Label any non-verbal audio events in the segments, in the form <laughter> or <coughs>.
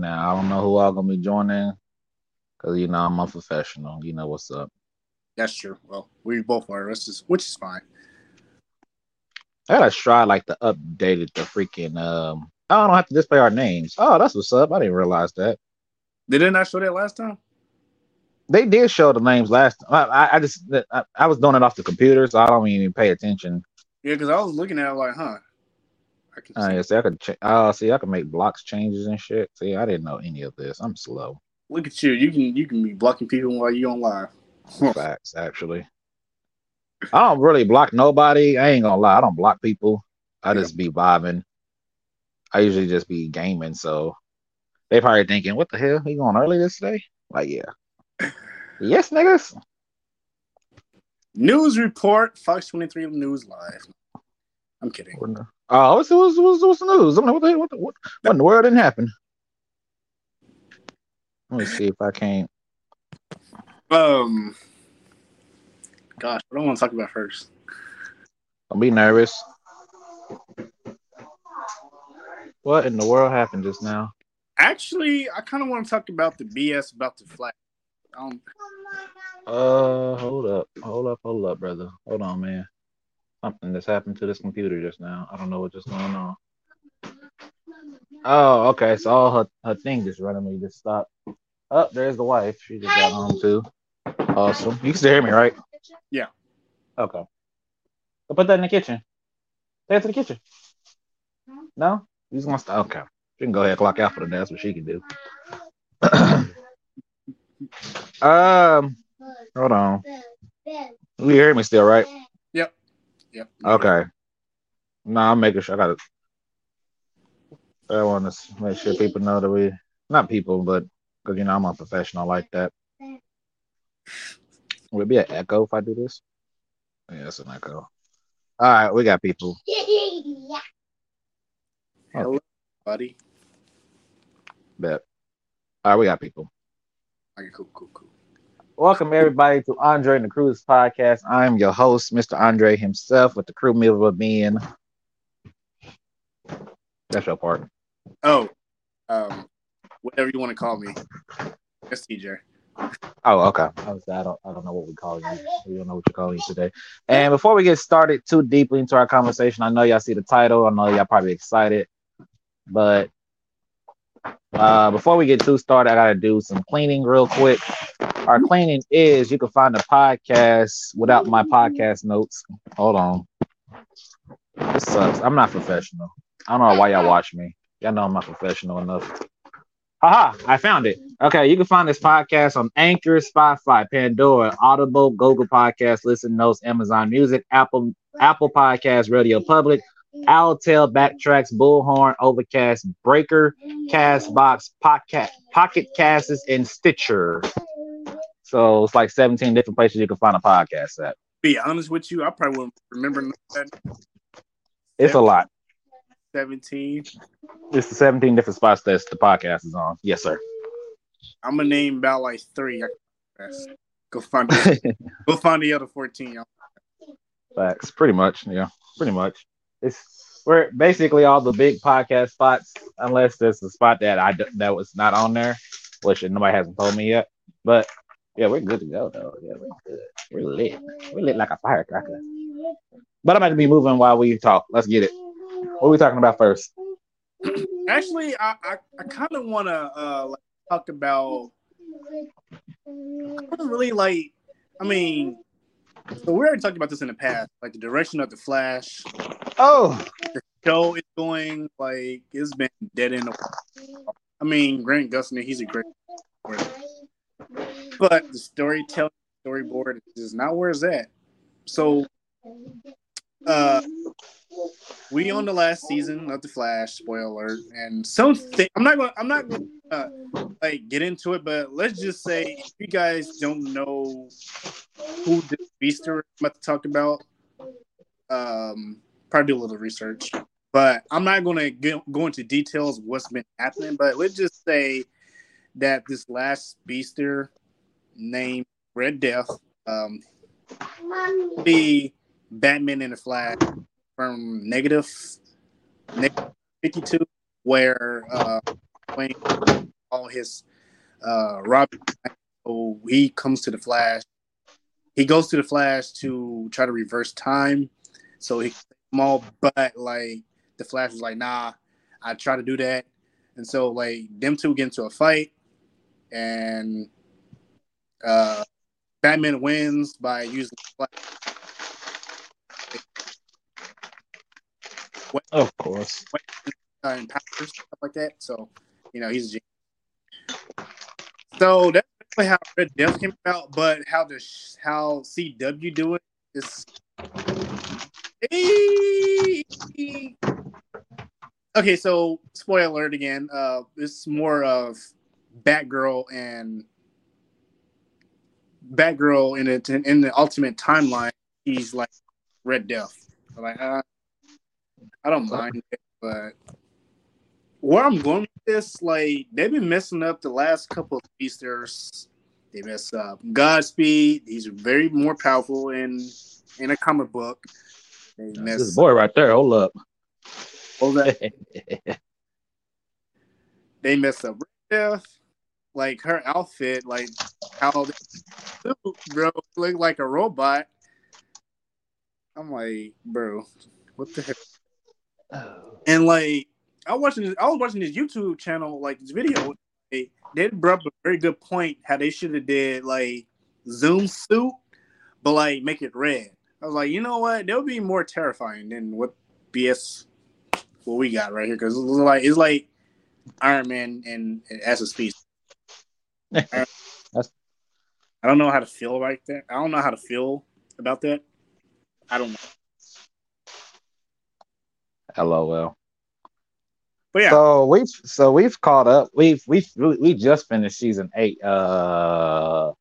now. I don't know who all gonna be joining because you know I'm a professional. You know what's up. That's true. Well, we both are, which is which is fine. I gotta try like to update the freaking um. I don't have to display our names. Oh, that's what's up. I didn't realize that. They Did it not show that last time? They did show the names last. time. I, I just I, I was doing it off the computer, so I don't even pay attention. Yeah, because I was looking at it like, huh. I can uh, yeah, see, I could. Ch- oh, see, I can make blocks changes and shit. See, I didn't know any of this. I'm slow. Look at you. You can you can be blocking people while you on live. <laughs> Facts, actually. I don't really block nobody. I ain't gonna lie. I don't block people. I just be vibing. I usually just be gaming. So they probably thinking, "What the hell? He going early this day?" Like, yeah. <sighs> yes, niggas. News report. Fox twenty three News Live. I'm kidding. Oh, what's, what's, what's, what's the news? I mean, what, the, what, the, what, what in the world didn't happen? Let me see if I can't. Um, gosh, what do I want to talk about first? Don't be nervous. What in the world happened just now? Actually, I kind of want to talk about the BS about the flag. Um, uh, hold up, hold up, hold up, brother. Hold on, man. Something that's happened to this computer just now. I don't know what's just going on. Oh, okay. So all her, her thing just randomly just stopped. Oh, there's the wife. She just got home too. Awesome. You can still hear me, right? Yeah. Okay. So put that in the kitchen. Take it to the kitchen. No? You just want to Okay. She can go ahead and clock out for the day. That's what she can do. <coughs> um, hold on. You hear me still, right? Yep. Okay. No, I'm making sure I got it. I want to make sure people know that we, not people, but because you know I'm a professional like that. Would it be an echo if I do this? Yeah, it's an echo. All right, we got people. Hello, buddy. Bet. All right, we got people. Okay, cool, cool, cool. Welcome everybody to Andre and the Cruise podcast. I'm your host, Mr. Andre himself, with the crew member being. That's your part. Oh, um, whatever you want to call me. It's TJ. Oh, okay. I, was, I don't I don't know what we call you. We don't know what you're calling you today. And before we get started too deeply into our conversation, I know y'all see the title. I know y'all probably excited, but uh, before we get too started, I gotta do some cleaning real quick. Our cleaning is you can find the podcast without my podcast notes. Hold on. This sucks. I'm not professional. I don't know why y'all watch me. Y'all know I'm not professional enough. Haha, I found it. Okay, you can find this podcast on Anchor, Spotify, Pandora, Audible, Google Podcast, Listen Notes, Amazon Music, Apple Apple Podcast, Radio Public, Altel, Backtracks, Bullhorn, Overcast, Breaker, Castbox, Pocket, Pocket Casts, and Stitcher. So it's like 17 different places you can find a podcast at. Be honest with you, I probably wouldn't remember that. It's a lot. 17. It's the 17 different spots that the podcast is on. Yes, sir. I'm gonna name about like three. Go find <laughs> go find the other 14. Y'all. Facts. Pretty much. Yeah. Pretty much. It's we're basically all the big podcast spots, unless there's a spot that I that was not on there, which nobody hasn't told me yet. But yeah, we're good to go though. Yeah, we're good. We're lit. We're lit like a firecracker. But I'm about to be moving while we talk. Let's get it. What are we talking about first? Actually, I I, I kind of want to uh, like, talk about. I really like. I mean, so we already talked about this in the past, like the direction of the Flash. Oh, the show is going like it's been dead in. I mean, Grant Gustin, he's a great, but the storytelling storyboard is not where it's at. So, uh, we on the last season of the Flash. Spoiler alert! And something I'm not going. I'm not to uh, like get into it, but let's just say if you guys don't know who the Beaster I'm about to talk about, um, probably do a little research. But I'm not to go into details what's been happening. But let's just say that this last Beaster named Red Death, um, the Batman in the Flash from negative, negative 52, where uh, Wayne, all his uh Robin. So he comes to the Flash. He goes to the Flash to try to reverse time. So he small, but like the Flash was like, nah, I try to do that. And so like them two get into a fight and uh Batman wins by using. Of course. And powers stuff like that. So, you know, he's a genius. So that's how Red Death came about, but how the how CW do it is Okay, so spoiler alert again. Uh, it's more of Batgirl and Batgirl in it in the ultimate timeline. He's like Red Death. Like, uh, I don't mind it, but where I'm going with this, like they've been messing up the last couple of speedsters. They mess up Godspeed. He's very more powerful in in a comic book. They mess this boy right there. Hold up. Hold up. <laughs> they mess up Red Death. Like her outfit, like how they, bro looked like a robot. I'm like, bro, what the heck? And like I was watching, this, I was watching this YouTube channel, like this video. They, they brought up a very good point how they should have did like Zoom suit, but like make it red. I was like, you know what? That would be more terrifying than what BS what we got right here because it's like it's like Iron Man and, and as a species. I don't know how to feel like that. I don't know how to feel about that. I don't know. LOL. But yeah. So we've so we've caught up. We've we've we just finished season eight uh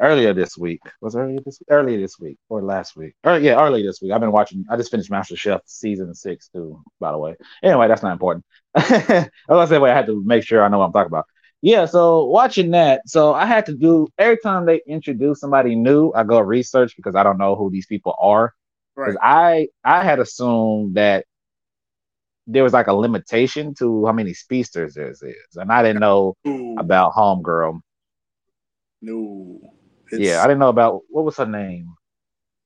earlier this week. Was earlier this earlier this week or last week? Or yeah, earlier this week. I've been watching. I just finished Master Chef season six too. By the way. Anyway, that's not important. <laughs> I was say, wait, I had to make sure I know what I'm talking about. Yeah, so watching that, so I had to do every time they introduce somebody new, I go research because I don't know who these people are. Because right. I I had assumed that there was like a limitation to how many speedsters there is, and I didn't know Ooh. about Homegirl. No. It's, yeah, I didn't know about what was her name.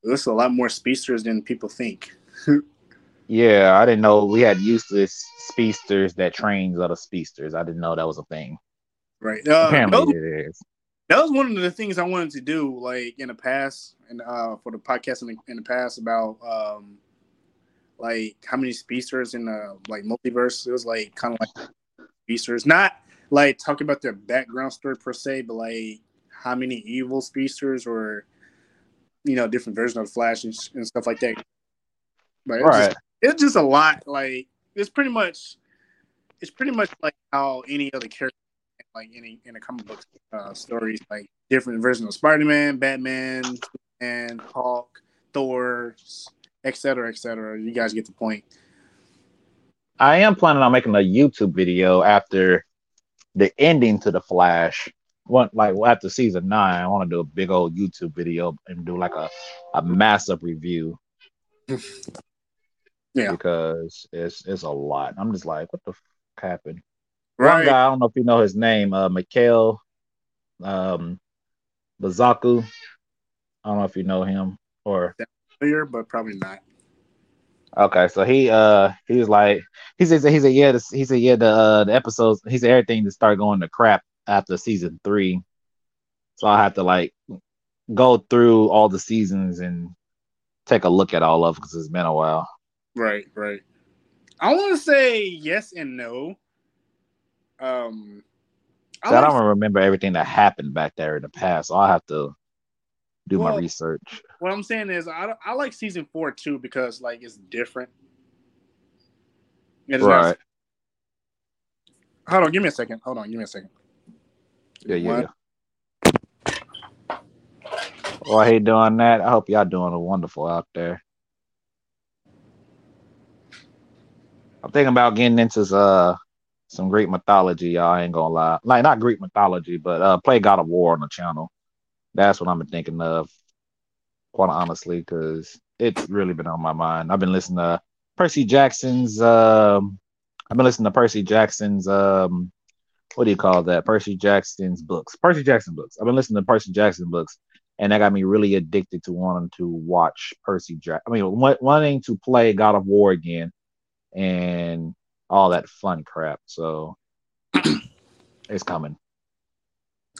There's a lot more speedsters than people think. <laughs> yeah, I didn't know we had useless speedsters that trains other speedsters. I didn't know that was a thing. Right. Uh, Apparently that, it is. That was one of the things I wanted to do, like in the past, and uh, for the podcast in the, in the past about um, like how many speedsters in the like multiverse. It was like kind of like speedsters, not like talking about their background story per se, but like how many evil speedsters or you know different versions of Flash and, and stuff like that. But it's, right. just, it's just a lot. Like it's pretty much, it's pretty much like how any other character, like any in a comic book uh, stories, like different versions of Spider Man, Batman, and Hulk, Thor, etc., etc. You guys get the point. I am planning on making a YouTube video after the ending to the Flash. One like after season nine, I want to do a big old YouTube video and do like a, a massive review. <laughs> yeah, because it's it's a lot. I'm just like, what the fuck happened? Right. One guy, I don't know if you know his name, uh, Mikhail um, Bazaku. I don't know if you know him or familiar, but probably not. Okay, so he uh he was like he said he said yeah the, he said yeah the uh, the episodes he said everything to start going to crap after season three, so I have to like go through all the seasons and take a look at all of because it's been a while. Right, right. I want to say yes and no. Um, I, so I don't remember everything that happened back there in the past, so I have to do well, my research. What I'm saying is, I, I like season four too because like it's different. Right. Hold on, give me a second. Hold on, give me a second. Yeah, yeah, yeah. Well, I hate doing that. I hope y'all doing a wonderful out there. I'm thinking about getting into uh some Greek mythology. Y'all I ain't gonna lie, like not Greek mythology, but uh play God of War on the channel. That's what been thinking of, quite honestly, because it's really been on my mind. I've been listening to Percy Jackson's. Um, I've been listening to Percy Jackson's um, what do you call that? Percy Jackson's books. Percy Jackson books. I've been listening to Percy Jackson books, and that got me really addicted to wanting to watch Percy Jackson. I mean, wanting to play God of War again, and all that fun crap. So <clears throat> it's coming.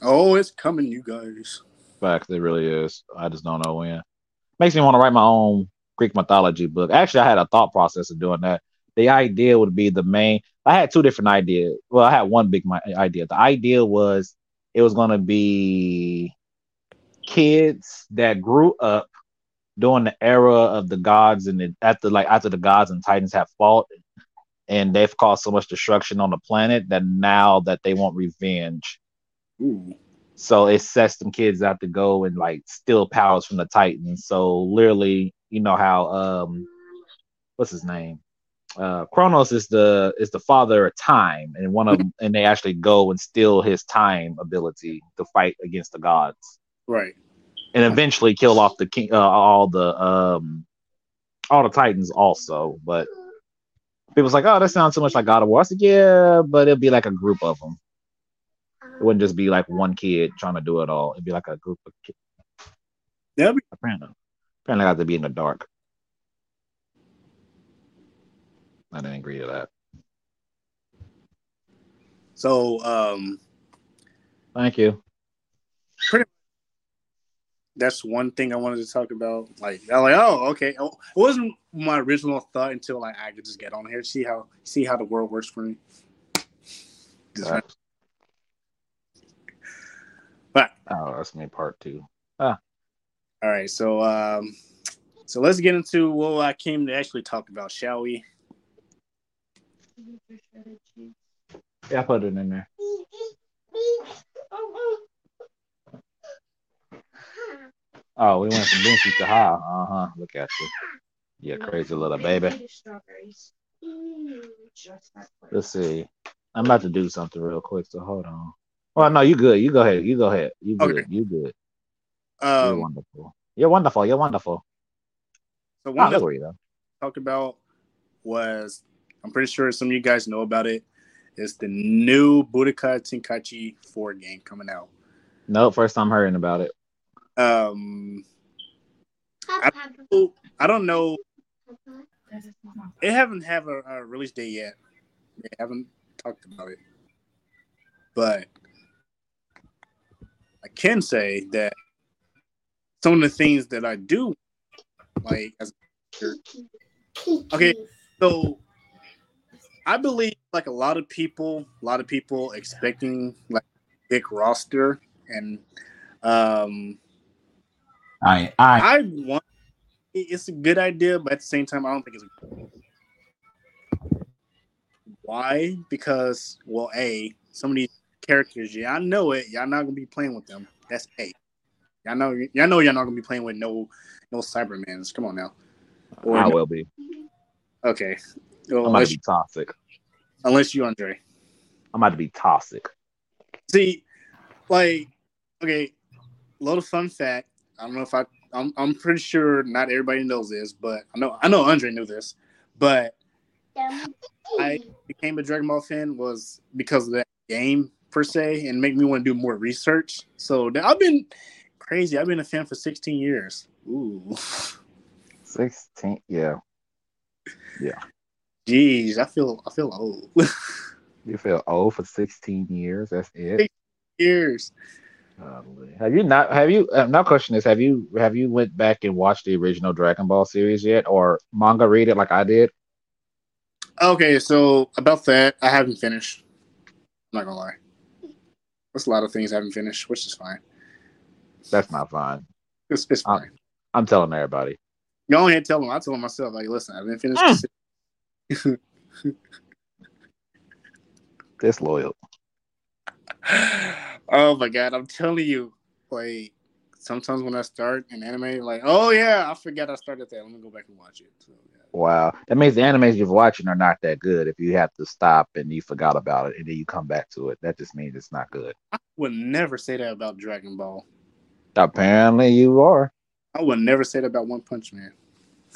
Oh, it's coming, you guys. Fact, it really is. I just don't know when. Makes me want to write my own Greek mythology book. Actually, I had a thought process of doing that. The idea would be the main. I had two different ideas. Well, I had one big idea. The idea was it was going to be kids that grew up during the era of the gods and the, after like after the gods and titans have fought and they've caused so much destruction on the planet that now that they want revenge. Ooh. So it sets them kids out to go and like steal powers from the Titans. So literally, you know how um what's his name? Uh Kronos is the is the father of time and one of <laughs> them and they actually go and steal his time ability to fight against the gods. Right. And eventually kill off the king uh, all the um all the Titans also, but people's like, oh, that sounds so much like God of War. I said, yeah, but it'll be like a group of them. It wouldn't just be like one kid trying to do it all. It'd be like a group of kids. Yeah. Be- apparently, apparently, I have to be in the dark. I didn't agree to that. So, um, thank you. Pretty that's one thing I wanted to talk about. Like, I'm like, oh, okay. Oh, it wasn't my original thought until like I could just get on here, see how see how the world works for me. Right. But oh, that's me part two. Ah. All right, so um, so let's get into what I came to actually talk about, shall we? Yeah, I put it in there. <laughs> Oh, we went from Binky to high. Uh huh. Look at you. Yeah, crazy little baby. Let's see. I'm about to do something real quick, so hold on. Well, no, you good. You go ahead. You go ahead. You good. Okay. You good. Um, You're wonderful. You're wonderful. You're wonderful. So one oh, that talked about was I'm pretty sure some of you guys know about it. It's the new Budokai Tenkaichi 4 game coming out. No, nope, first time hearing about it. Um, I don't, I don't know. They haven't have a, a release date yet. They haven't talked about it, but I can say that some of the things that I do like as okay, so I believe like a lot of people, a lot of people expecting like big roster and um I I I want it's a good idea, but at the same time, I don't think it's why because well, a some of these characters, yeah, I know it. Y'all not gonna be playing with them. That's a. Y'all know, y'all know, y'all not gonna be playing with no, no Saibamans. Come on now. Or I will be. Okay. Well, I might be toxic. Unless you, Andre. I'm about to be toxic. See, like, okay, a little fun fact. I don't know if I I'm I'm pretty sure not everybody knows this, but I know I know Andre knew this, but I became a Dragon Ball fan was because of that game per se, and make me want to do more research. So I've been crazy. I've been a fan for 16 years. Ooh, 16, yeah, yeah. Jeez, I feel I feel old. <laughs> you feel old for 16 years? That's it. years. Have you not? Have you? Uh, now, question is: Have you have you went back and watched the original Dragon Ball series yet, or manga read it like I did? Okay, so about that, I haven't finished. I'm not gonna lie. There's a lot of things I haven't finished, which is fine. That's not fine. It's, it's fine. I'm, I'm, telling everybody. You only had to tell them. I told myself, like, listen, I haven't finished. Mm. <laughs> Disloyal. <laughs> oh my god, I'm telling you, like sometimes when I start an anime, like, oh yeah, I forget I started that. Let me go back and watch it. So, yeah. Wow, that means the animes you're watching are not that good. If you have to stop and you forgot about it and then you come back to it, that just means it's not good. I would never say that about Dragon Ball. Apparently, you are. I would never say that about One Punch Man.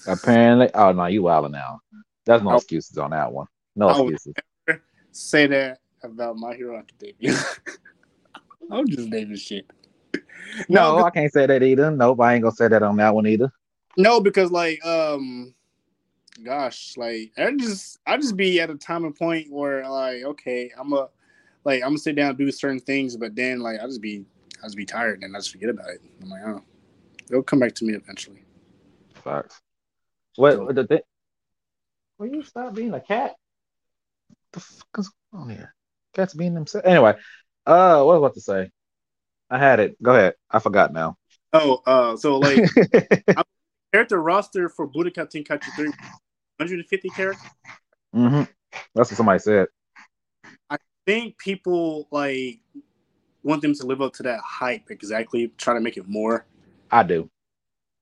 Apparently, oh no, you wilding now. There's no oh. excuses on that one. No excuses. say that about My Hero Academia. <laughs> <laughs> I'm just naming shit. No, no I can't say that either. Nope, I ain't gonna say that on that one either. No, because like, um, gosh, like I just I just be at a time and point where like, okay, I'm a like I'm gonna sit down and do certain things, but then like I just be I just be tired and I just forget about it. I'm like, oh, it'll come back to me eventually. Facts. What so, the thing? Will you stop being a cat? What the fuck is going on here? Cats being themselves. Anyway, uh, what was I about to say? I had it. Go ahead. I forgot now. Oh, uh, so like <laughs> character roster for Budokai Tenkaichi 3, 150 characters. Mm-hmm. That's what somebody said. I think people like want them to live up to that hype exactly, try to make it more. I do.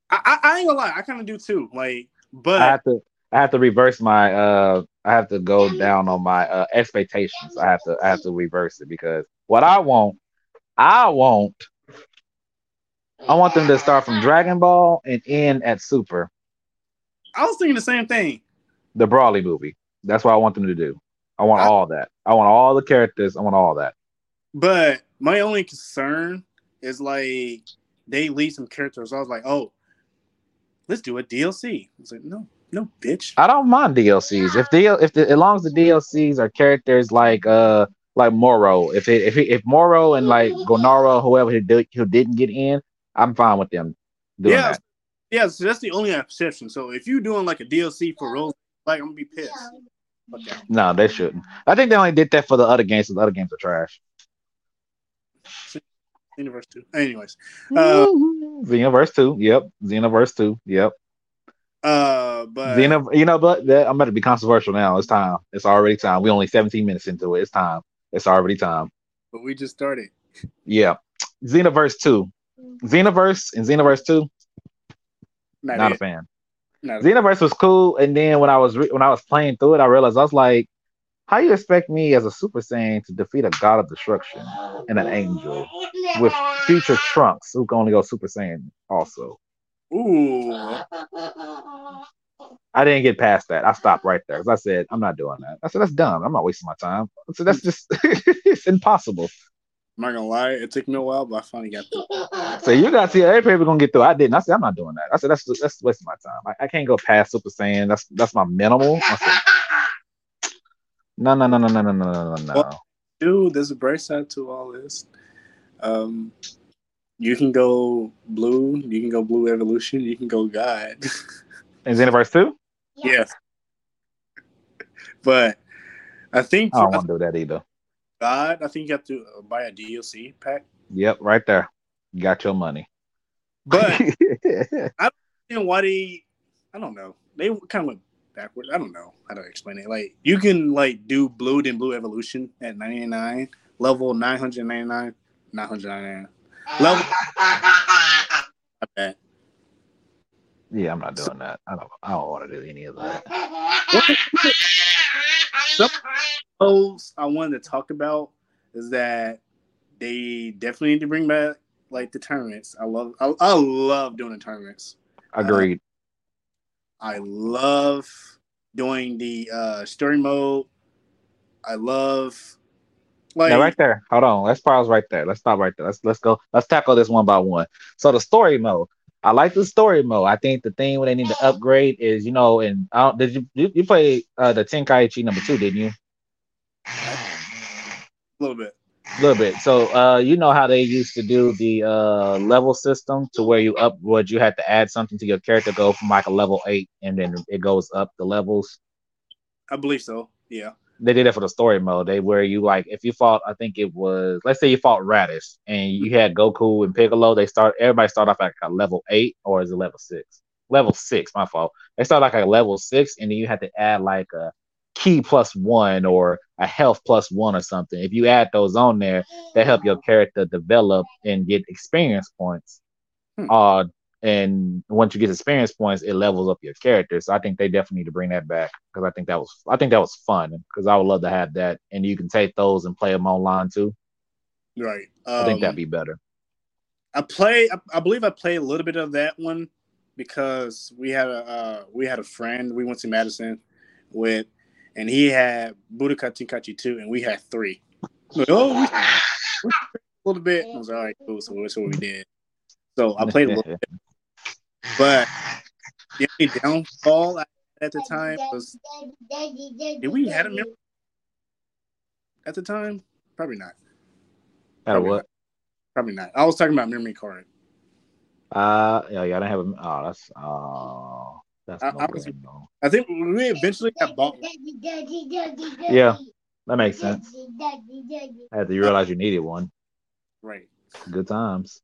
I, I, I ain't gonna lie, I kind of do too. Like, but I have to I have to reverse my uh I have to go down on my uh, expectations. I have to I have to reverse it because what I want, I want I want them to start from Dragon Ball and end at Super. I was thinking the same thing. The Broly movie. That's what I want them to do. I want I, all that. I want all the characters. I want all that. But my only concern is like they leave some characters. I was like, oh, let's do a DLC. I was like, no, no, bitch. I don't mind DLCs if the if the as long as the DLCs are characters like uh like Moro. If it, if it, if Moro and like <laughs> Granolah, whoever who, did, who didn't get in, I'm fine with them doing yeah, that. Yeah, so that's the only exception. So if you're doing like a DLC for Rose, like I'm gonna be pissed. Okay. No, they shouldn't. I think they only did that for the other games. So the other games are trash. Xenoverse two. Anyways, uh, Xenoverse two. Yep. Xenoverse two. Yep. Uh, but Xeno, you know, but that, I'm about to be controversial now. It's time. It's already time. We only 17 minutes into it. It's time. It's already time. But we just started. Yeah. Xenoverse two. Xenoverse and Xenoverse two. Not, not a fan. Not Xenoverse was cool, and then when I was re- when I was playing through it, I realized I was like, "How you expect me as a Super Saiyan to defeat a God of Destruction and an angel with future Trunks who can only go Super Saiyan also?" Ooh. <laughs> I didn't get past that. I stopped right there because I said, I'm not doing that. I said, that's dumb. I'm not wasting my time. So that's just, <laughs> it's impossible. I'm not gonna lie, it took me a while, but I finally got through. <laughs> So you got to see every people gonna get through. I didn't. I said I'm not doing that. I said that's that's wasting my time. I, I can't go past Super Saiyan. That's that's my minimal. Said, <laughs> no, no, no, no, no, no, no, no, no. Well, dude, there's a bright side to all this. Um, you can go blue. You can go blue evolution. You can go God. In Xenoverse two. Yes. But I think I don't want to do that either. God, I think you have to uh, buy a DLC pack. Yep, right there. You got your money. But <laughs> I don't know why they. I don't know. They kind of went backwards. I don't know how to explain it. Like you can like do blue then blue evolution at ninety nine level nine hundred ninety nine, nine hundred ninety nine level. <laughs> Not bad. Yeah, I'm not doing so, that. I don't. I don't want to do any of that. Some those I wanted to talk about is that they definitely need to bring back like the tournaments. I love. I, I love doing the tournaments. Agreed. Uh, I love doing the uh, story mode. I love like yeah, right there. Hold on. Let's pause right there. Let's stop right there. Let's let's go. Let's tackle this one by one. So the story mode. I like the story mode. I think the thing where they need to upgrade is, you know, and I don't, did you you, you play uh, the Tenkaichi number two, didn't you? A little bit. A little bit. So uh, you know how they used to do the uh, level system to where you up what you had to add something to your character go from like a level eight and then it goes up the levels. I believe so. Yeah they did it for the story mode. They where you like if you fought, I think it was let's say you fought Raditz and you had Goku and Piccolo. They start everybody start off at a level eight or is it level six? Level six, my fault. They start like a level six, and then you have to add like a key plus one or a health plus one or something. If you add those on there, that help your character develop and get experience points. Hmm. Uh, and once you get experience points, it levels up your character. So I think they definitely need to bring that back because I think that was I think that was fun because I would love to have that, and you can take those and play them online too. Right. Um, I think that'd um, be better. I play. I, I, believe I played a little bit of that one because we had a uh, we had a friend we went to Madison with, and he had Budokai Tenkaichi two, and we had three. oh, we, <laughs> we a little bit. I was like, all right, cool. So that's what we did. So I played a little bit, <laughs> but the only downfall at the time was did we had a memory at the time? Probably not. Had what? Not. Probably not. I was talking about memory card. Uh, yeah, yeah, I don't have a. Oh, that's oh, that's I, no I, was. I think we eventually got bought. Yeah, that makes sense. I had to realize you needed one. Right. Good times.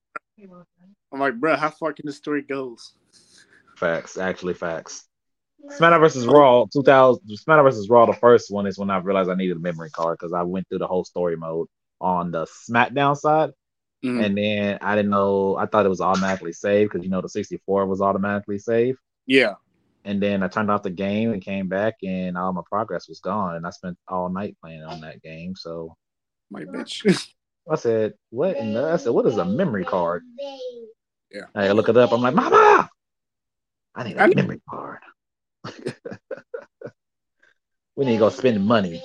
I'm like, bro, how far can this story goes? Facts, actually facts. SmackDown versus Raw 2000. SmackDown versus Raw, the first one is when I realized I needed a memory card because I went through the whole story mode on the SmackDown side, Mhm. and then I didn't know. I thought it was automatically saved because you know the 64 was automatically saved. Yeah. And then I turned off the game and came back, and all my progress was gone. And I spent all night playing on that game. So My bitch. <laughs> I said, "What?" in the, I said, "What is a memory card?" Yeah. I look it up. I'm like, "Mama, I need a I need- memory card." <laughs> we need to go spend money.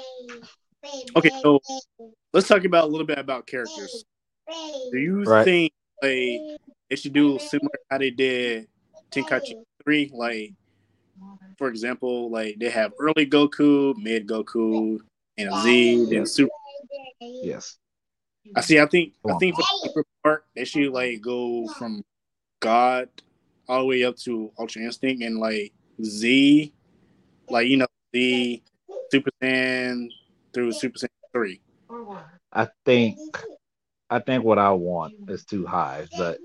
Okay, so Let's talk about a little bit about characters. Do you Right. think like they should do similar how they did Tenkaichi three? Like, for example, like they have early Goku, mid Goku, and a Z, then Super. Yes. I see. I think. I think for the Super part, they should like go from God all the way up to Ultra Instinct and like Z, like you know Z, Super Saiyan through Super Saiyan three. I think I think what I want is too high, but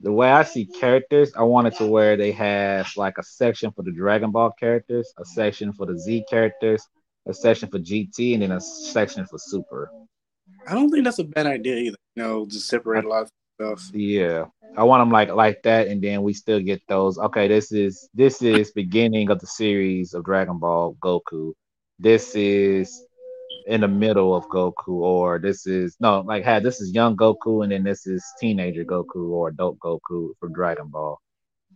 the way I see characters, I want it to where they have like a section for the Dragon Ball characters, a section for the Z characters, a section for GT, and then a section for Super. I don't think that's a bad idea either. You know, just separate a lot of stuff. Yeah, I want them like like that, and then we still get those. Okay, this is this is beginning of the series of Dragon Ball Goku. This is in the middle of Goku, or this is no like had this is young Goku, and then this is teenager Goku or adult Goku from Dragon Ball,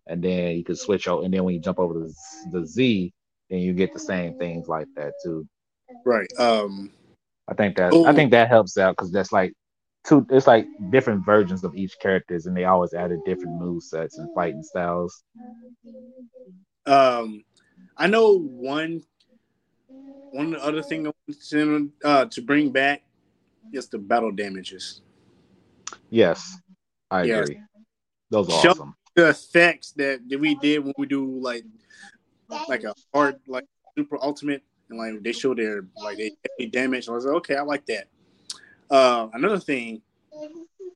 and then you could switch out, and then when you jump over to the Z, then you get the same things like that too. Right. Um. I think that Oh. I think that helps out because that's like two. It's like different versions of each characters, and they always added different move sets and fighting styles. Um. I know one. One other thing I want to uh, to bring back is the battle damages. Yes, I Yes. agree. Those are Show- awesome. The effects that, that we did when we do like like a hard like super ultimate and like they show their like they damage. I was like, okay, I like that. Uh, another thing,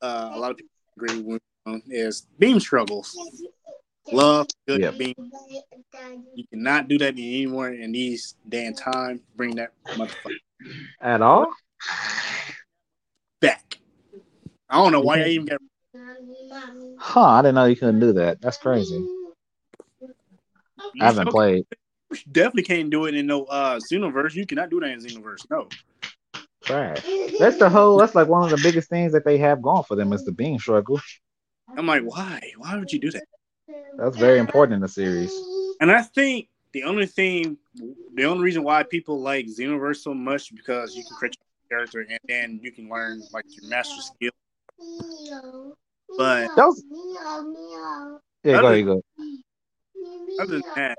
uh, a lot of people agree with um, is beam struggles. Love good Yep. beam. You cannot do that anymore in these day and time. Bring that motherfucker At all? back. I don't know why I even got. Huh? I didn't know you couldn't do that. That's crazy. I haven't <laughs> You played. Definitely can't do it in no uh Xenoverse. You cannot do that in Xenoverse. No. Trash. That's the whole. That's like one of the biggest things that they have going for them is the beam struggle. I'm like, why? Why would you do that? That's very important in the series. And I think the only thing, the only reason why people like Xenoverse so much is because you can create your character and then you can learn like your master skill. But Those. Yeah, go ahead. you Go. other than that,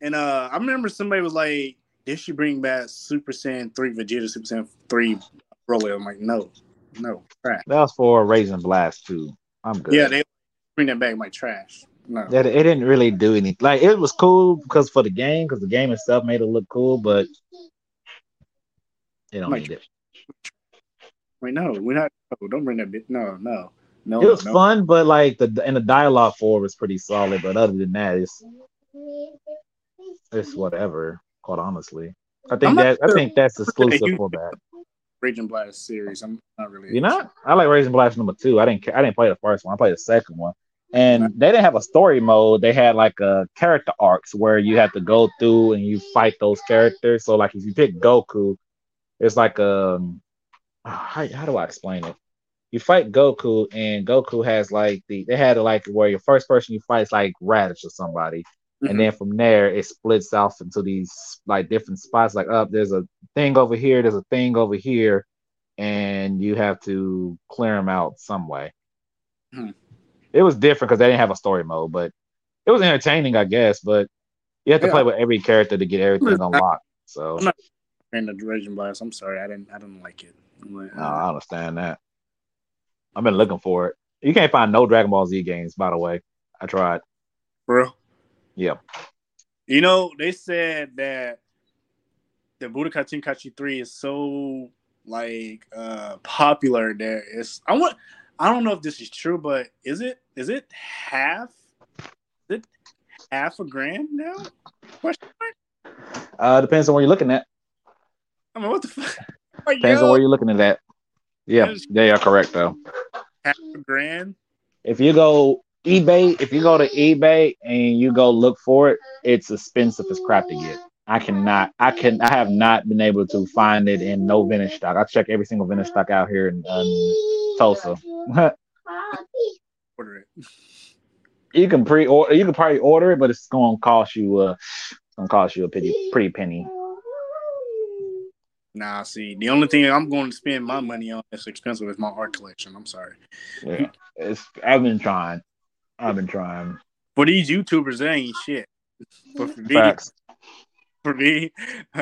and uh, I remember somebody was like, "Did should bring back Super Saiyan three Vegeta, Super Saiyan three Broly." I'm like, no, no, trash. That was for Raging Blast too. I'm good. Yeah, they bring that back. My trash. No. That it didn't really do anything. Like it was cool because for the game, because the game itself made it look cool, but they don't Like- need it. Wait, no, we're not. Oh, don't bring that bit. No, no, no. It was no. fun, but like the and the dialogue for it was pretty solid. But other than that, it's it's whatever. Quite honestly, I think not that I think that's exclusive for that. Raging Blast series. I'm not really. You know, I like Raging Blast number two. I didn't I didn't play the first one. I played the second one, and they didn't have a story mode. They had like a character arcs where you have to go through and you fight those characters. So like if you pick Goku, it's like um, how, how do I explain it? You fight Goku, and Goku has like the they had like where your first person you fight is like Raditz or somebody, Mhm. and then from there it splits off into these like different spots. Like up, there's a thing over here, there's a thing over here, and you have to clear them out some way. Hmm. It was different because they didn't have a story mode, but it was entertaining, I guess. But you have to Yeah. play with every character to get everything unlocked. So I'm not- and the Dragon Blast. I'm sorry, I didn't I didn't like it. Like, no, I understand that. I've been looking for it. You can't find no Dragon Ball Z games, by the way. I tried. bro. Yep. You know, they said that the Budokai Tenkaichi 3 is so like uh popular that it's I want I don't know if this is true, but is it is it half is it half a grand now? Question mark? Uh, depends on where you're looking at. I mean what the fuck? <laughs> Like, Depends on where you're looking at that. Yeah, they are correct though. half a grand? If you go eBay, if you go to eBay and you go look for it, it's expensive as crap to get. I cannot, I can, I have not been able to find it in no vintage stock. I check every single vintage stock out here in um, Tulsa. Order it. <laughs> you can pre-order, you can probably order it, but it's gonna cost you, uh, gonna cost you a pretty, pretty penny. Nah, see, the only thing I'm going to spend my money on that's expensive is my art collection. I'm sorry. Yeah, it's. I've been trying. I've been trying. For these YouTubers, they ain't shit. But for me, Facts. for me, <laughs>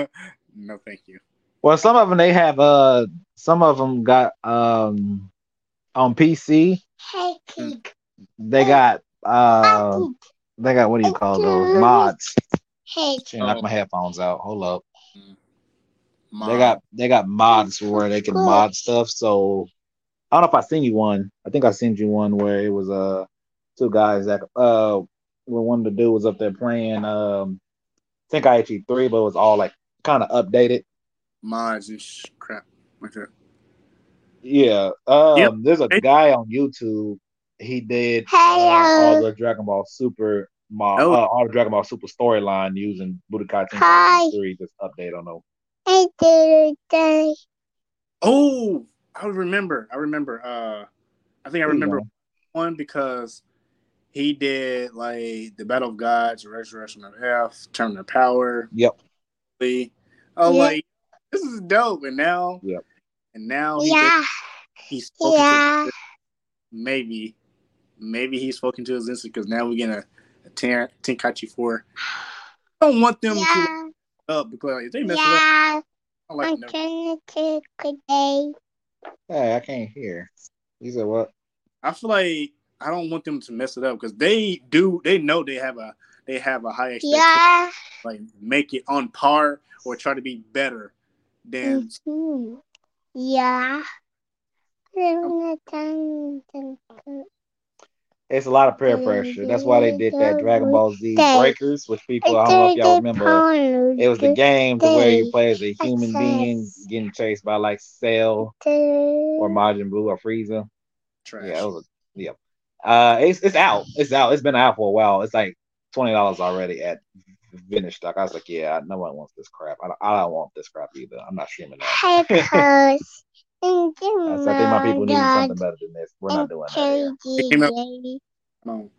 no, thank you. Well, some of them they have uh some of them got um on PC they got uh they got what do you call those mods. Shit, knock my headphones out. Hold up. My, They got they got mods where they can mod stuff. So I don't know if I seen you one. I think I sent you one where it was uh two guys that uh where one of the dude was up there playing um I think I actually three, but it was all like kind of updated. mods and sh- crap like that. Yeah. Um, Yep. there's a guy on YouTube. He did uh, all the Dragon Ball Super mod, Oh. uh, all the Dragon Ball Super storyline using Budokai Tenkaichi 3. Just update on them. Oh, I remember. I remember. Uh, I think I remember Yeah. one because he did like the Battle of Gods, Resurrection of F, Turn of Power. Yep. Lee. Oh, Yeah. like this is dope. And now, Yep. and now he Yeah, he's spoken yeah. to maybe, maybe he's spoken to his instant because now we're gonna a Ten- Tenkaichi four. I don't want them to Yeah, up because like, if they mess it up. I like I'm them. trying to today. Hey, I can't hear. You said what? I feel like I don't want them to mess it up because they do. They know they have a they have a high expectation. Yeah. Like make it on par or try to be better than Mhm. Yeah. It's a lot of peer pressure. That's why they did that Dragon Ball Z Breakers, which people, I don't know if y'all remember. It was the game to where you play as a human being getting chased by like Cell or Majin Buu or Frieza. trash. Yeah, it was a, yeah. Uh, it's it's out. It's out. It's been out for a while. It's like twenty dollars already at vintage stock. I was like, yeah, no one wants this crap. I don't, I don't want this crap either. I'm not streaming that. Because <laughs> I said, I think my people need something better than this. We're not doing that. Here. came out- KGJ. No.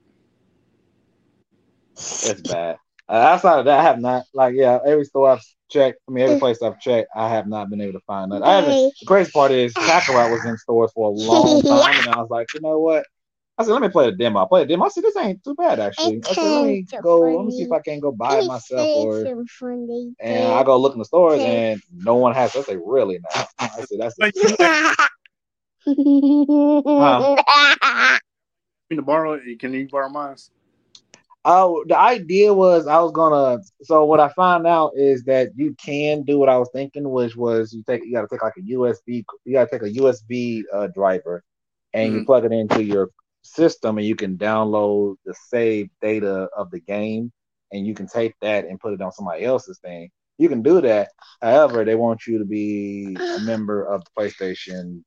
It's bad. Uh, outside of that, I have not like yeah. Every store I've checked, I mean every place I've checked, I have not been able to find that. I haven't. The crazy part is Kakarot was in stores for a long <laughs> time, and I was like, you know what? I said, let me play the demo. I played the demo. I said, this ain't too bad actually. I said, let me Okay, go. Let me see if I can go buy it myself or. And I go look in the stores and no one has. it. I say, really now? I said, that's Like, Can <laughs> you borrow it? Can you borrow mine? Oh, the idea was I was gonna. So what I found out is that you can do what I was thinking, which was you take you got to take like a USB. You got to take a USB uh, driver, and you Mhm. plug it into your system, and you can download the saved data of the game, and you can take that and put it on somebody else's thing. You can do that. However, they want you to be a <sighs> member of the PlayStation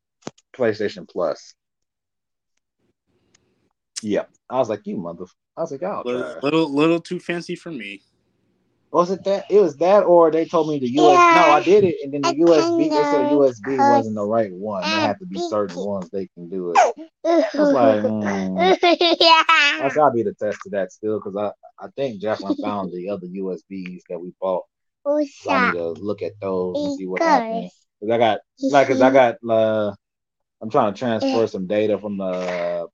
PlayStation Plus. Yep. I was like, you mother. I was like, y'all Little, little, little too fancy for me. Was it that? It was that, or they told me the US. Yeah. No, I did it, and then the I USB. They said the USB wasn't the right one. There had to be certain ones they can do it. I was like, mm. <laughs> I yeah. said I'll be the test to that still, because I I think Jacqueline found the other USBs that we bought. So I need to look at those and see what happening. Cause I got like, cause. I got uh, I'm trying to transfer some data from the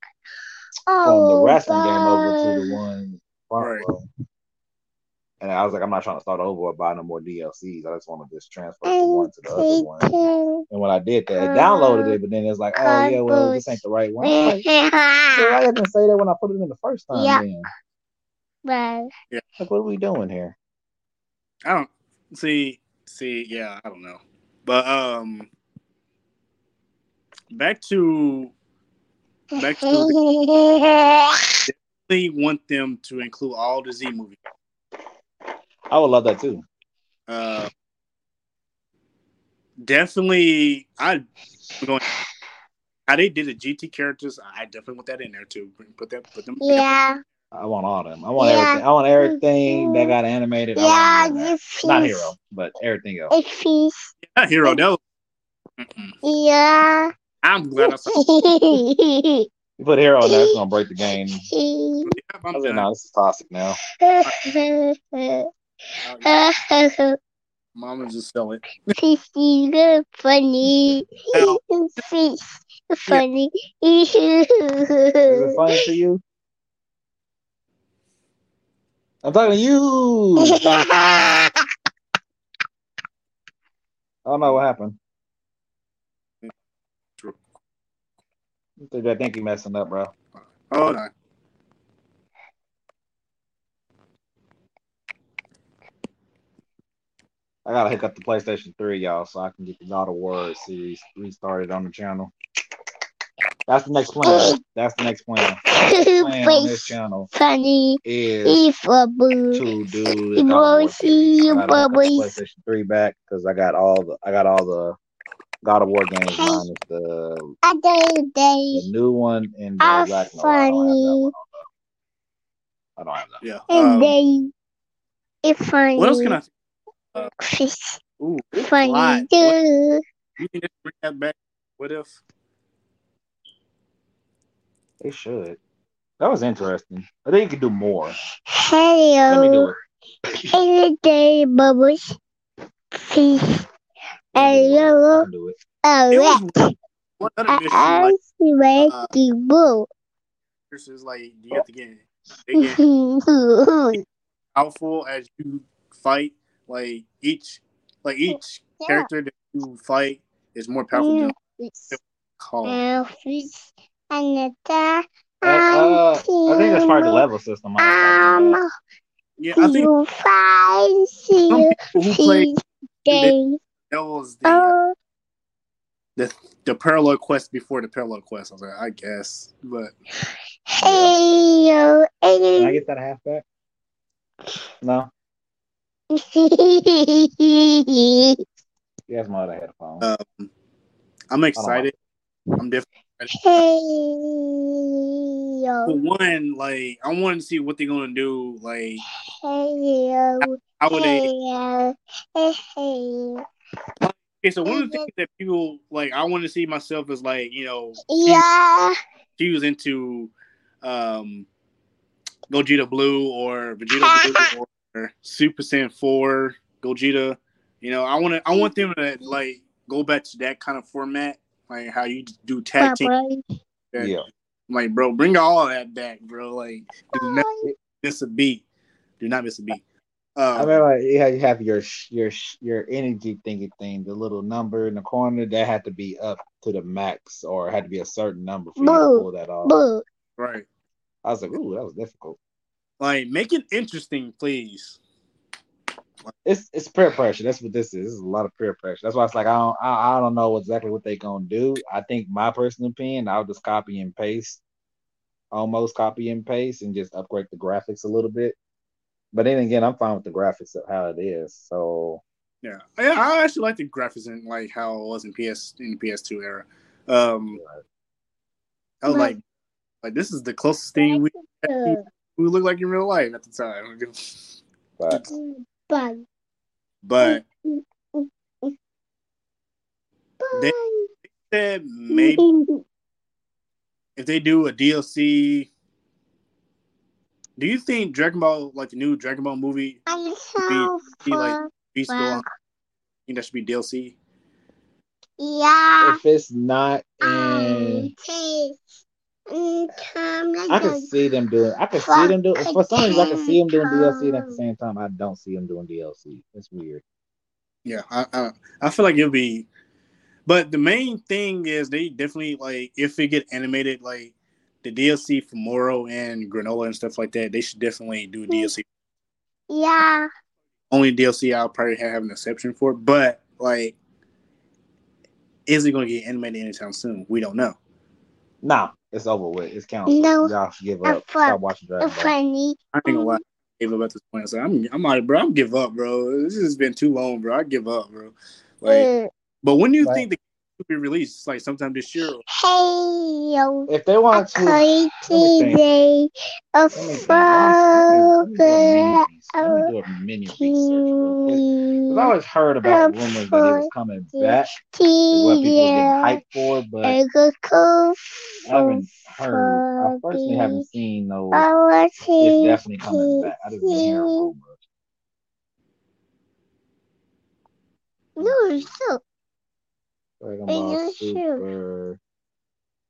from the Oh, wrestling game over to the one Right. Row. And I was like, I'm not trying to start over or buy no more DLCs. I just want to just transfer from one to the other one. And when I did that, it downloaded it, but then it's like, oh yeah, well this ain't the right one. I'm like, "Well, I didn't say that when I put it in the first time. Yeah. Then. But Like, what are we doing here? I don't see. See, yeah, I don't know, but um, back to back to the, <laughs> they want them to include all the Z movies. I would love that too. Uh, definitely, I going how they did the GT characters. I definitely want that in there too. Put that, put them. yeah, I want all of them. I want Yeah. everything. I want everything that got animated. Yeah, want it in there. the Not hero, but everything else. a fish, Not hero. No. Mm-mm. yeah. I'm glad I saw. <laughs> You put hero in there, it's gonna break the game. <laughs> Yeah, I I'm was like, no, this is toxic now. <laughs> <laughs> Uh, Mama just sell it. Fish is good, funny. Now- Fish, funny. Is it funny to you? I'm talking to you. I don't know what happened. I think you messing up, bro. Hold on. I gotta hook up the PlayStation 3, y'all, so I can get the God of War series restarted on the channel. That's the next plan. That's the next plan. <laughs> Plan on this channel funny. is If a boo. to do the God of War series. I gotta hook up the. PlayStation 3 back because I got all the I got all the God of War games minus the, the new one and the are Ragnarok. I don't have that funny. one I don't have that. Yeah. And Um, they, it's funny. what else can I? Fish, Ooh, it's funny lot. What, you think they bring that back? What if? They should. That was interesting. I think you could do more. Let me do Hello. it. Every day, bubbles. Fish. Let me do it. I Hello. can do it. A was rat. one other mission I like uh, to move. versus like you have to get they get <laughs> powerful as you fight. Like each like each Yeah. character that you fight is more powerful than call. And the Uh, uh, I think that's part of the level system. I was talking about. Um, Yeah, I think you find some people who play fish day. that was the Oh, the the parallel quest before the parallel quest. I was like, I guess, but hey, yo, Can I get that half back? No. You guys my other headphone. um, I'm excited. I'm different. hey, For one, like I want to see what they're gonna do. Like hey, yo, how would hey, they? yo, hey, hey. Okay, so one of the things that people like, I want to see myself as like, you know, Yeah, she was into um Gogeta Blue or Vegeta Blue or Super Saiyan Four Gogeta. You know, I want to, I want them to like go back to that kind of format, like how you do tag team. Bye-bye. that- Yeah. Like, bro, bring all that back, bro. Like, do not miss a beat. Do not miss a beat. Um, I mean, like you have, you have your your your energy thingy thing, the little number in the corner that had to be up to the max, or had to be a certain number for you to pull that off. Boo. right. I was like, ooh, that was difficult. Like, make it interesting, please. It's it's peer pressure. That's what this is. This is a lot of peer pressure. That's why it's like I don't I, I don't know exactly what they're gonna do. I think my personal opinion, I'll just copy and paste, almost copy and paste, and just upgrade the graphics a little bit. But then again, I'm fine with the graphics of how it is. So Yeah, yeah. I actually like the graphics and like how it was in PS in the PS2 era. Um, I was like, like this is the closest thing we Uh, we look like in real life at the time. <laughs> but Bye. But They- said maybe if they do a DLC, Do you think Dragon Ball, like the new Dragon Ball movie, I'm so be like full. be still on? think that should be DLC? Yeah. If it's not in, Um, taste. Mm, I can see them doing. I can see them doing. For some reason, I can see them doing DLC, and at the same time, I don't see them doing DLC. It's weird. Yeah, I, I I feel like it'll be, but the main thing is they definitely like if it get animated like the DLC for Moro and Granolah and stuff like that, they should definitely do a DLC. Yeah. Only DLC I'll probably have an exception for, but like, is it going to get animated anytime soon? We don't know. Nah, it's over with. It's canceled. No. Y'all should give I'm up. fuck- Stop watching Dragon Ball. Funny. I ain't gonna lie. I gave up at this point. So I'm, I'm like, bro, I'm give up, bro. This has been too long, bro. I give up, bro. Like, Mm. but when do you Right. think the game will be released? Like sometime this year. Hey, yo. If they want to, let me Crazy think. day of Let me think. Let me- let me do a fire. mini- let me do a mini research real quick. 'Cause I always heard about rumors that he was coming back. Is what people were getting hyped for, but I haven't heard. I personally haven't seen no. It's definitely coming back. I just been hearing rumors. No, so Dragon Ball? Super.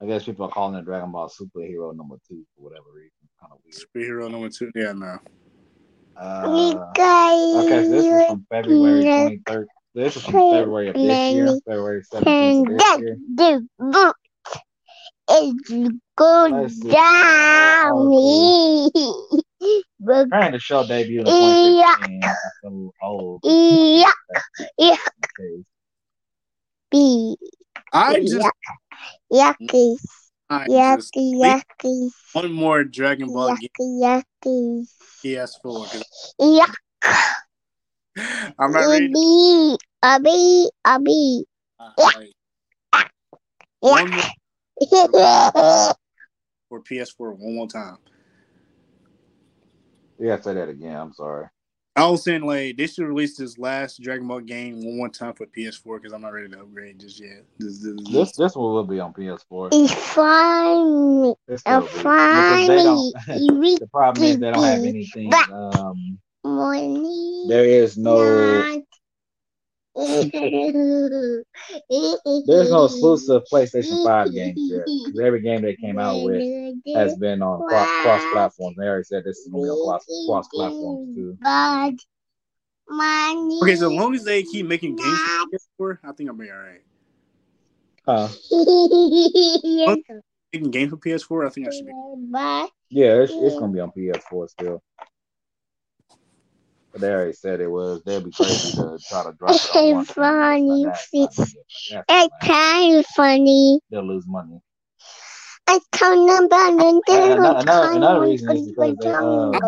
I guess people are calling it Dragon Ball Superhero number two for whatever reason. Kind of weird. superhero number two. Yeah, no. Uh, guys. okay, so this is from February 23rd. This is from February of this year, February 17th this year. the book is go down. Book Trying to show debut in 2016. I feel old. Yeah, yeah, be I just, yucky, I just yucky, yucky, one more Dragon Ball game yucky, yucky, PS4. 'cause yuck. <laughs> I'm not ready. To, Be, a bee, a bee. uh, like, one more <laughs> for PS4 one more time. You gotta say that again. I'm sorry. I was saying like they should release this last Dragon Ball game one more time for PS4 because I'm not ready to upgrade just yet. This, this, this- This this one will be on PS4. It's funny, It's a still be. Because they don't. funny, you read the problem is they don't have anything. Um, money. there is no. There's no exclusive PlayStation 5 games yet. 'Cause Every game they came out with has been on cross cross platforms. They already said this is gonna be on cross cross platforms too. But money. okay, so as long as they keep making games for PS4, I think I'll be all right. Huh? Making games for PS4, I think I should be. Yeah, it's, it's gonna be on PS4 still. But they already said it was. They'd be crazy to try to drop it on. Funny That's not good. That's it's kind of funny. They'll lose money. I told them about it. And another- another- reason is because they, uh,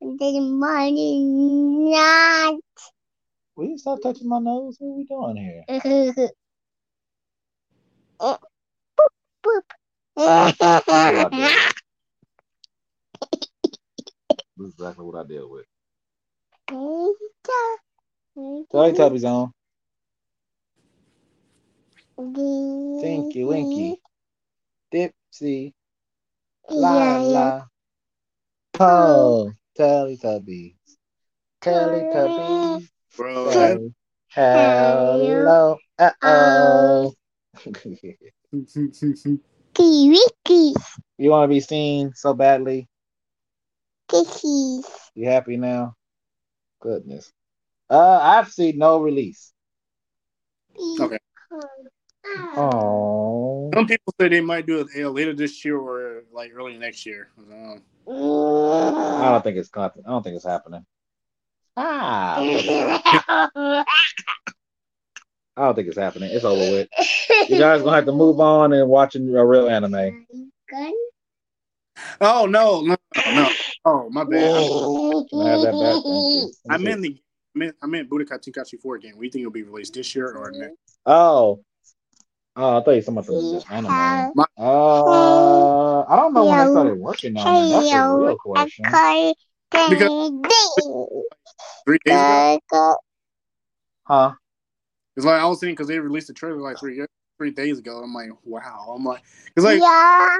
People the money not. Will you stop touching my nose? What are we doing here? <laughs> Boop, boop. This is exactly what I deal with. Thank Teletubbies on. Tinky Winky. Dipsy. La Yeah, yeah. la. Oh, Teletubbies. Teletubbies. Bro, say Hello. Uh oh. Wiki, you want to be seen so badly? Kisses. You happy now? Goodness. Uh, I've seen no release. Okay. Oh. some people say they might do it uh, later this year or like early next year. Um, I don't think it's content. I don't think it's happening. Ah. I don't think it's happening. It's over with. You guys gonna have to move on and watching a real anime. <laughs> Gun? oh no, no, no! Oh my bad. I have that back? Thank you. <laughs> I meant the I meant I meant Budokai Tenkaichi 4 game. We think it'll be released this year or next? Oh. Oh, I thought you were talking about the anime. Have Uh, I don't know when they Yo. started working on it. That's a Yo, real question. card. Three days ago. Huh? It's like I was saying because they released the trailer like three three days ago. I'm like, wow. I'm like, it's like Yeah.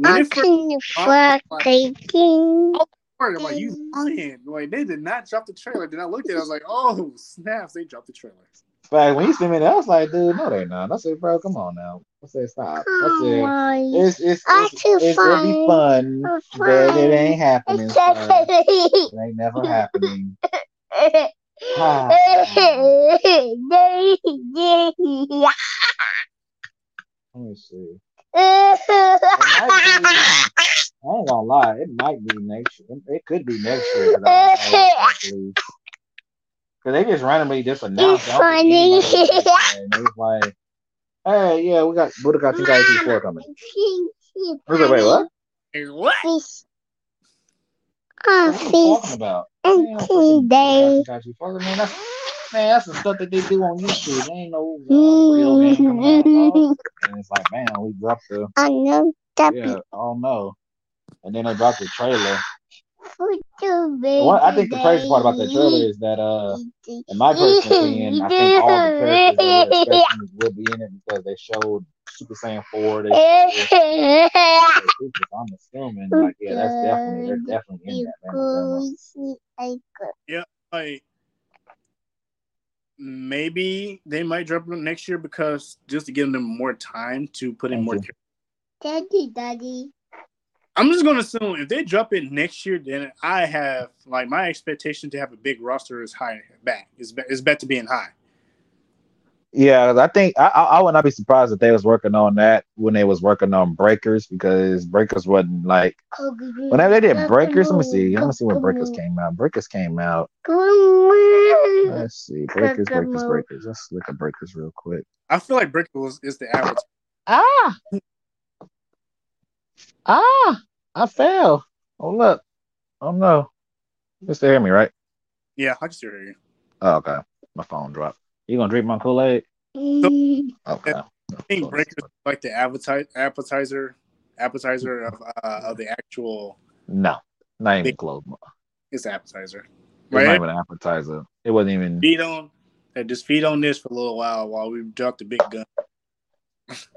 When I'm it first kind of dropped, for cooking. started, I'm like, you lying. Like, they did not drop the trailer. Then I looked at it, I was like, oh, snaps, they dropped the trailer. Like when you sent me that, I was like, dude, no, they not. I said, bro, come on now. I said, stop. I Come said, on. it's it's That's it's, too it's it'll be fun, but it ain't happening. It's son. It ain't never happening. <laughs> Ah. <laughs> Let me see. <laughs> I ain't gonna lie, it might be next year. It could be next year. Cause, I don't know exactly. 'Cause they just randomly just announced. it. I funny. anybody and it was like, hey, yeah, we got Budokai Tenkaichi 4 coming. I was like, wait, what? What? Fish. Oh, What are you talking about? and Ain't no freaking today. Budokai Tenkaichi 4. Man, that's, the stuff that they do on YouTube. There ain't no uh, real game coming out. And it's like, man, we dropped the, I know that yeah, oh no. And then they dropped the trailer. for the baby. What I think the crazy part about that trailer is that, uh, in my personal opinion, I think all the characters that we're will be in it because they showed Super Saiyan 4. They showed <laughs> I'm assuming, like, yeah, that's definitely, they're definitely in that, man. Like, maybe they might drop them next year because just to give them more time to put in Thank more. you. Daddy, daddy. I'm just gonna assume if they drop it next year, then I have like my expectation to have a big roster is high back. Is be- is bet to being high. Yeah, 'cause I think I, I I would not be surprised if they was working on that when they was working on Breakers because Breakers wasn't like whenever they did Breakers. Let me see. Let me see when Breakers came out. Breakers came out. Let's see. Breakers, Breakers, Breakers. Let's look at Breakers real quick. I feel like Breakers is, is the average. Ah, ah, I fell. Oh look. Oh no. You still hear me, right? Yeah, I can still hear you. Oh, okay. My phone dropped. You gonna drink my Kool Aid? Okay. I think Breakers is like the appetizer appetizer appetizer of uh, of the actual. No, not even close. It's appetizer. It was not even an appetizer. It wasn't even. Feed on. And just feed on this for a little while while we drop the big gun.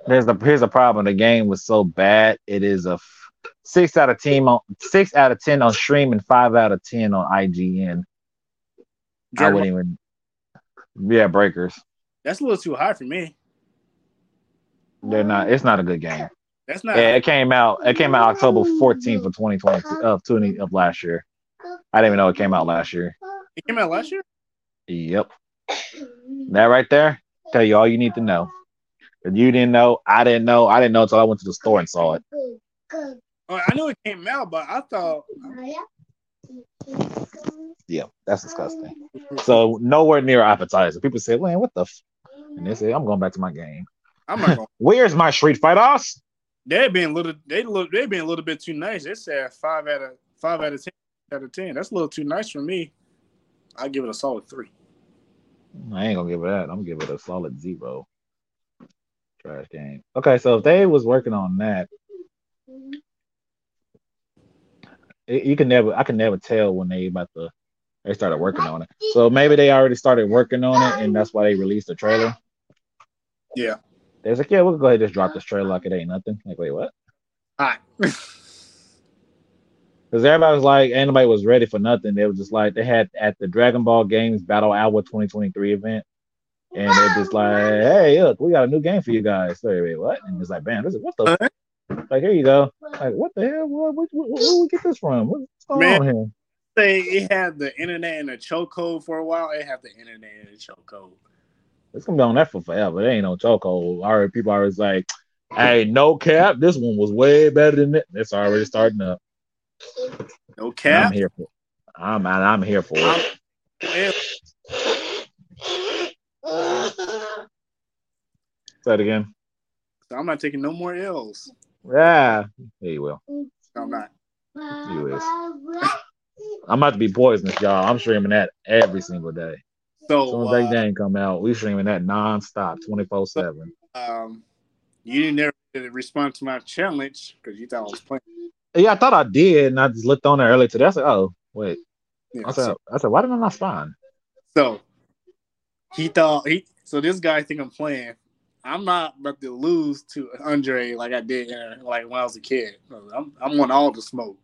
There's the here's the problem. The game was so bad. It is a f- six out of ten on six out of ten on stream and five out of ten on IGN. I wouldn't even. Yeah, breakers. That's a little too high for me. They're not. It's not a good game. That's not. Yeah, it came out. It came out October 14th of 2020 of 20 of last year. I didn't even know it came out last year. It came out last year. Yep, that right there tell you all you need to know. If you didn't know, I didn't know. I didn't know until I went to the store and saw it. Oh, I know it came out, but I thought Yeah, that's disgusting. <laughs> So nowhere near appetizer. People say, "Man, what the?" F-? And they say, "I'm going back to my game." I'm not going. <laughs> Where's my Street fight Fighters? They're being a little. They look. They being a little bit too nice. They said five out of five out of ten out of ten. That's a little too nice for me. I give it a solid three. I ain't gonna give it that. I'm gonna give it a solid zero. Trash game. Okay, so if they was working on that, it, you can never. I can never tell when they about to. They started working on it. So maybe they already started working on it, and that's why they released the trailer. Yeah. They was like, "Yeah, we'll go ahead and just drop this trailer like it ain't nothing." Like, wait, what? Hot. Because <laughs> everybody was like, anybody was ready for nothing. They was just like, they had at the Dragon Ball Games Battle Hour 2023 event, and they're just like, hey, look, we got a new game for you guys. So, wait, what? And it's like, bam, this is what the f-? Like, here you go. Like, what the hell? What, what, what, where did we get this from? What's going Man. on here? Say it had the internet in a chokehold for a while. It had the internet in a chokehold. It's gonna be on that for forever. It ain't no chokehold. Already, people are always like, hey, no cap, this one was way better than that." It's already starting up. No And cap. I'm here for. It. I'm I'm here for it. Say it again. So I'm not taking no more L's. Yeah, yeah, you will. I'm not. You is. I'm about to be poisonous, y'all. I'm streaming that every single day. As So soon as that uh, game come out, we streaming that nonstop, 24 seven. um, you never did respond to my challenge because you thought I was playing. Yeah, I thought I did, and I just looked on there earlier today. I said, "Oh, wait." Yeah, I said, so, "I said, why didn't I not respond?" so he thought he. So this guy think I'm playing. I'm not about to lose to Andre like I did like when I was a kid. I'm I want all the smoke.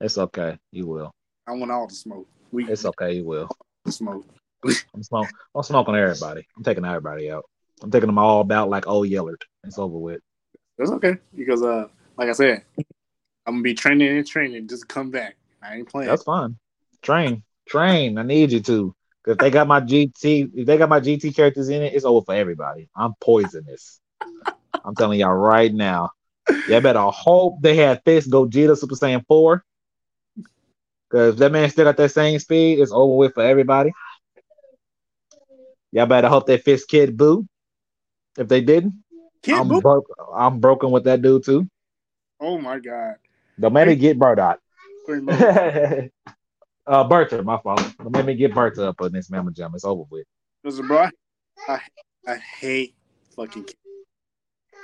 It's okay. You will. I want all the smoke. We It's okay. You will. smoke. <laughs> I'm smoke. I'm smoking everybody. I'm taking everybody out. I'm taking them all about like old Yellard. It's over with. That's okay because uh, like I said, I'm gonna be training and training just come back. I ain't playing. That's fine. Train, train. I need you to. Cause they got my GT, if they got my GT characters in it, it's over for everybody. I'm poisonous. I'm telling y'all right now. Y'all better hope they had Fist Gogeta Super Saiyan 4. Cause that man still got that same speed, it's over with for everybody. Y'all better hope they Fist Kid Boo. If they didn't, Kid I'm. I'm broken with that dude too. Oh my god. Don't make me get Bardock. <laughs> Uh, Bertha, my fault. Don't me get Bertha up on this Mamma Jam. It's over with. Listen, bro, I, I hate fucking kids.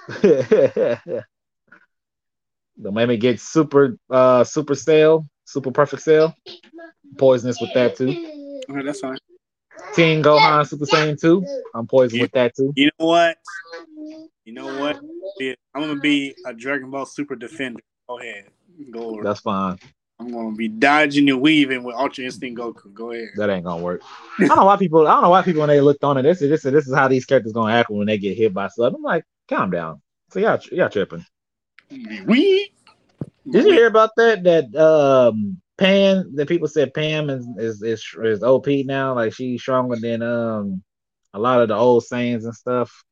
<laughs> Don't make me get super, uh, super sale, super perfect Cell. Poisonous with that too. Okay, that's fine. Teen Gohan Super Saiyan 2. I'm poisoned with that too. You know what? You know what? I'm gonna be a Dragon Ball Super Defender. Go ahead. Go over. That's fine. I'm gonna be dodging and weaving with Ultra Instinct Goku. Go ahead. That ain't gonna work. I don't know why people. I don't know why people when they looked on it. This is this is this is how these characters gonna act when they get hit by something. I'm like, calm down. So y'all y'all tripping. We. Did you hear about that? That um Pan that people said Pan is is is, is OP now. Like she's stronger than um a lot of the old Saiyans and stuff.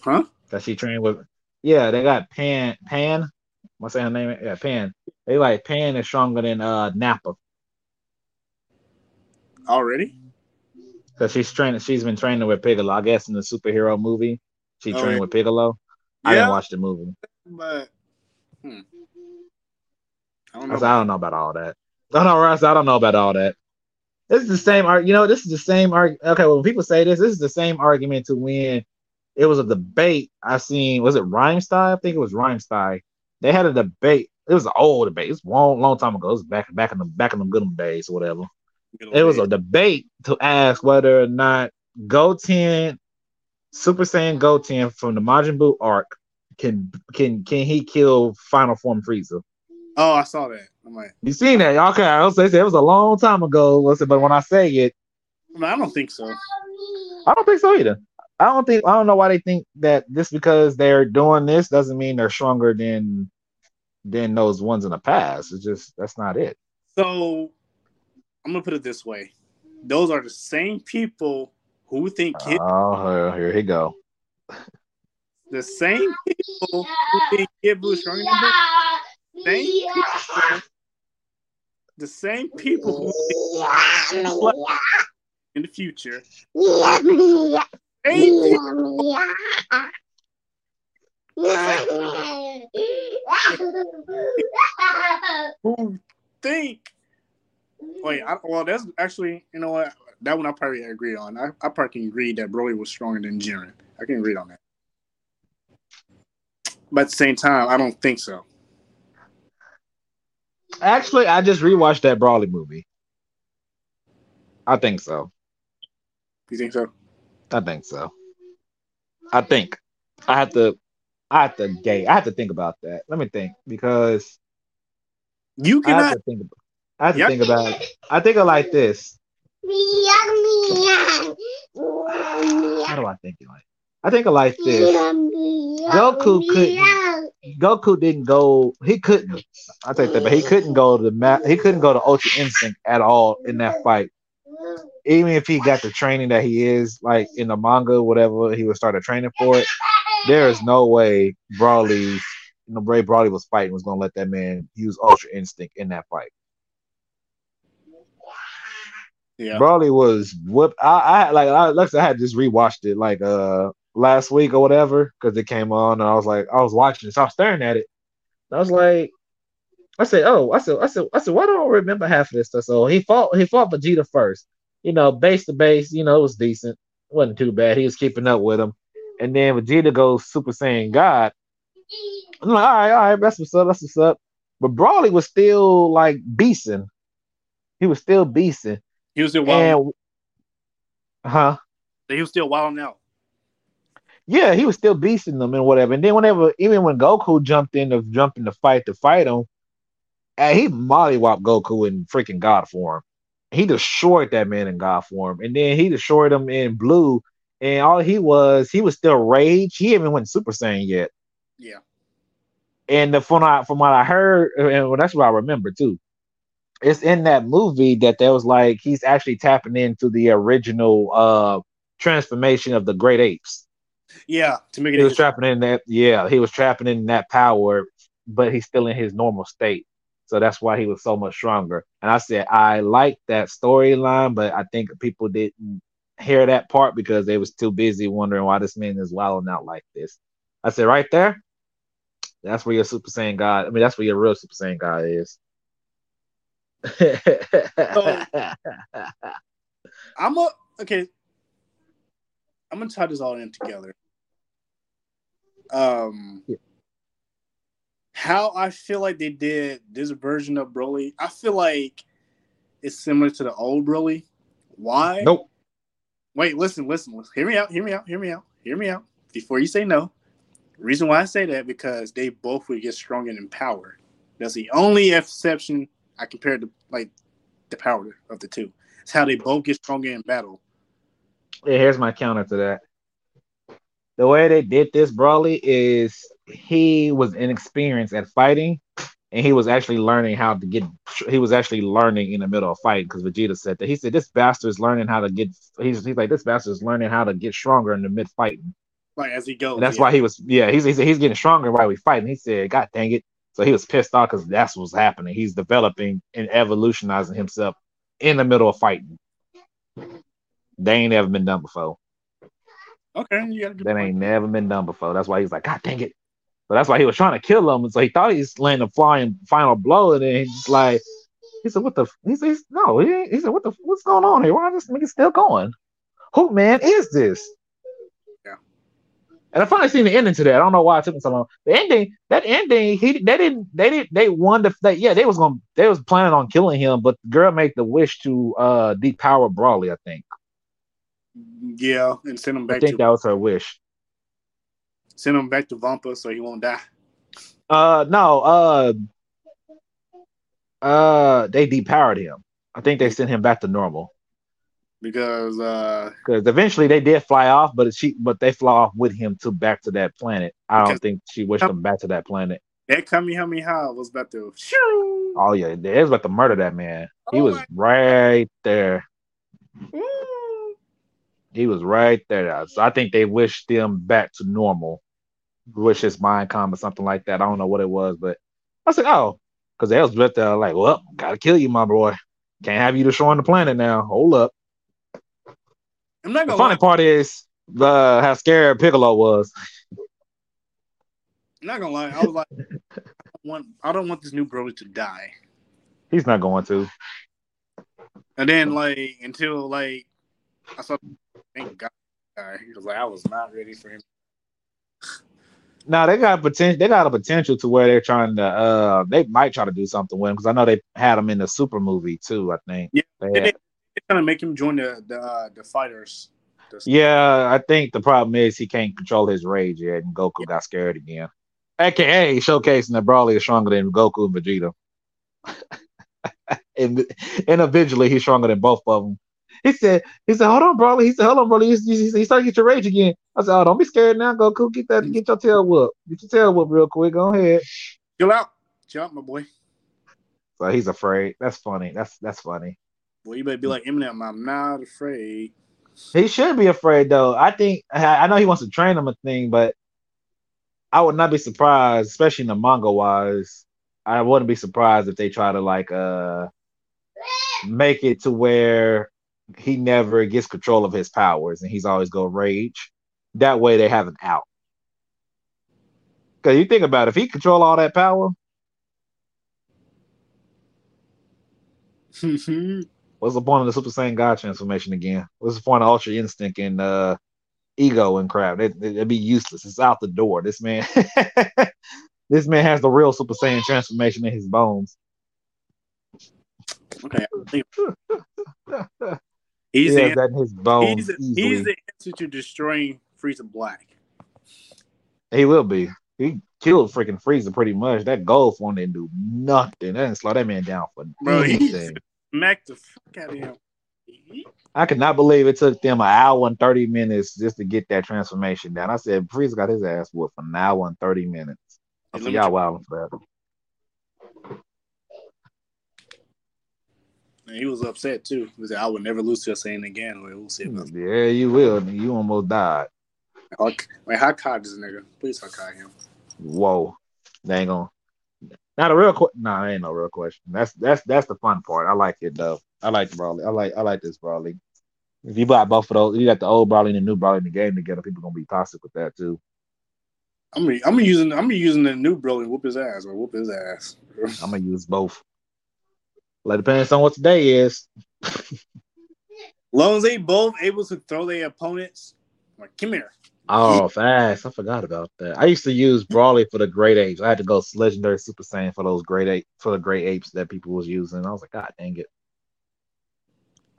Huh? That she trained with. Yeah, they got Pan Pan. Saying her name? Yeah, Pan. They like Pan is stronger than uh Nappa. Already? Cause she's training. She's been training with Piccolo. I guess in the superhero movie, she Oh, trained yeah. with Piccolo. I didn't watch the movie. but hmm. I don't know I, said, I don't know about all that. No, no, Russ, I don't know about all that. This is the same art. You know, this is the same argument. Okay, when people say this, this is the same argument to when it was a debate. I seen was it Rhymestein? I think it was Rhymestein. They had a debate. It was an old debate. It was long, long time ago. It was back back in the back in the good old days or whatever. It was a debate to ask whether or not Goten, Super Saiyan Goten from the Majin Buu arc can can can he kill Final Form Frieza? Oh, I saw that. I'm like, You seen that? Okay, I was say it was a long time ago. Listen, but when I say it, I don't think so. I don't think so either. I don't think I don't know why they think that just because they're doing this doesn't mean they're stronger than than those ones in the past. It's just that's not it. So I'm gonna put it this way: those are the same people who think Kid, Oh, here he go. the same people who think Kid Buu is stronger than Buu. Same people, the same people who think in the future. Who <laughs> think. Wait, I, well, that's actually, you know what? That one I probably agree on. I, I probably can agree that Broly was stronger than Jiren. I can agree on that. But at the same time, I don't think so. Actually, I just rewatched that Broly movie. I think so. You think so? I think so. I think I have to. I have to gay. I have to think about that. Let me think because You I have cannot. to think. I have to Yep. think about. It. I think of like this. How do I think it like? I think of like this. Goku couldn't. Goku didn't go. He couldn't. I take that, but he couldn't go to the map. He couldn't go to Ultra Instinct at all in that fight. Even if he got the training that he is, like in the manga, whatever, he would start a training for it. There is no way Broly, the way Broly was fighting, was gonna let that man use Ultra Instinct in that fight. Yeah. Broly was whoop. I, I like I like I had just rewatched it like uh last week or whatever because it came on and I was like I was watching it, so I was staring at it. I was like, I said, oh, I said, I said, I said, why don't I remember half of this stuff? So he fought he fought Vegeta first. You know, base to base, you know, it was decent. It wasn't too bad. He was keeping up with him. And then Vegeta goes Super Saiyan God. I'm like, all right, all right, that's what's up, that's what's up. But Broly was still like beasting. He was still beasting. He was still wilding. And huh? He was still wilding out. yeah, he was still beasting them and whatever. And then whenever, even when Goku jumped in to jump in the fight to fight him, and he mollywopped Goku in freaking God form. He destroyed that man in God form, and then he destroyed him in Blue. And all he was, he was still rage. He even went Super Saiyan yet. Yeah. And the, from, I, from what I heard, and that's what I remember too, it's in that movie that there was like he's actually tapping into the original uh transformation of the great apes. Yeah, to make it He was trapping in that, yeah, he was trapping in that power, but he's still in his normal state. So that's why he was so much stronger. And I said I like that storyline, but I think people didn't hear that part because they was too busy wondering why this man is wilding out like this. I said right there, that's where your Super Saiyan God. I mean, that's where your real Super Saiyan God is. <laughs> I'm a okay. I'm gonna tie this all in together. Um, Yeah. How I feel like they did this version of Broly, I feel like it's similar to the old Broly. Why? nope. Wait, listen, listen, listen. Hear me out. Hear me out. Hear me out. Hear me out. Before you say no, reason why I say that because they both would get stronger in power. That's the only exception I compared to like the power of the two. It's how they both get stronger in battle. Yeah, here's my counter to that. The way they did this, Broly, is he was inexperienced at fighting, and he was actually learning how to get. He was actually learning in the middle of fighting because Vegeta said that. He said this bastard is learning how to get. He's, he's like this bastard is learning how to get stronger in the mid fighting, Like as he goes. and that's yeah. why he was. Yeah, he's he's, he's getting stronger while we fighting. He said, "God dang it!" So he was pissed off because that's what's happening. He's developing and evolutionizing himself in the middle of fighting. They ain't ever been done before. Okay, you That ain't never been done before. That's why he's like, God dang it. So that's why he was trying to kill him. And so he thought he's laying the flying final blow. And then he's like, he said, What the? f-" He said, No, he, he said, What the? f- What's going on here? Why is this nigga still going? Who man is this? Yeah. And I finally seen the ending to that. I don't know why it took him so long. The ending, that ending, he they didn't they didn't they won the they, yeah, they was gonna they was planning on killing him, but the girl made the wish to uh depower Broly, I think. Yeah, and send him I back think to that was her wish. send him back to Vampa so he won't die. Uh no, uh uh they depowered him. I think they sent him back to normal. Because uh Because eventually they did fly off, but she but they fly off with him to back to that planet. I don't think she wished them back to that planet. that Kamehameha was about to shoo. Oh yeah, it was about to murder that man. He Oh was right there. Ooh. He was right there. So I think they wished them back to normal. Wish his mind calm or something like that. I don't know what it was, but I said, oh, because they was right there like, well, gotta kill you, my boy. Can't have you destroying the planet now. Hold up. I'm not The funny lie. part is uh, how scared Piccolo was. I'm not gonna lie. I was like, I don't want I don't want this new Broly to die. He's not going to. And then like until like I saw thank God he was like I was not ready for him. Now they got potential. They got a potential to where they're trying to. Uh, they might try to do something with him because I know they had him in the Super movie too. I think. Yeah, They They, they kind of make him join the the uh, the fighters. The- yeah, I think the problem is he can't control his rage yet, and Goku got scared again. AKA showcasing that Broly is stronger than Goku and Vegeta. <laughs> and individually, he's stronger than both of them. He said, "He said, hold on, Broly." He said, "Hold on, Broly." He, he, he started to get your rage again. I said, "Oh, don't be scared now, Goku. Get that, get your tail whooped. Get your tail whooped real quick. Go ahead." Chill out, chill out, my boy. So he's afraid. That's funny. That's that's funny. Well, you better be like Eminem. I'm not afraid. He should be afraid though. I think I I know he wants to train him a thing, but I would not be surprised, especially in the manga wise. I wouldn't be surprised if they try to like uh make it to where he never gets control of his powers and he's always go rage. That way they have an out. Cause you think about it, if he control all that power, <laughs> what's the point of the Super Saiyan God transformation again? What's the point of Ultra Instinct and uh ego and crap? It, it, would be useless. It's out the door. This man, <laughs> this man has the real Super Saiyan transformation in his bones. okay, I think He <laughs> he's the, that his bones he's, he's the answer to destroying Frieza Black. He will be. He killed freaking Frieza pretty much. That gold form didn't do nothing. That didn't slow that man down for Bro, anything. smacked the fuck out of him. I could not believe it took them an hour and 30 minutes just to get that transformation down. I said Frieza got his ass whooped for an hour and 30 minutes. I said, y'all wilding for that. And he was upset too. He said, I would never lose to a Saiyan again. Like, we'll see about that. Yeah, you will. You almost died. Like, like, how caught this nigga? Please how caught him. Whoa. dang on. not a real question. No, nah, ain't no real question. That's that's that's the fun part. I like it though. I like the Broly. I like I like this Broly. If you buy both of those, you got the old Broly and the new Broly in the game together, people gonna be toxic with that too. I'm gonna, I'm gonna using I'm gonna using the new and whoop his ass or whoop his ass. I'm gonna use both. Like depends on what today is. long as they both able to throw their opponents, like come here. Oh, fast! I forgot about that. I used to use Broly for the great apes. I had to go legendary Super Saiyan for those great ape for the great apes that people was using. I was like, God dang it!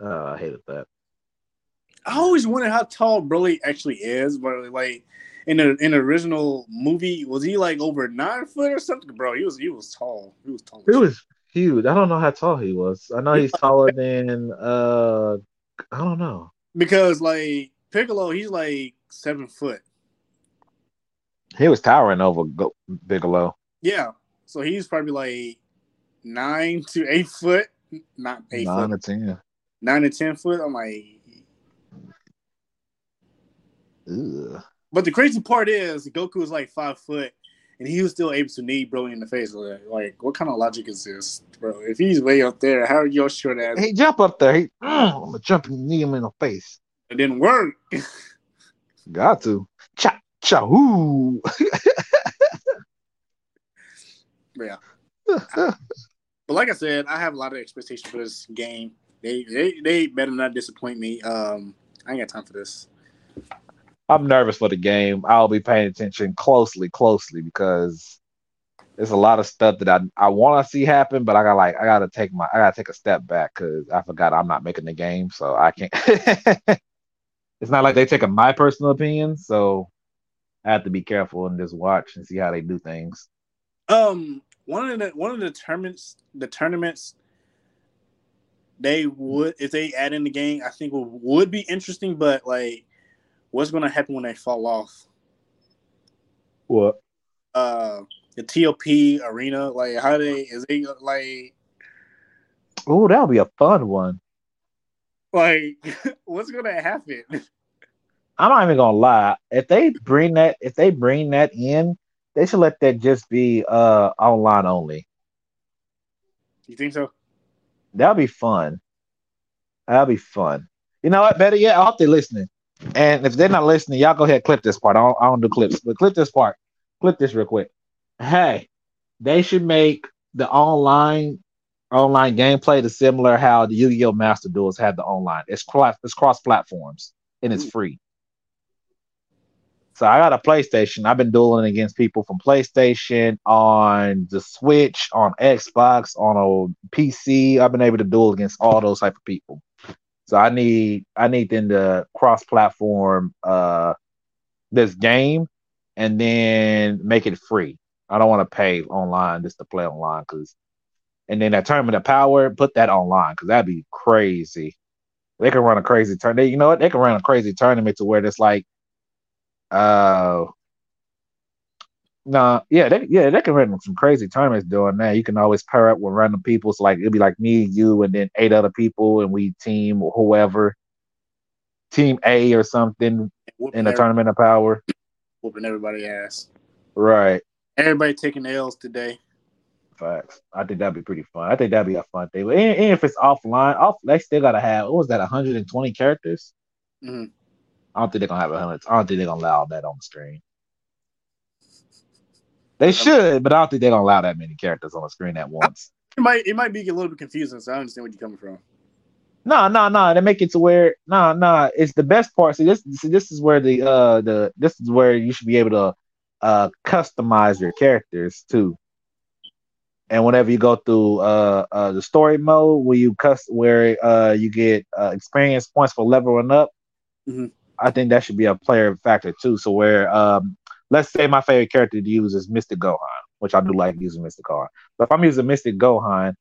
Uh, I hated that. I always wondered how tall Broly actually is, but like in the in the original movie, was he like over nine foot or something? Bro, he was he was tall. He was tall. He was huge. I don't know how tall he was. I know he's taller than uh, I don't know. because like Piccolo, he's like seven foot. He was towering over Go- Piccolo. Yeah, so he's probably like nine to eight foot, not eight Nine foot, or ten. nine to ten foot. I'm like, Ugh. but the crazy part is Goku was like five foot, and he was still able to knee Broly in the face. Like, like, what kind of logic is this, bro? If he's way up there, how are your short ass? He jump up there. He, mm, I'm gonna jump and knee him in the face. It didn't work. <laughs> Got to. Cha cha whoo. <laughs> yeah. <laughs> But like I said, I have a lot of expectations for this game. They they they better not disappoint me. Um, I ain't got time for this. I'm nervous for the game. I'll be paying attention closely, closely because there's a lot of stuff that I I want to see happen, but I got like I gotta take my I gotta take a step back because I forgot I'm not making the game, so I can't. <laughs> it's not like they taking my personal opinion, so I have to be careful and just watch and see how they do things. Um, one of the one of the tournaments, the tournaments, they would if they add in the game, I think would, would be interesting. But like, what's going to happen when they fall off? What? Uh, the TOP arena, like how they is they like Oh, that'll be a fun one. like <laughs> what's going to happen? I'm not even gonna lie. If they bring that, if they bring that in, they should let that just be uh online only. You think so? That'll be fun. That'll be fun. You know what? Better yet, I hope they're listening. And if they're not listening, y'all go ahead clip this part. I don't, I don't do clips, but clip this part. Clip this real quick. Hey, they should make the online online gameplay the similar how the Yu-Gi-Oh! Master Duels had the online. It's cross it's cross platforms and it's free. So I got a PlayStation. I've been dueling against people from PlayStation on the Switch, on Xbox, on a PC. I've been able to duel against all those type of people. So I need I need them to cross platform uh this game and then make it free. I don't want to pay online just to play online because and then that tournament of power, put that online because that'd be crazy. They can run a crazy turn. They, you know what? They can run a crazy tournament to where it's like uh, nah, yeah, they, yeah, they can run some crazy tournaments doing that. You can always pair up with random people. So like it'll be like me, you, and then eight other people, and we team or whoever, team A or something in a tournament of power. whooping everybody ass. Right. Everybody taking L's today. Facts. I think that'd be pretty fun. I think that'd be a fun thing. But and, and if it's offline, off they still gotta have what was that, 120 characters? Mhm. I don't think they're gonna have a hundred. I don't think they're gonna allow that on the screen. They should, but I don't think they're gonna allow that many characters on the screen at once. It might it might be a little bit confusing, so I understand where you're coming from. No, no, no. They make it to where no, no. It's the best part. See, this, see, this is where the uh the this is where you should be able to uh customize your characters too. And whenever you go through uh, uh the story mode, where you cus where uh you get uh, experience points for leveling up, Mhm. I think that should be a player factor too. So where um let's say my favorite character to use is Mystic Gohan, which I do like using Mystic Gohan. But if I'm using Mystic Gohan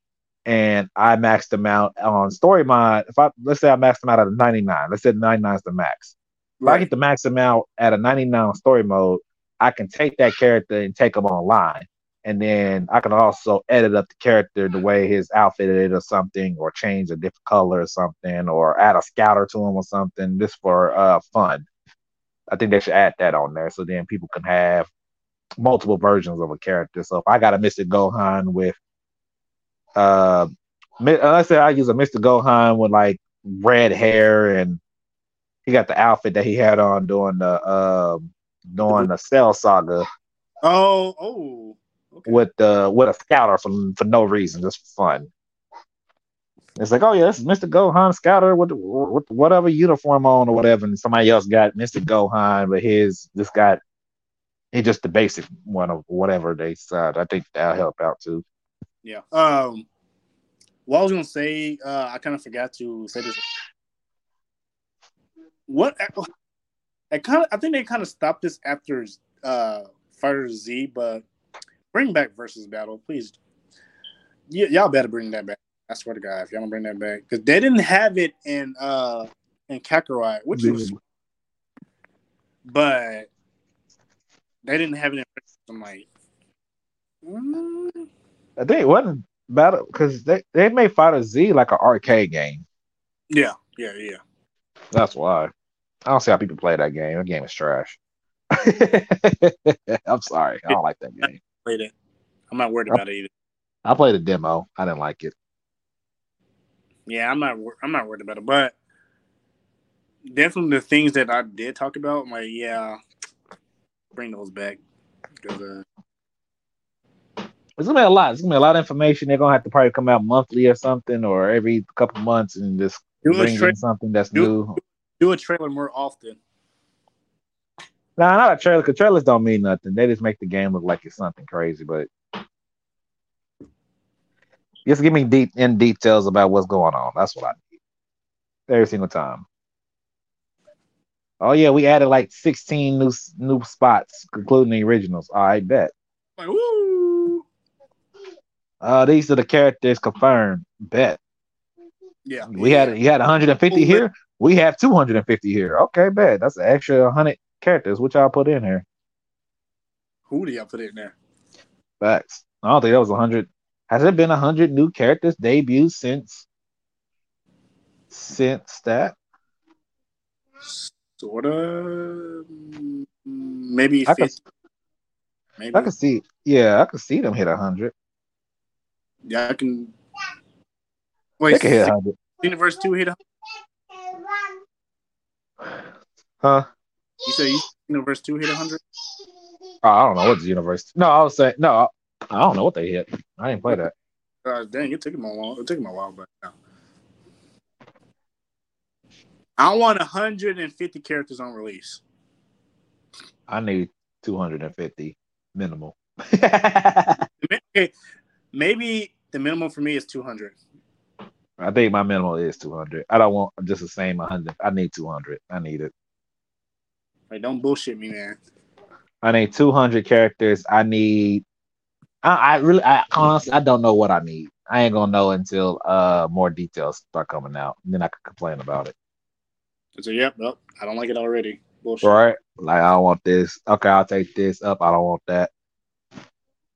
and I maxed them out on story mode, if I let's say I maxed them out at a 99, let's say 99 is the max. If I get to max them out at a 99 story mode, I can take that character and take them online. And then I can also edit up the character the way his outfit is or something, or change a different color or something, or add a scouter to him or something, just for uh fun. I think they should add that on there so then people can have multiple versions of a character. So if I got a Mr. Gohan with uh let's say I use a Mr. Gohan with like red hair and he got the outfit that he had on during the uh during the Cell Saga. Oh, oh, okay. with the with a scouter for for no reason, just for fun. It's like, oh yeah, this is Mr. Gohan Scouter with, with whatever uniform on or whatever, and somebody else got Mr. Gohan, but his just got he just the basic one of whatever they said. I think that'll help out too. Yeah. Um. What I was gonna say, uh, I kind of forgot to say this. What I kind of, I think they kind of stopped this after uh Fighter Z, but bring back versus battle, please. Y- y'all better bring that back. I swear to God, if y'all don't bring that back, because they didn't have it in uh in Kakarot, which yeah. was, but they didn't have it in. I'm like, mm. I think it wasn't battle because they they made Fighter Z like an arcade game. Yeah, yeah, yeah. That's why. I don't see how people play that game. That game is trash. <laughs> I'm sorry. I don't like that game. Played it. I'm not worried about it either. I played a demo. I didn't like it. Yeah, I'm not. I'm not worried about it, but definitely the things that I did talk about, I'm like, yeah, bring those back because uh, it's gonna be a lot. It's gonna be a lot of information. They're gonna have to probably come out monthly or something, or every couple months, and just do bring in something that's do, new. Do a trailer more often. Nah, not a trailer. Cause trailers don't mean nothing. They just make the game look like it's something crazy. But just give me deep in details about what's going on. That's what I need every single time. Oh yeah, we added like 16 new new spots, including the originals. I bet. Like, woo! Uh, these are the characters confirmed. Bet. Yeah. We had you had 150 here. We have 250 here. Okay, bet. That's an extra 100 characters. Which y'all put in here? Who do y'all put in there? Facts. I don't think that was 100. Has there been a 100 new characters debuted since since that? Sort of. Maybe I could, maybe. I can see. Yeah, I can see them hit 100. Yeah, I can. Wait, they can hit 100. Universe 2 hit 100. Huh? You say Universe 2 hit 100? Oh, I don't know what's Universe. No, I was saying, no, I don't know what they hit. I didn't play that. Uh, dang, it took him a long. It took him a while, but no. I want 150 characters on release. I need 250 minimal. <laughs> okay, maybe the minimum for me is 200. I think my minimum is 200. I don't want just the same 100. I need 200. I need it. Like, don't bullshit me, man. I need 200 characters. I need I, I really, I honestly, I don't know what I need. I ain't gonna know until uh more details start coming out. And then I can complain about it. So yep, nope, I don't like it already. Bullshit. Right? Like I don't want this. Okay, I'll take this up. I don't want that.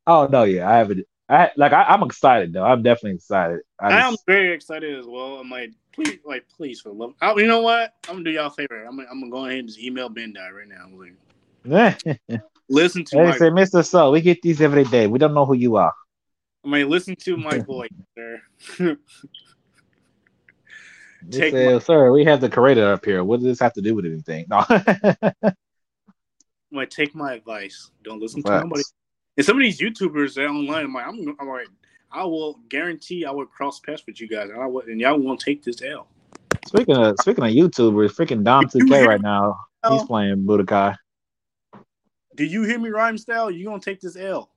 Oh no, yeah, I have it. I like I, am excited though. I'm definitely excited. I, just, I am very excited as well. I'm like, please, like, please for love. I, you know what? I'm gonna do y'all a favor. I'm gonna, I'm gonna go ahead and just email Bandai right now. I'm like, <laughs> listen to they my say, Mr. So, we get these every day. We don't know who you are. I mean, listen to my <laughs> voice, sir. Take say, my- oh, sir, we have the creator up here. What does this have to do with anything? No. like, take my advice. Don't listen to nobody. And some of these YouTubers that online, I'm like, I'm, I'm like, I will guarantee I will cross paths with you guys, and I will, and y'all won't take this L. Speaking of speaking of YouTubers, freaking Dom 2K right now, he's playing Budokai. Do you hear me rhyme style? You gonna take this L?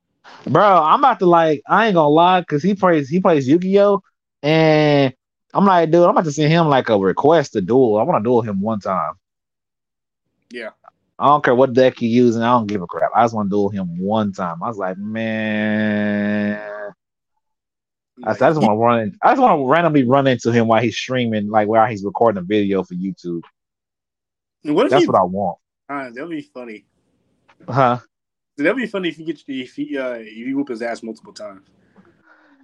Bro, I'm about to like I ain't gonna lie, cause he plays he plays Yu-Gi-Oh! And I'm like, dude, I'm about to send him like a request to duel. I want to duel him one time. Yeah. I don't care what deck you using. I don't give a crap. I just want to duel him one time. I was like, man. I, said, I just want to run. In, I just want to randomly run into him while he's streaming, like while he's recording a video for YouTube. What That's he, what I want. uh, that'd be funny. Huh? That'd be funny if he get if he uh if you whoop his ass multiple times.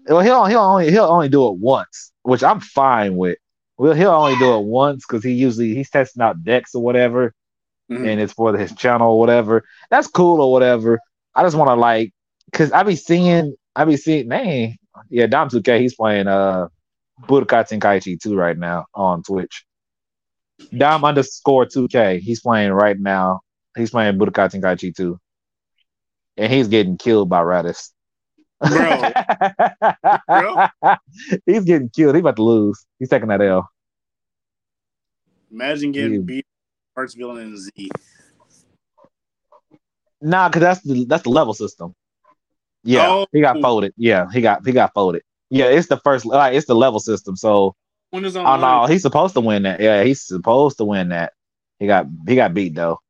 Well, he'll he'll only he'll only do it once, which I'm fine with. Well, he'll only do it once because he usually he's testing out decks or whatever, Mhm. and it's for his channel or whatever. That's cool or whatever. I just want to like, cause I be seeing, I be seeing, man, yeah, Dom 2K, he's playing uh Budokai Tenkaichi 2 right now on Twitch. Dom underscore 2K, he's playing right now. He's playing Budokai Tenkaichi 2. And he's getting killed by Raditz. Bro. <laughs> he's getting killed. He's about to lose. He's taking that L. Imagine getting Yeah. beat villain in Z. Nah, cause that's the that's the level system. Yeah, Oh. he got oh. folded. Yeah, he got he got folded. Yeah, it's the first like it's the level system. So When is oh no, he's supposed to win that. Yeah, he's supposed to win that. He got he got beat though.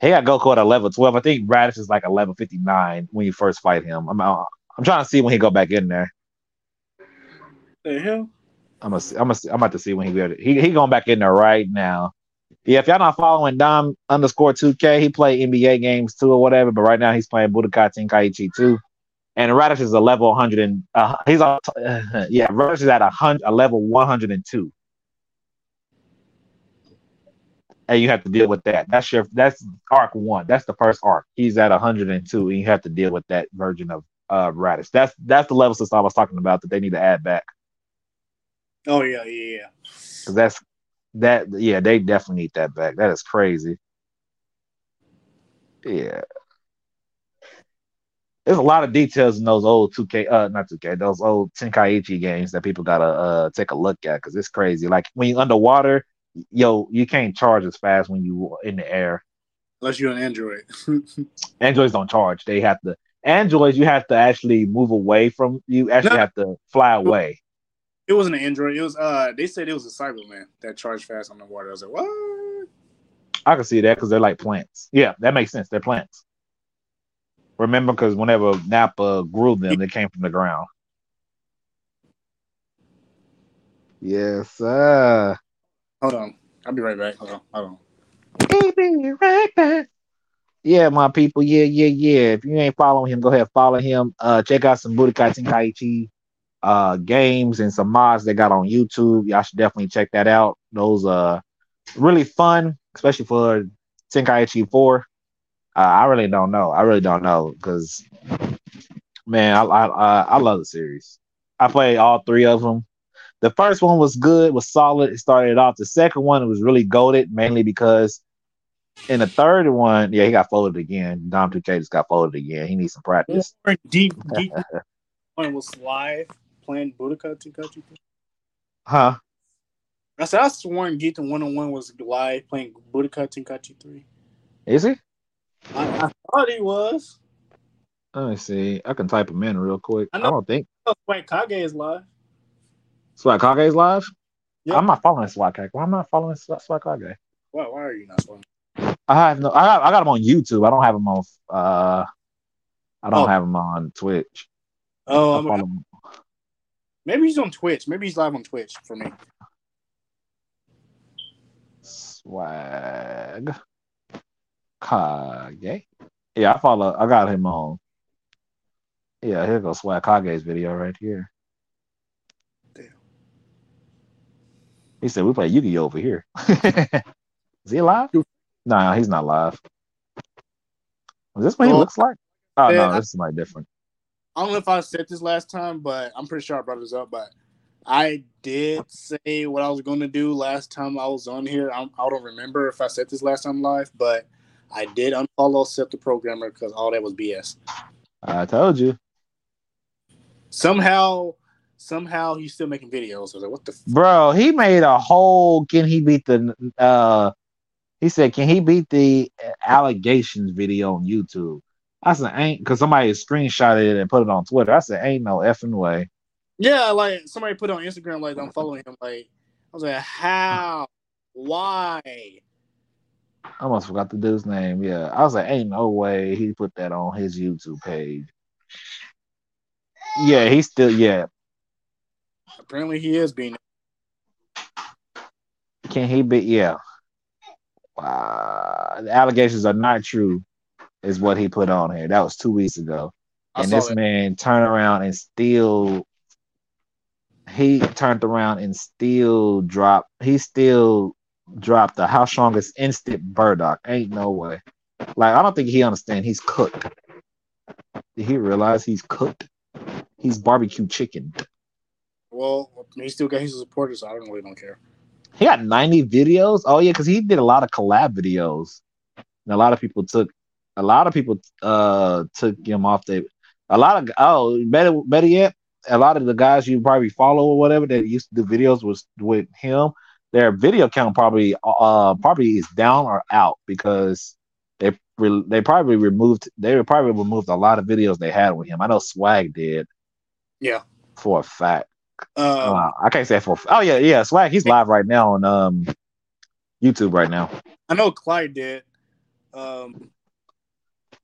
He got Goku at a level twelve. I think Raditz is like a level fifty nine when you first fight him. I'm uh, I'm trying to see when he go back in there. the hell? I'm gonna. I'm gonna. I'm about to see when he go. He he going back in there right now. Yeah, if y'all not following Dom underscore 2K, he play NBA games too or whatever, but right now he's playing Budokai Tenkaichi 2. And Raditz is a level 100 and uh, he's on <laughs> yeah, Raditz is at a hundred a level 102. And you have to deal with that. That's your that's arc one. That's the first arc. He's at 102, and you have to deal with that version of uh Raditz. That's that's the level system I was talking about that they need to add back. Oh yeah, yeah, yeah. 'Cause that's that yeah, they definitely need that back. That is crazy. Yeah. There's a lot of details in those old 2K, uh, not 2K, those old Tenkaichi games that people gotta uh take a look at because it's crazy. Like when you're underwater, yo, you can't charge as fast when you in the air. Unless you're an android. <laughs> Androids don't charge. They have to. Androids, you have to actually move away from. You actually No. have to fly away. it wasn't an android. It was uh. They said it was a Saibaman that charged fast on the water. I was like, what? I can see that because they're like plants. Yeah, that makes sense. They're plants. Remember, because whenever Nappa grew them, they came from the ground. Yes, sir. Hold on. I'll be right back. Hold on. Hold on. Baby, right back. Yeah, my people. Yeah, yeah, yeah. If you ain't following him, go ahead follow him. Uh, check out some Budokai Tenkaichi uh games and some mods they got on YouTube. Y'all should definitely check that out. Those uh really fun, especially for Tenkaichi 4. Uh, I really don't know. I really don't know because man, I I I, I love the series. I played all three of them. The first one was good, was solid. It started off. The second one was really goaded, mainly because in the third one, yeah, he got folded again. Dom 2K just got folded again. He needs some practice. Deep Deep One was live playing Budokai Tenkaichi. Huh? I said I sworn Geek One on One was live playing Budokai Tenkaichi Three. Is he? I, I thought he was. Let me see. I can type him in real quick. I I, don't think wait, Kage is live. Swag Kage's live. Yeah. I'm not following Swag Kage. Why am I not following Swag Kage? Why, why are you not following? I have no. I got, I got him on YouTube. I don't have him on. Uh, I don't Oh. have him on Twitch. Oh, I'm, maybe he's on Twitch. Maybe he's live on Twitch for me. Swag Kage. Yeah, I follow. I got him on. Yeah, here goes Swag Kage's video right here. He said we play Yu-Gi-Oh over here. <laughs> Is he live? Nah, he's not live. Is this what he looks like? Oh yeah, no, I- this is somebody different. I don't know if I said this last time, but I'm pretty sure I brought this up. But I did say what I was going to do last time I was on here. I'm, I don't remember if I said this last time live, but I did unfollow Seth the Programmer because all that was BS. I told you, Somehow, somehow he's still making videos. I was like, what the? F-? bro. He made a whole. Can he beat the? uh He said, can he beat the allegations video on YouTube? I said, ain't because somebody screenshotted it and put it on Twitter. I said, ain't no effing way. Yeah, like somebody put on Instagram, like I'm following him. Like I was like, how? Why? I almost forgot the dude's name. Yeah, I was like, ain't no way he put that on his YouTube page. Yeah, he's still yeah. Apparently, he is being. Can he be? Yeah. Wow, the allegations are not true, is what he put on here. That was two weeks ago, I and this that. man turned around and still. He turned around and still dropped. He still dropped the how strong is instant Bardock. Ain't no way. Like I don't think he understand. He's cooked. Did he realize he's cooked? He's barbecue chicken. Well, he still got his supporters, so I don't really don't care. He got 90 videos. Oh yeah, because he did a lot of collab videos. And a lot of people took a lot of people uh took him off the a lot of oh better better yet, a lot of the guys you probably follow or whatever that used to do videos was with him, their video count probably uh probably is down or out because they re- they probably removed they probably removed a lot of videos they had with him. I know Swag did Yeah. for a fact. Um, I can't say for. Oh yeah, yeah. Swag. He's live right now on um YouTube right now. I know Clyde did. Um,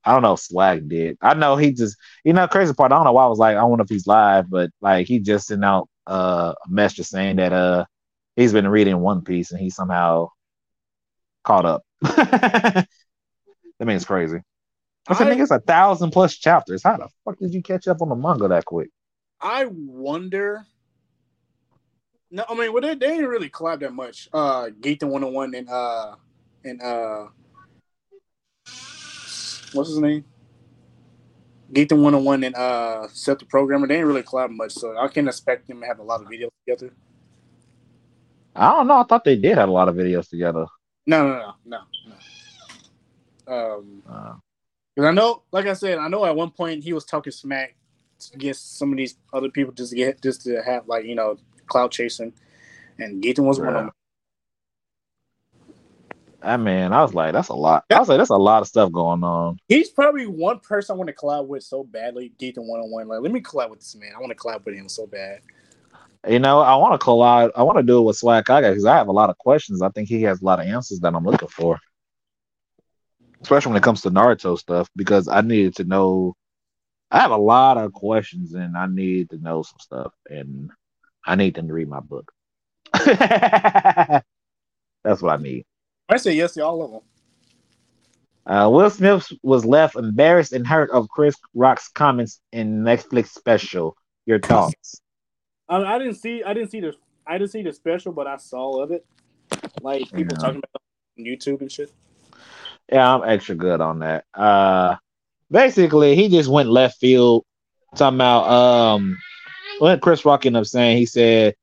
I don't know if Swag did. I know he just. You know, crazy part. I don't know why I was like, I don't know if he's live, but like he just sent out uh, a message saying that uh he's been reading One Piece and he somehow caught up. <laughs> that means crazy. I said, I- nigga, it's a thousand plus chapters. How the fuck did you catch up on the manga that quick? I wonder. No, I mean, well, they, they didn't really collab that much. Uh, Gaten 101 and uh, and uh, what's his name? Gaten 101 and uh, Seth the Programmer. They didn't really collab much, so I can't expect them to have a lot of videos together. I don't know. I thought they did have a lot of videos together. No, no, no, no, no. Um, Uh, because I know, like I said, I know at one point he was talking smack against some of these other people just to get just to have like you know cloud chasing, and Gaten was one of them. I mean, I was like, that's a lot. I was like, that's a lot of stuff going on. He's probably one person I want to collab with so badly. Gaten one on one, like let me collab with this man. I want to collab with him so bad. You know, I want to collab. I want to do it with Swag Kage because I have a lot of questions. I think he has a lot of answers that I'm looking for, especially when it comes to Naruto stuff. Because I needed to know. I have a lot of questions, and I need to know some stuff, and I need them to read my book. <laughs> That's what I need. I say yes to all of them. Uh, Will Smith was left embarrassed and hurt of Chris Rock's comments in Netflix special. Your thoughts? I, I didn't see. I didn't see the. I didn't see the special, but I saw of it. Like people Yeah. talking about on YouTube and shit. Yeah, I'm extra good on that. Uh basically he just went left field talking about um what Chris Rock ended up saying, he said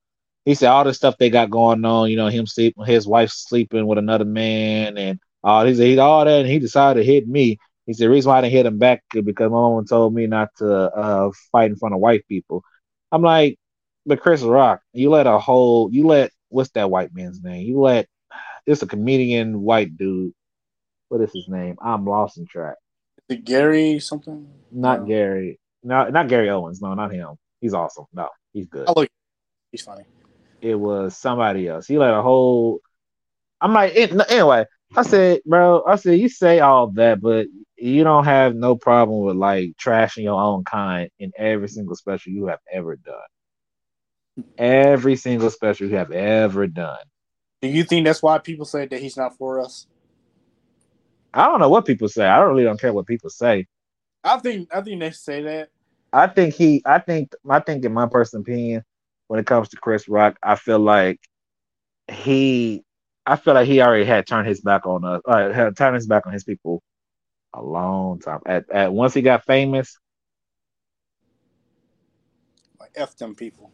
he said all the stuff they got going on, you know, him sleep his wife sleeping with another man and all he said all that and he decided to hit me. He said the reason why I didn't hit him back is because my mom told me not to uh fight in front of white people. I'm like, but Chris Rock, you let a whole you let what's that white man's name? You let it's a comedian white dude what is his name? I'm lost in track. The Gary something. Not No. Gary. No, not Gary Owens. No, not him. He's awesome. No, he's good. Oh look, he's funny. It was somebody else. He let a whole. I'm like, it, anyway. I said, bro. I said, you say all that, but you don't have no problem with like trashing your own kind in every single special you have ever done. Every single special you have ever done. Do you think that's why people say that he's not for us? I don't know what people say. I don't really don't care what people say. I think. I think they say that. I think he. I think. I think, in my personal opinion, when it comes to Chris Rock, I feel like he. I feel like he already had turned his back on us. Uh, had turned his back on his people a long time. At, at once he got famous, Like f them people.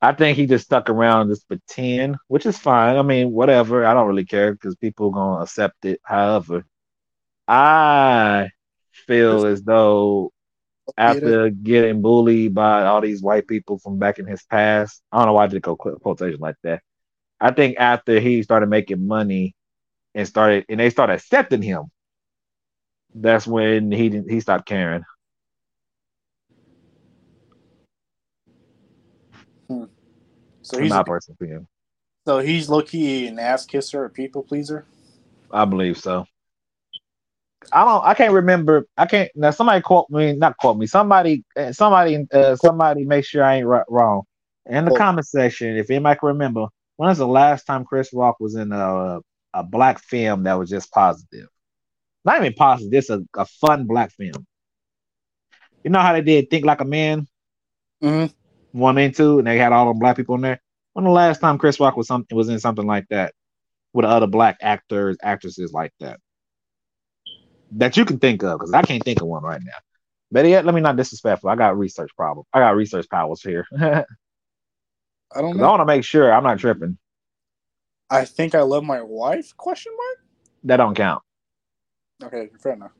I think he just stuck around and just pretend, which is fine. I mean, whatever. I don't really care because people are gonna accept it. However, I feel as though after getting bullied by all these white people from back in his past. I don't know why I did go qu- quotation like that. I think after he started making money and started and they started accepting him, that's when he didn't he stopped caring. Hmm. So In he's my personal opinion. so he's low key an ass kisser, a people pleaser. I believe so. I don't. I can't remember. I can't. Now somebody quote me. Not quote me. Somebody. uh, Somebody. Uh, somebody. Make sure I ain't wrong. In the Quote. comment section, if anybody can remember, when was the last time Chris Rock was in a a black film that was just positive? Not even positive. Just a, a fun black film. You know how they did Think Like a Man Mm Mhm. one and two, and they had all the black people in there. When the last time Chris Rock was something was in something like that with other black actors, actresses like that that you can think of? Because I can't think of one right now. Better yet, let me not disrespectful. I got research problem. I got research powers here. <laughs> I don't I want to make sure I'm not tripping. I think I love my wife? Question mark. That don't count. Okay, fair enough.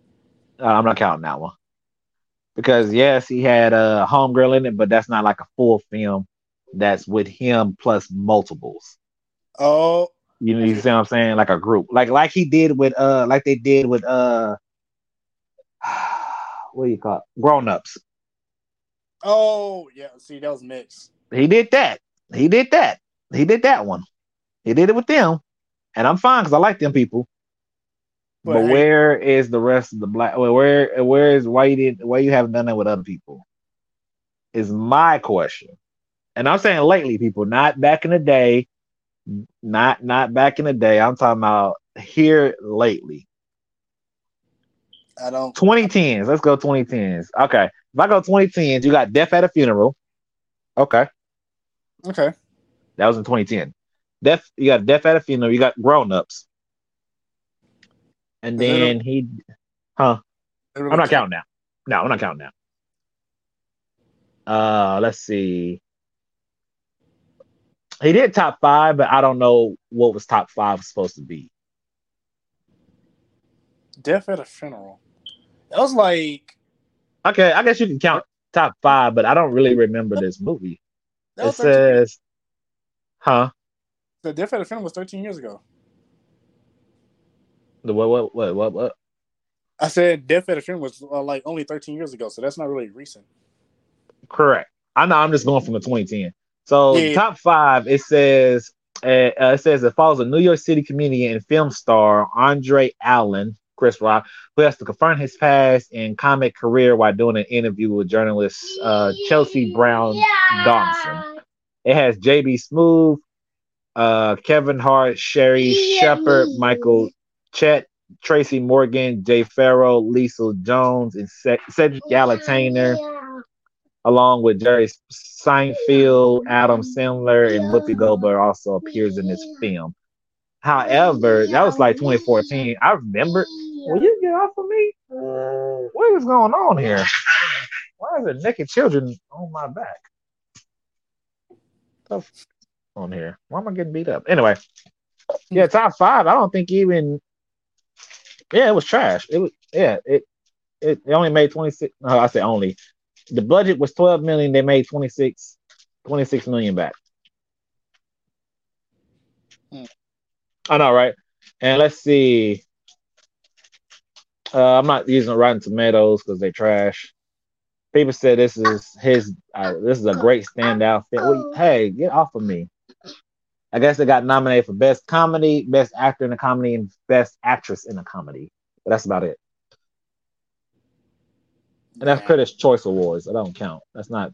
Uh, I'm not counting that one because yes, he had a homegirl in it, but that's not like a full film. That's with him plus multiples. Oh, You know, you see what I'm saying? Like a group, like like he did with uh, like they did with uh, <sighs> what do you call it? Grown ups. oh, yeah. See, that was mixed. He did that. He did that. He did that one. He did it with them, and I'm fine because I like them people. But, But hey- where is the rest of the black? Where where is why you did why you haven't done that with other people? Is my question, and I'm saying lately, people, not back in the day, not not back in the day. I'm talking about here lately. I don't. 2010s. Let's go 2010s. Okay, if I go 2010s, you got Death at a Funeral. Okay, Okay. that was in 2010. Death, you got Death at a Funeral. You got Grown Ups, and then he, huh? I'm not counting now. No, I'm not counting now. Uh, let's see. He did top five, but I don't know what was top five supposed to be. Death at a funeral. That was like. Okay, I guess you can count top five, but I don't really remember this movie. It was 13 says, huh? the Death at a funeral was 13 years ago. The what? What? What? What? What? I said Death at a funeral was uh, like only 13 years ago, so that's not really recent. Correct. I know. I'm just going from the 2010. So Yeah. top five. It says. Uh, uh, it says it follows a New York City comedian and film star Andre Allen, Chris Rock, who has to confront his past and comic career while doing an interview with journalist uh, Chelsea Brown Dawson. It has JB Smoove, uh, Kevin Hart, Sherri Shepherd, Michael Che, Tracy Morgan, Jay Pharoah, Lisa Jones, and Ce- Cedric the Entertainer, along with Jerry Seinfeld, Adam Sandler, and Whoopi Goldberg also appears in this film. However, that was like 2014. I remember. Will you get off of me? Uh, what is going on here? <laughs> Why is there naked children on my back? Stuff on here. Why am I getting beat up? Anyway, yeah, top five. I don't think even. Yeah, it was trash. It was. Yeah, it. It, it only made 26. No, I say only. The budget was 12 million. They made 26, 26 million back. Hmm. I know, right? And let's see. Uh, I'm not using Rotten Tomatoes because they trash. People said this is his. Uh, this is a great standout film. Well, hey, get off of me. I guess they got nominated for best comedy, best actor in a comedy, and best actress in a comedy. But that's about it. And that's. Critics' Choice Awards. I don't count. That's not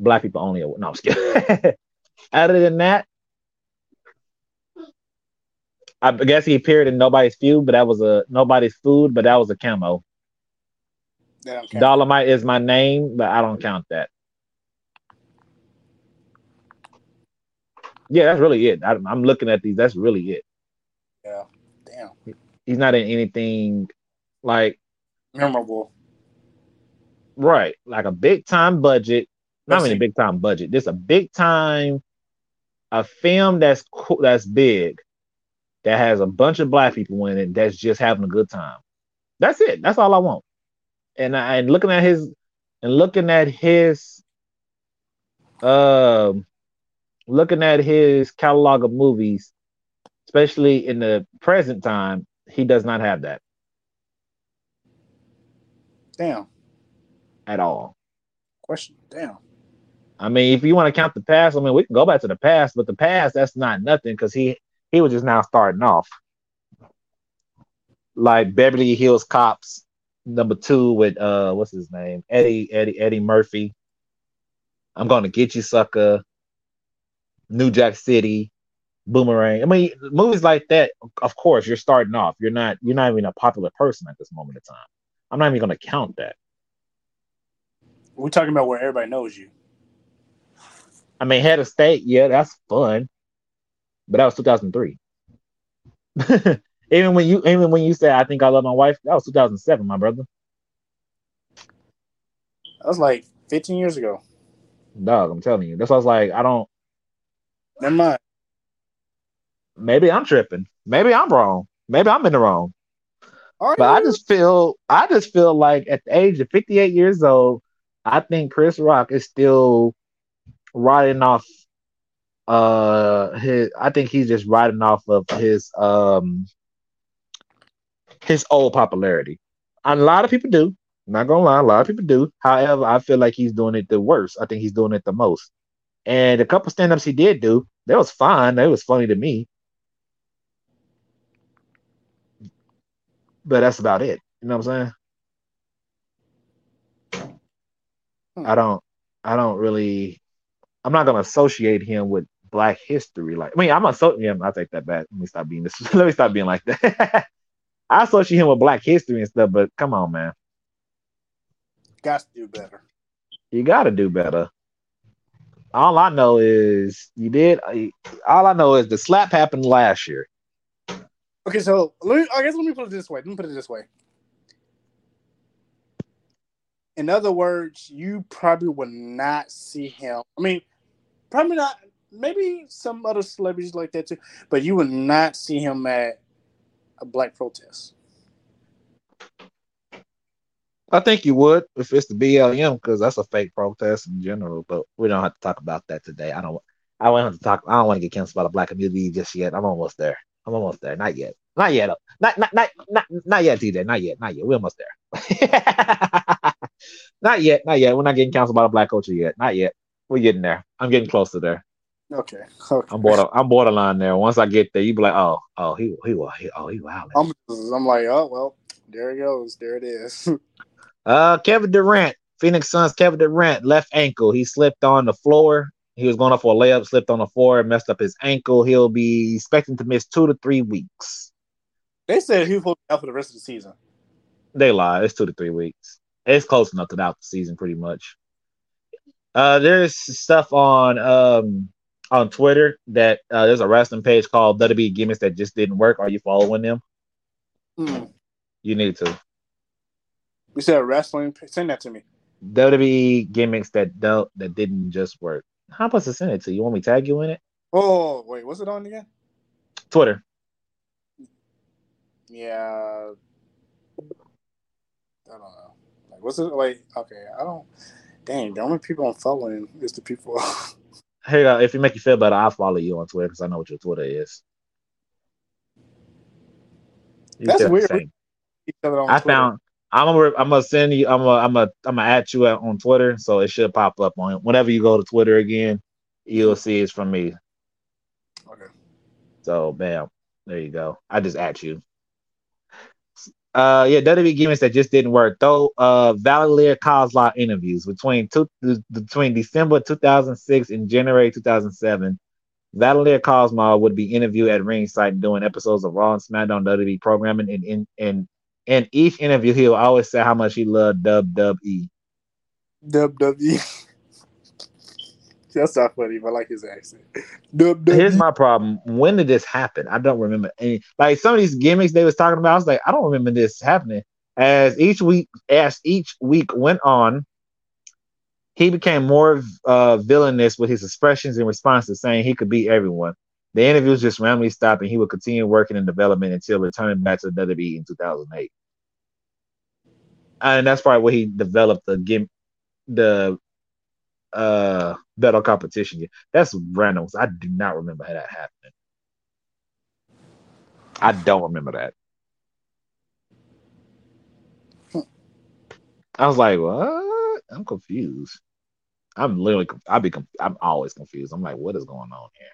black people only award. No, I'm just kidding. <laughs> Other than that, I guess he appeared in Nobody's Fool, but that was a Nobody's Fool, but that was a camo. Dolemite is my name, but I don't count that. Yeah, that's really it. I, I'm looking at these. That's really it. Yeah. Damn. He's not in anything like Memorable. Right, like a big time budget. Not even a big time budget. This a big time, a film that's cool, that's big, that has a bunch of black people in it. That's just having a good time. That's it. That's all I want. And I, and looking at his and looking at his, um, looking at his catalog of movies, especially in the present time, he does not have that Damn. At all. Question. Damn. I mean, if you want to count the past, I mean, we can go back to the past, but the past that's not nothing because he he was just now starting off. like Beverly Hills Cops number two with uh what's his name Eddie Eddie Eddie Murphy. I'm gonna get you, sucker. New Jack City, Boomerang. I mean, movies like that. Of course, you're starting off. You're not. You're not even a popular person at this moment in time. I'm not even gonna count that. We're talking about where everybody knows you. I mean, head of state. Yeah, that's fun. But that was 2003. <laughs> even when you even when you said I think I love my wife, that was 2007, my brother. That was like 15 years ago. Dog, I'm telling you. That's why I was like, I don't. Never mind. Maybe I'm tripping. Maybe I'm wrong. Maybe I'm in the wrong. Are But I just feel, I just feel like at the age of 58 years old, I think Chris Rock is still riding off. Uh, his. I think he's just riding off of his um his old popularity. And a lot of people do. I'm not gonna lie, a lot of people do. However, I feel like he's doing it the worst. I think he's doing it the most. And a couple stand-ups he did do, that was fine. That was funny to me. But that's about it. You know what I'm saying? I don't I don't really I'm not gonna associate him with black history. Like I mean I'm associating him, I take that back. Let me stop being this <laughs> let me stop being like that. <laughs> I associate him with black history and stuff, but come on, man. Got to do better. You gotta do better. All I know is you did all I know is the slap happened last year. Okay, so let me, I guess let me put it this way. Let me put it this way. In other words, you probably would not see him. I mean, probably not. Maybe some other celebrities like that too, but you would not see him at a black protest. I think you would if it's the BLM because that's a fake protest in general. But we don't have to talk about that today. I don't. I don't to talk. I don't want to get canceled by the black community just yet. I'm almost there. I'm almost there. Not yet. Not yet. Not not not not, not yet, TJ. Not yet. Not yet. We're almost there. <laughs> not yet. Not yet. We're not getting canceled by the black culture yet. Not yet. We're getting there. I'm getting close to there. Okay. Okay. I'm border. I'm borderline there. Once I get there, you be like, oh, oh, he, he, he oh, he wild. I'm, I'm like, oh well, there it goes. There it is. <laughs> Uh, Kevin Durant, Phoenix Suns. Kevin Durant, left ankle. He slipped on the floor. He was going up for a layup, slipped on the floor, messed up his ankle. He'll be expecting to miss two to three weeks. they said he was supposed be out for the rest of the season. They lie. It's two to three weeks. It's close enough to the out the season, pretty much. Uh, there's stuff on um on Twitter that uh, there's a wrestling page called WWE Gimmicks that just didn't work. Are you following them? Hmm. You need to. You said wrestling. Send that to me. WWE gimmicks that don't that didn't just work. How about to send it to you? You want me to tag you in it? Oh wait, what's it on again? Twitter. Yeah. I don't know. Like, what's it like? Okay, I don't. Dang, the only people I'm following is the people. <laughs> Hey, uh, if it make you feel better, I'll follow you on Twitter because I know what your Twitter is. You That's weird. same. Each other on I found. I'm gonna. I'm gonna send you. I'm gonna. I'm gonna. I'm gonna add you on Twitter, so it should pop up on it. whenever you go to Twitter again. You'll see it's from me. Okay. So, bam, there you go. I just at you. Uh, yeah, WWE gimmicks that just didn't work. Though, uh, Vladimir Kozlov interviews between two between December 2006 and January 2007. Vladimir Kozlov would be interviewed at ringside doing episodes of Raw and SmackDown WWE programming, and in in in each interview, he would always say how much he loved WWE. WWE. <laughs> That's not funny, but I like his accent. Here's my problem. When did this happen? I don't remember any. Like some of these gimmicks they was talking about, I was like, I don't remember this happening. As each week, as each week went on, he became more uh, villainous with his expressions and responses, saying he could beat everyone. The interviews just randomly stopped, and he would continue working in development until returning back to WWE in 2008. And that's probably where he developed the gim- the uh battle competition. Yeah that's random. 'cause I do not remember how that happened. I don't remember that. I was like, what? I'm confused. I'm literally, I'll be, I'm always confused. I'm like, what is going on here?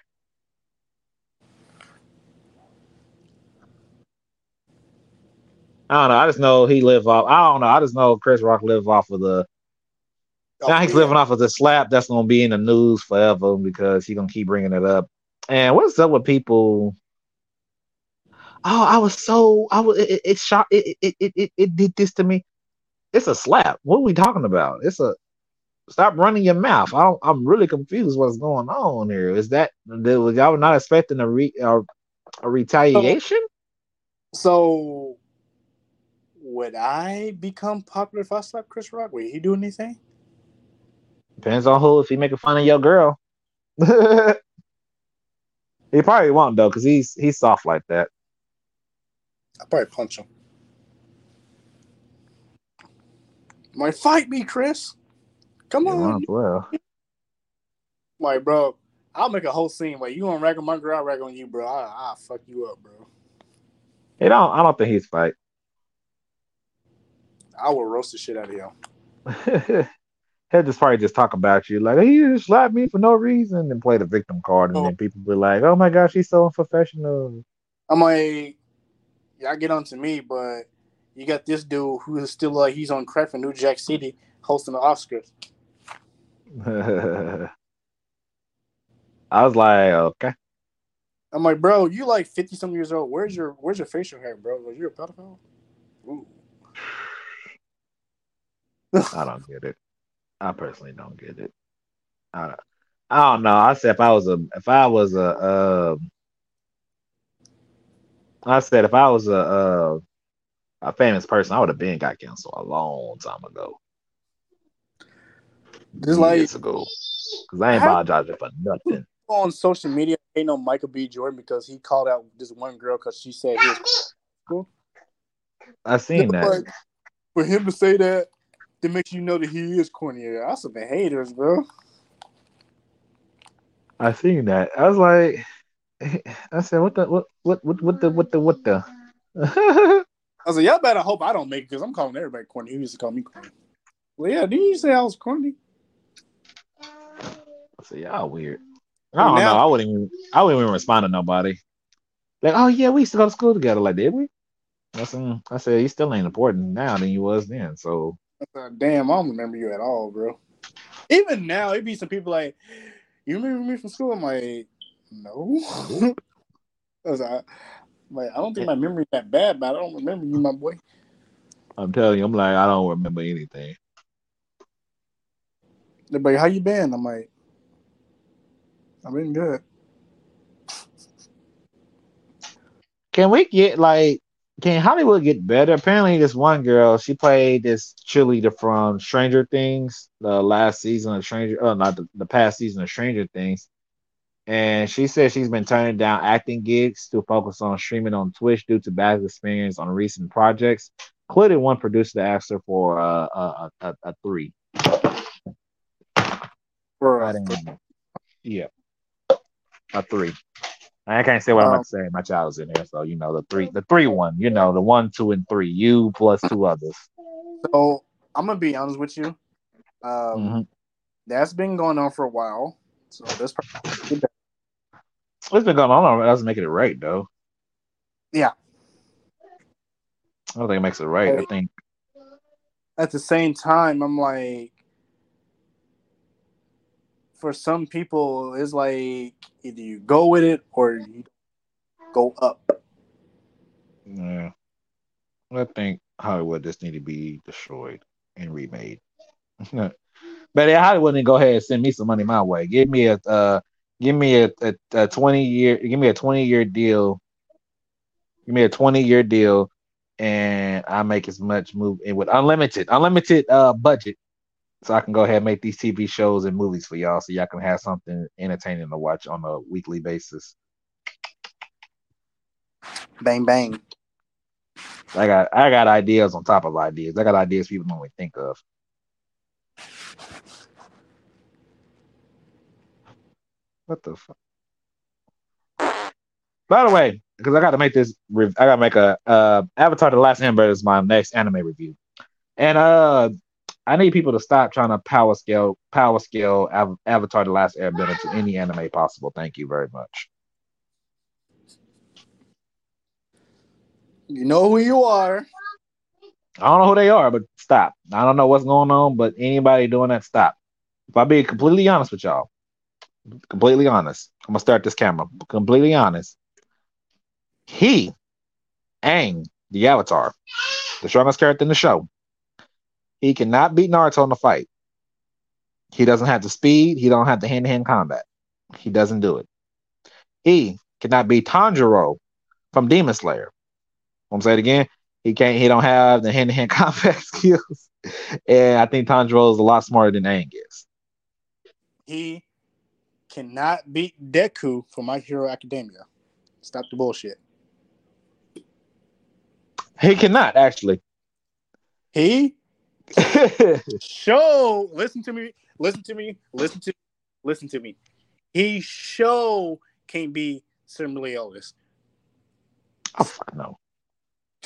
I don't know. I just know he live off. I don't know. I just know Chris Rock live off of the. Oh, now he's oh, yeah. living off of the slap that's gonna be in the news forever because he's gonna keep bringing it up. And what's up with people? Oh, I was so I was it, it, it it, it it it it did this to me. It's a slap. What are we talking about? It's a stop running your mouth. I don't, I'm really confused what's going on here. Is that was y'all not expecting a re a, a retaliation? So, would I become popular if I slap Chris Rock? Would he do anything? Depends on who. If he making fun of your girl, <laughs> he probably won't though, because he's he's soft like that. I'd probably punch him. Might fight me, Chris. Come Yeah, on, well. like bro. I'll make a whole scene. Like you gonna rag on my girl, I rag on you, bro. I, I'll fuck you up, bro. He don't. I don't think he's fight. I will roast the shit out of him. He'll just probably just talk about you like he just slapped me for no reason and play the victim card, and Oh. then people be like, "Oh my gosh, he's so unprofessional." I'm like, y'all get on to me, but you got this dude who is still like he's on crack for New Jack City hosting the Oscars. <laughs> I was like, okay. I'm like, bro, you like fifty some years old. Where's your where's your facial hair, bro? Like, you're a pedophile. Ooh. <sighs> I don't get it. I personally don't get it. I don't, I don't know. I said if I was a if I was a um I said if I was a uh, a famous person, I would have been got canceled a long time ago. Just like years ago. Because I ain't apologizing for nothing. on social media, ain't no Michael B. Jordan because he called out this one girl because she said he was. I seen that. Like, for him to say that, that makes you know that he is corny. That's some haters, bro. I seen that. I was like <laughs> I said, what the what what what what the what the what the I was like, y'all better hope I don't make it because I'm calling everybody corny. He used to call me corny. Well, yeah, didn't you say I was corny? I said, y'all weird. I don't Now- know. I wouldn't even I wouldn't even respond to nobody. Like, oh yeah, we used to go to school together. Like, did we? I said, mm. I said, you still ain't important now than you was then. So I Damn, I don't remember you at all, bro. Even now, it'd be some people like, you remember me from school? I'm like, no. <laughs> I was like, like, I don't think my memory's that bad, but I don't remember you, my boy. I'm telling you, I'm like, I don't remember anything. They're like, how you been? I'm like, I've been good. Can we get like can Hollywood get better? Apparently, this one girl, she played this cheerleader from Stranger Things, the last season of Stranger, oh, not the, the past season of Stranger Things. And she said she's been turning down acting gigs to focus on streaming on Twitch due to bad experience on recent projects, including one producer that asked her for uh, a, a, a, a three. For, didn't- yeah, a three. I can't say what I'm Um, about to say. My child's in here, so you know the three, the three one. You know the one, two, and three. You plus two others. so I'm gonna be honest with you. Um, Mhm. That's been going on for a while. So this probably It's been going on. That doesn't make it right though. Yeah. I don't think it makes it right. I think at the same time, I'm like, for some people, it's like either you go with it or you go up. yeah. I think Hollywood just need to be destroyed and remade. <laughs> but yeah, Hollywood to go ahead and send me some money my way. Give me a uh, give me a, a, a twenty year give me a twenty year deal. Give me a twenty year deal, and I make as much move it with unlimited unlimited uh budget, so I can go ahead and make these TV shows and movies for y'all, so y'all can have something entertaining to watch on a weekly basis. Bang bang. I got I got ideas on top of ideas. I got ideas people don't even think of. What the fuck? By the way, because I got to make this, I got to make a uh, Avatar: The Last Airbender is my next anime review, and uh, I need people to stop trying to power scale, power scale Av- Avatar: The Last Airbender to any anime possible. Thank you very much. You know who you are. I don't know who they are, but stop. I don't know what's going on, but anybody doing that, stop. If I be completely honest with y'all, completely honest, I'm gonna start this camera. Completely honest. He, Aang, the Avatar, the strongest character in the show, he cannot beat Naruto in the fight. He doesn't have the speed. He don't have the hand-to-hand combat. He doesn't do it. He cannot beat Tanjiro from Demon Slayer. I'm say it again. He can't. He don't have the hand-to-hand <laughs> combat skills, and I think Tanjiro is a lot smarter than Aang is. He cannot beat Deku from My Hero Academia. Stop the bullshit. He cannot actually. He <laughs> show. Listen to me. Listen to me. Listen to. Listen to me. He show can't be similarly Elvis. oh fuck no.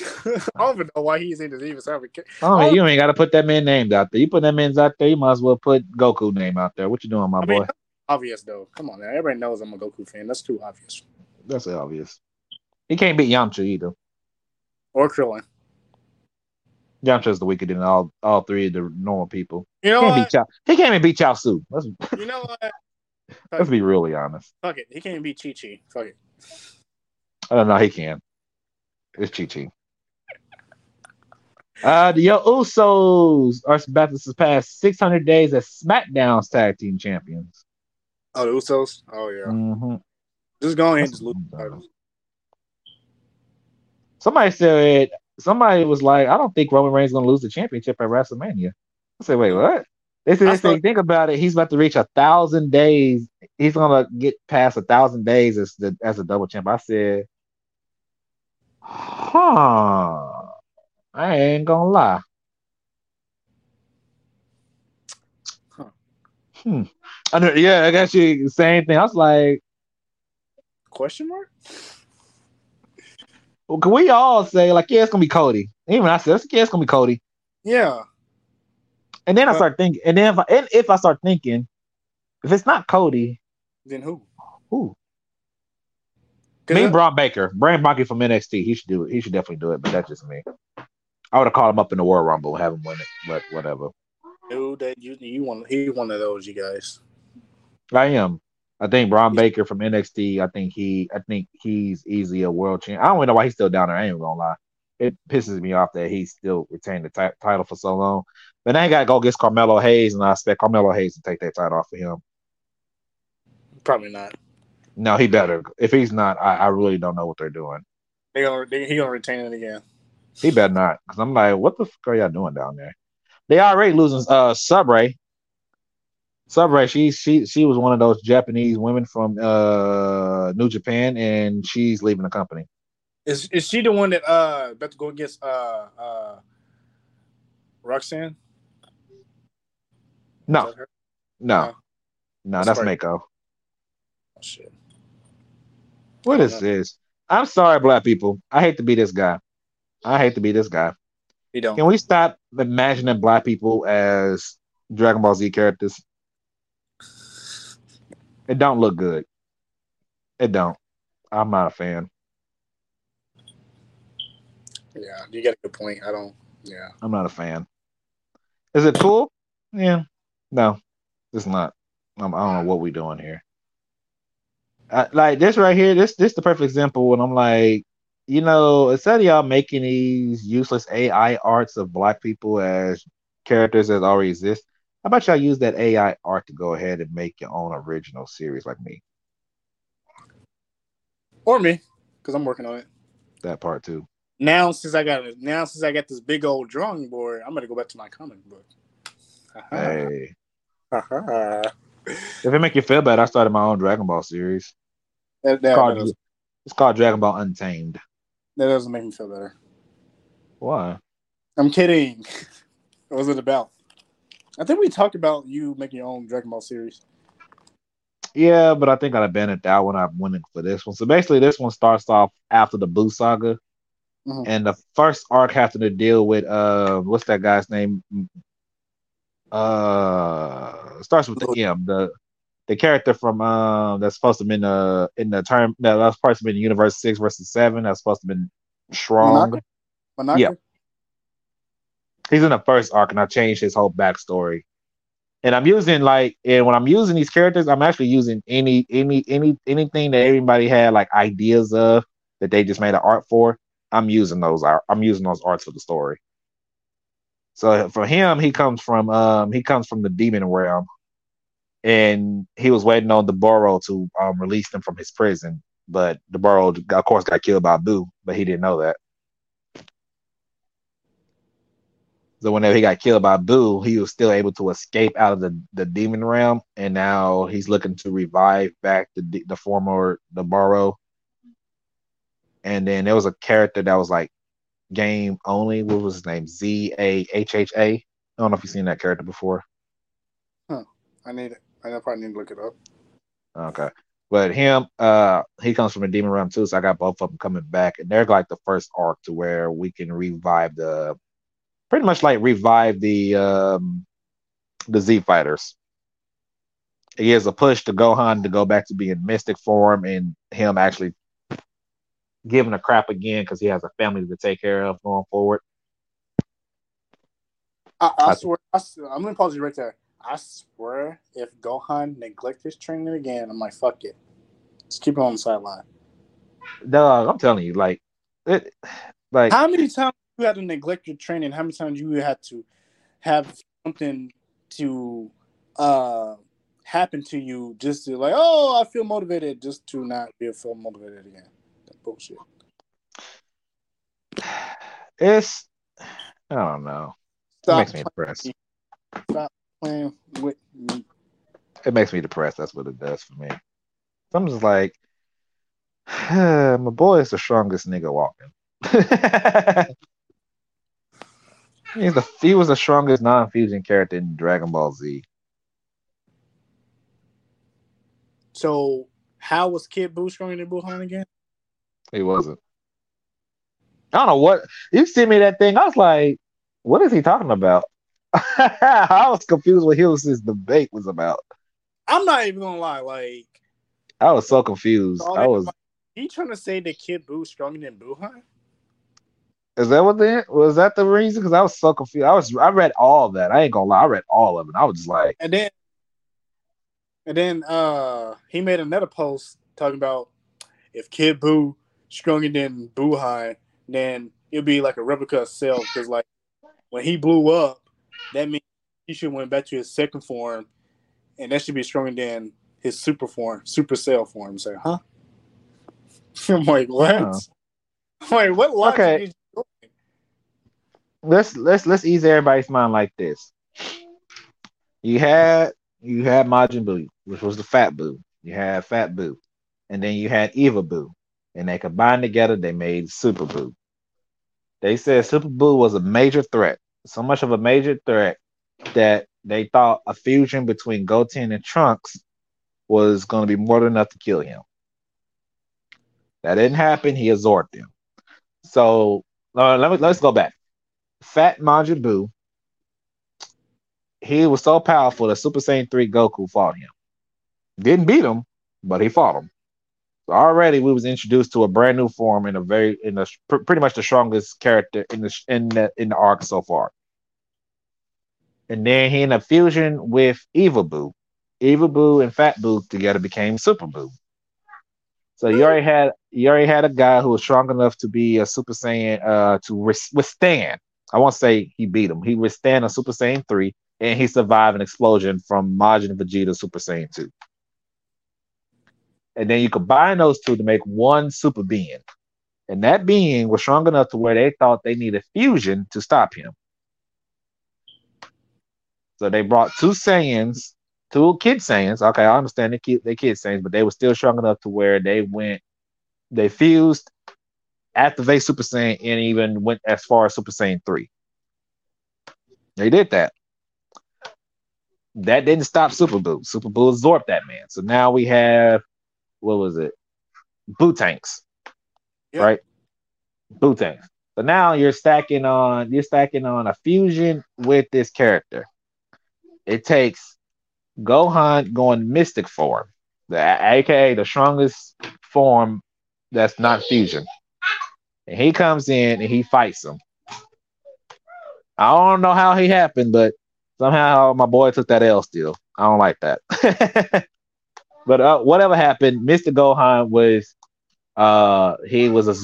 <laughs> I don't even know why he's in the even serving. Oh, man, you ain't got to put that man names out there. You put that man's out there, you might as well put Goku name out there. What you doing, my I boy? mean, obvious though. Come on, man. Everybody knows I'm a Goku fan. That's too obvious. That's obvious. He can't beat Yamcha either. Or Krillin. Yamcha's the weaker than all all three of the normal people. You He know can't beat? Chow. He can't even beat Chiaotzu. Let's You know what? <laughs> let's be really honest. Fuck it. He can't beat Chi Chi. Fuck it. I don't know. He can. It's Chi Chi. <laughs> Uh, the Yo Usos are about to surpass 600 days as SmackDown's tag team champions. Oh, the Usos. Oh yeah. Mhm. Just go ahead and just lose the titles. Somebody said somebody was like, I don't think Roman Reigns is gonna lose the championship at WrestleMania. I said, wait, what? They said, they said thought- think about it. He's about to reach a thousand days. He's gonna get past a thousand days as the as a double champ. I said, huh. I ain't gonna lie. Huh. Hmm. I know, yeah, I got you same thing. I was like, Question mark? Well, can we all say like, yeah, it's gonna be Cody? Even I said, yeah, it's gonna be Cody. Yeah. And then I start thinking, and then if I, and if I start thinking, if it's not Cody, Then who? Who? Me, Bron Breakker, Bron Breakker from NXT. He should do it. He should definitely do it. But that's just me. I would have called him up in the Royal Rumble, have him win it. But whatever. dude, that you you want he one of those you guys. I am. I think Bron Breakker from NXT. I think he. I think he's easily a world champ. I don't even know why he's still down there. I ain't gonna lie. It pisses me off that he's still retained the ti- title for so long. But now he got to go against Carmelo Hayes, and I expect Carmelo Hayes to take that title off of him. Probably not. No, he better. If he's not, I, I really don't know what they're doing. They gonna they, he gonna retain it again. He better not, because I'm like, what the fuck are y'all doing down there? They already losing uh Sarray. Sarray, she she she was one of those Japanese women from uh New Japan, and she's leaving the company. Is is she the one that uh about to go against uh uh Roxanne? No, no, No. no, That's that's. Mako. Oh, shit. What is this? I'm sorry, black people. I hate to be this guy. I hate to be this guy. You don't. Can we stop imagining black people as Dragon Ball Z characters? It don't look good. It don't. I'm not a fan. Yeah, you got a good point. I don't. Yeah. I'm not a fan. Is it cool? Yeah. No, it's not. Um, I don't know what we're doing here. I, like this right here, this this the perfect example when I'm like, you know, instead of y'all making these useless AI arts of black people as characters that already exist, how about y'all use that AI art to go ahead and make your own original series like me? Or me, because I'm working on it. That part too. Now since I got now since I got this big old drawing board, I'm gonna go back to my comic book. Hey, if it make you feel bad, I started my own Dragon Ball series. that, It's that called, doesn't, it's called Dragon Ball Untamed. that doesn't make me feel better. Why? I'm kidding. <laughs> what was it about? I think we talked about you making your own Dragon Ball series. Yeah, but I think I'd abandoned that one. I'm winning for this one. So basically, this one starts off after the Buu saga, Mhm. and the first arc having to deal with uh, what's that guy's name? Uh, starts with the M. The the character from um that's supposed to be in the in the term that was supposed to be in Universe Six versus Seven. That's supposed to be strong. Monaka? Monaka? Yeah. He's in the first arc, and I changed his whole backstory. And I'm using like, and when I'm using these characters, I'm actually using any any any anything that everybody had like ideas of that they just made an art for. I'm using those. I'm using those arts for the story. So for him, he comes from um he comes from the demon realm, and he was waiting on Dabura to um release him from his prison. But Dabura, of course, got killed by Buu, but he didn't know that. So whenever he got killed by Buu, he was still able to escape out of the, the demon realm, and now he's looking to revive back the the former Dabura. And then there was a character that was like game only. What was his name? Z A H H A. I don't know if you've seen that character before. Huh. I need it. I probably need to look it up. Okay. But him, uh, he comes from the demon realm too, so I got both of them coming back, and they're like the first arc to where we can revive the pretty much like revive the um, the Z fighters. He gives a push to Gohan to go back to being mystic form, and him actually giving a crap again because he has a family to take care of going forward. I, I swear, I, I'm gonna pause you right there. I swear, if Gohan neglect his training again, I'm like, fuck it. Just keep him on the sideline. Dog, I'm telling you, like, it, like how many times you had to neglect your training? How many times you had to have something to uh happen to you just to like, oh, I feel motivated, just to not be feel motivated again? That bullshit. It's I don't know. Stop it makes me depressed. Stop playing with me. It makes me depressed. That's what it does for me. I'm just like, <sighs> <sighs> my boy is the strongest nigga walking. <laughs> He's the he was the strongest non-fusion character in Dragon Ball Z. So how was Kid Buu stronger than Buhan again? He wasn't. I don't know what you sent me that thing. I was like, what is he talking about? <laughs> I was confused what his debate was about. I'm not even gonna lie, like I was so confused. I was he trying to say that Kid Buu stronger than Buhan? Is that what the was that the reason? Because I was so confused. I was I read all that. I ain't gonna lie, I read all of it. I was just like, and then and then uh he made another post talking about if Kid Buu stronger than Buhan, then it'll be like a replica of Cell because like when he blew up, that means he should went back to his second form, and that should be stronger than his super form, super cell form. Say, huh? <laughs> I'm like, what? Wait, <laughs> what logic okay let's let's let's ease everybody's mind like this. You had you had Majin Buu, which was the Fat Buu. You had Fat Buu, and then you had Evil Buu, and they combined together. They made Super Buu. They said Super Buu was a major threat, so much of a major threat that they thought a fusion between Goten and Trunks was going to be more than enough to kill him. That didn't happen. He absorbed them. So uh, let me let's go back. Fat Majin Buu, he was so powerful that Super Saiyan 3 Goku fought him. Didn't beat him, but he fought him. So already we was introduced to a brand new form in a very in a pr- pretty much the strongest character in the in the in the arc so far. And then he in a fusion with Evil Buu. Evil Buu and Fat Buu together became Super Buu. So you already had you already had a guy who was strong enough to be a Super Saiyan uh, to withstand I won't say he beat him. He withstand a Super Saiyan 3 and he survived an explosion from Majin Vegeta Super Saiyan 2. And then you combine those two to make one super being. And that being was strong enough to where they thought they needed fusion to stop him. So they brought two Saiyans, two kid Saiyans. Okay, I understand they kid they kid Saiyans, but they were still strong enough to where they went, they fused activate Super Saiyan and even went as far as Super Saiyan 3. They did that. That didn't stop Super Buu. Super Buu absorbed that man. So now we have what was it? Buutenks. Yep. Right? Buutenks. So now you're stacking on you're stacking on a fusion with this character. It takes Gohan going mystic form, the aka the strongest form that's not fusion. And he comes in and he fights him. I don't know how he happened, but somehow my boy took that L still. I don't like that. <laughs> but uh, whatever happened, Mr. Gohan was uh he was a.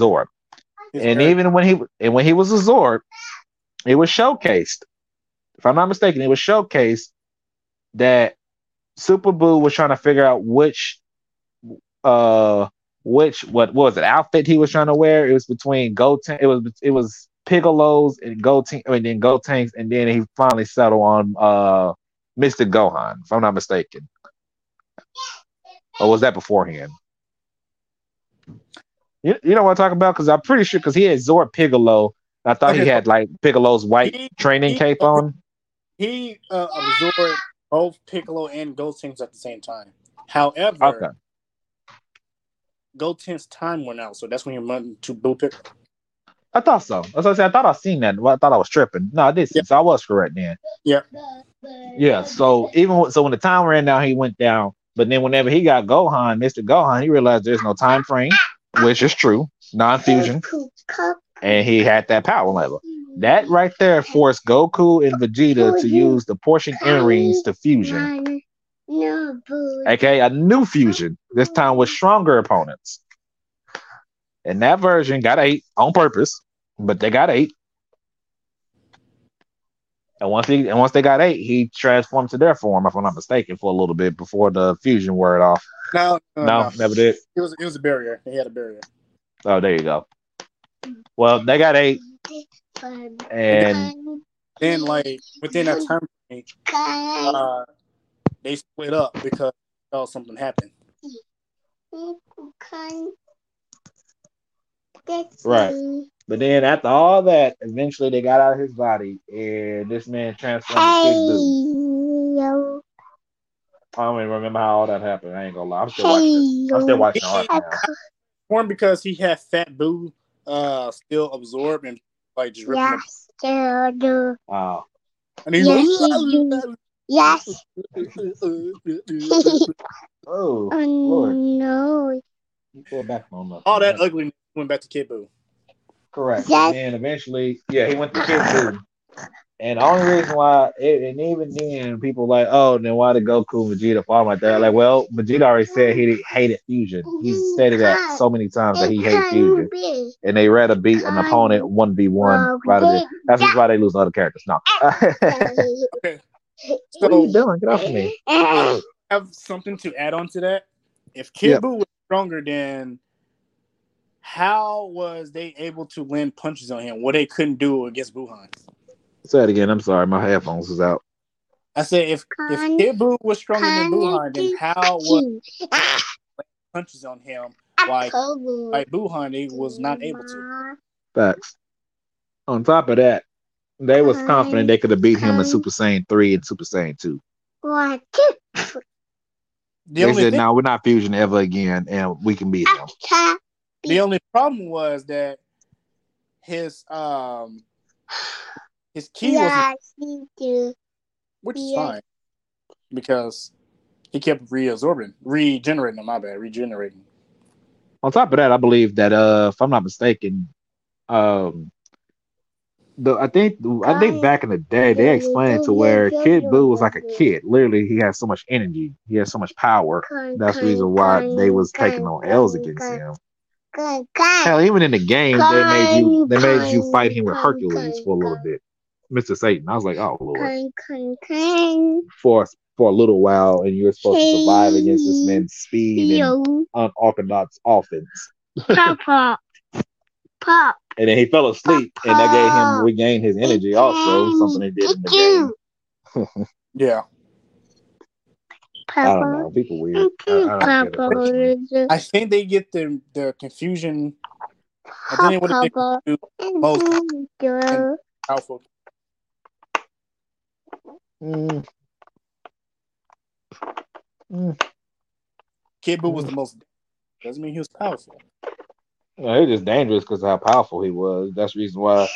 He's and very- even when he and when he was a Zord, it was showcased. If I'm not mistaken, it was showcased that Super Buu was trying to figure out which uh which what, what was it outfit he was trying to wear. It was between Goten. It was it was Piccolo's and go I mean, then Gotenks, and then he finally settled on uh Mr. Gohan. If I'm not mistaken, or was that beforehand? You, you know what I'm talking about? Because I'm pretty sure because he had Zord Piccolo. I thought he had like Piccolo's white He- training he- cape on. he uh, absorbed both Piccolo and Gotenks at the same time. However, Okay. Gotenks time went out, so that's when he went to Buu Piccolo. I thought so. I said. I thought I seen that. I thought I was tripping. No, I did. see. Yeah. So I was correct then. Yeah. Yeah. So even so when the time ran down, he went down. But then whenever he got Gohan, Mr. Gohan, he realized there's no time frame, which is true, non-fusion, and he had that power level. That right there forced Goku and Vegeta to use the Potara earrings to fusion. No, boo. aka a new fusion, this time with stronger opponents. And that version got ate on purpose, but they got ate. And once he and once they got ate, he transformed to their form, if I'm not mistaken, for a little bit before the fusion wore it off. No, no, No, no. never did. It was it was a barrier. He had a barrier. Oh, there you go. Well, they got ate, and Then, like within that time, frame, uh, they split up because oh, something happened. Right. but then after all that, eventually they got out of his body, and this man transformed Hey, yo. I don't even remember how all that happened. I ain't gonna lie. I'm still watching. This. I'm still watching. One because he had Fat Buu uh still absorbed and like just ripping. Yes, still do. Wow. And he's Yes, like, Yes. <laughs> <laughs> Oh, Oh, Lord. no. you back on that. all that ugliness went back to Kid Buu. Correct. Yes. And eventually, yeah, he went to Kid Buu. And the only reason why, it, and even then, people like, oh, then why did Goku and Vegeta fall like that? Like, well, Vegeta already said he hated fusion. He stated that so many times that he hated fusion, and they rather beat an opponent one v one rather than. That's why they lose other characters. No. <laughs> what are you so doing? Get off of me. I <laughs> have something to add on to that. If Kid Yeah. Buu was stronger, then how was they able to land punches on him? What they couldn't do against Buhan? Say it again. I'm sorry. My headphones is out. I said if if Con- Kid Buu was stronger than Buhan, then how <laughs> was punches on him like like Buhan they was not able to? Facts. On top of that, they was confident they could have beat him in Super Saiyan 3 and Super Saiyan 2. What? The they said, thing, no, we're not fusion ever again, and we can beat him. the only problem was that his um his key was Yes, which is fine because he kept reabsorbing, regenerating. My bad, regenerating. On top of that, I believe that uh if I'm not mistaken, um the I think I think back in the day they explained to where Kid Buu was like a kid. Literally, he had so much energy, he had so much power. That's the reason why they was taking on L's against him. Hell, even in the game, they made you they made you fight him with Hercules for a little bit, Mister Satan. I was like, oh lord, for for a little while, and you were supposed to survive against this man's speed and unorthodox offense. <laughs> Pop, pop, pop. And then he fell asleep, and that gave him regain his energy. Also, something they did in the game. Yeah, <laughs> I don't know. People weird. I, I don't get it personally. I think they get the the confusion. I think they would have Papa. been Girl. powerful. Mm. Mm. Kid Buu was the most. Doesn't mean he was powerful. No, he was just dangerous because of how powerful he was. That's the reason why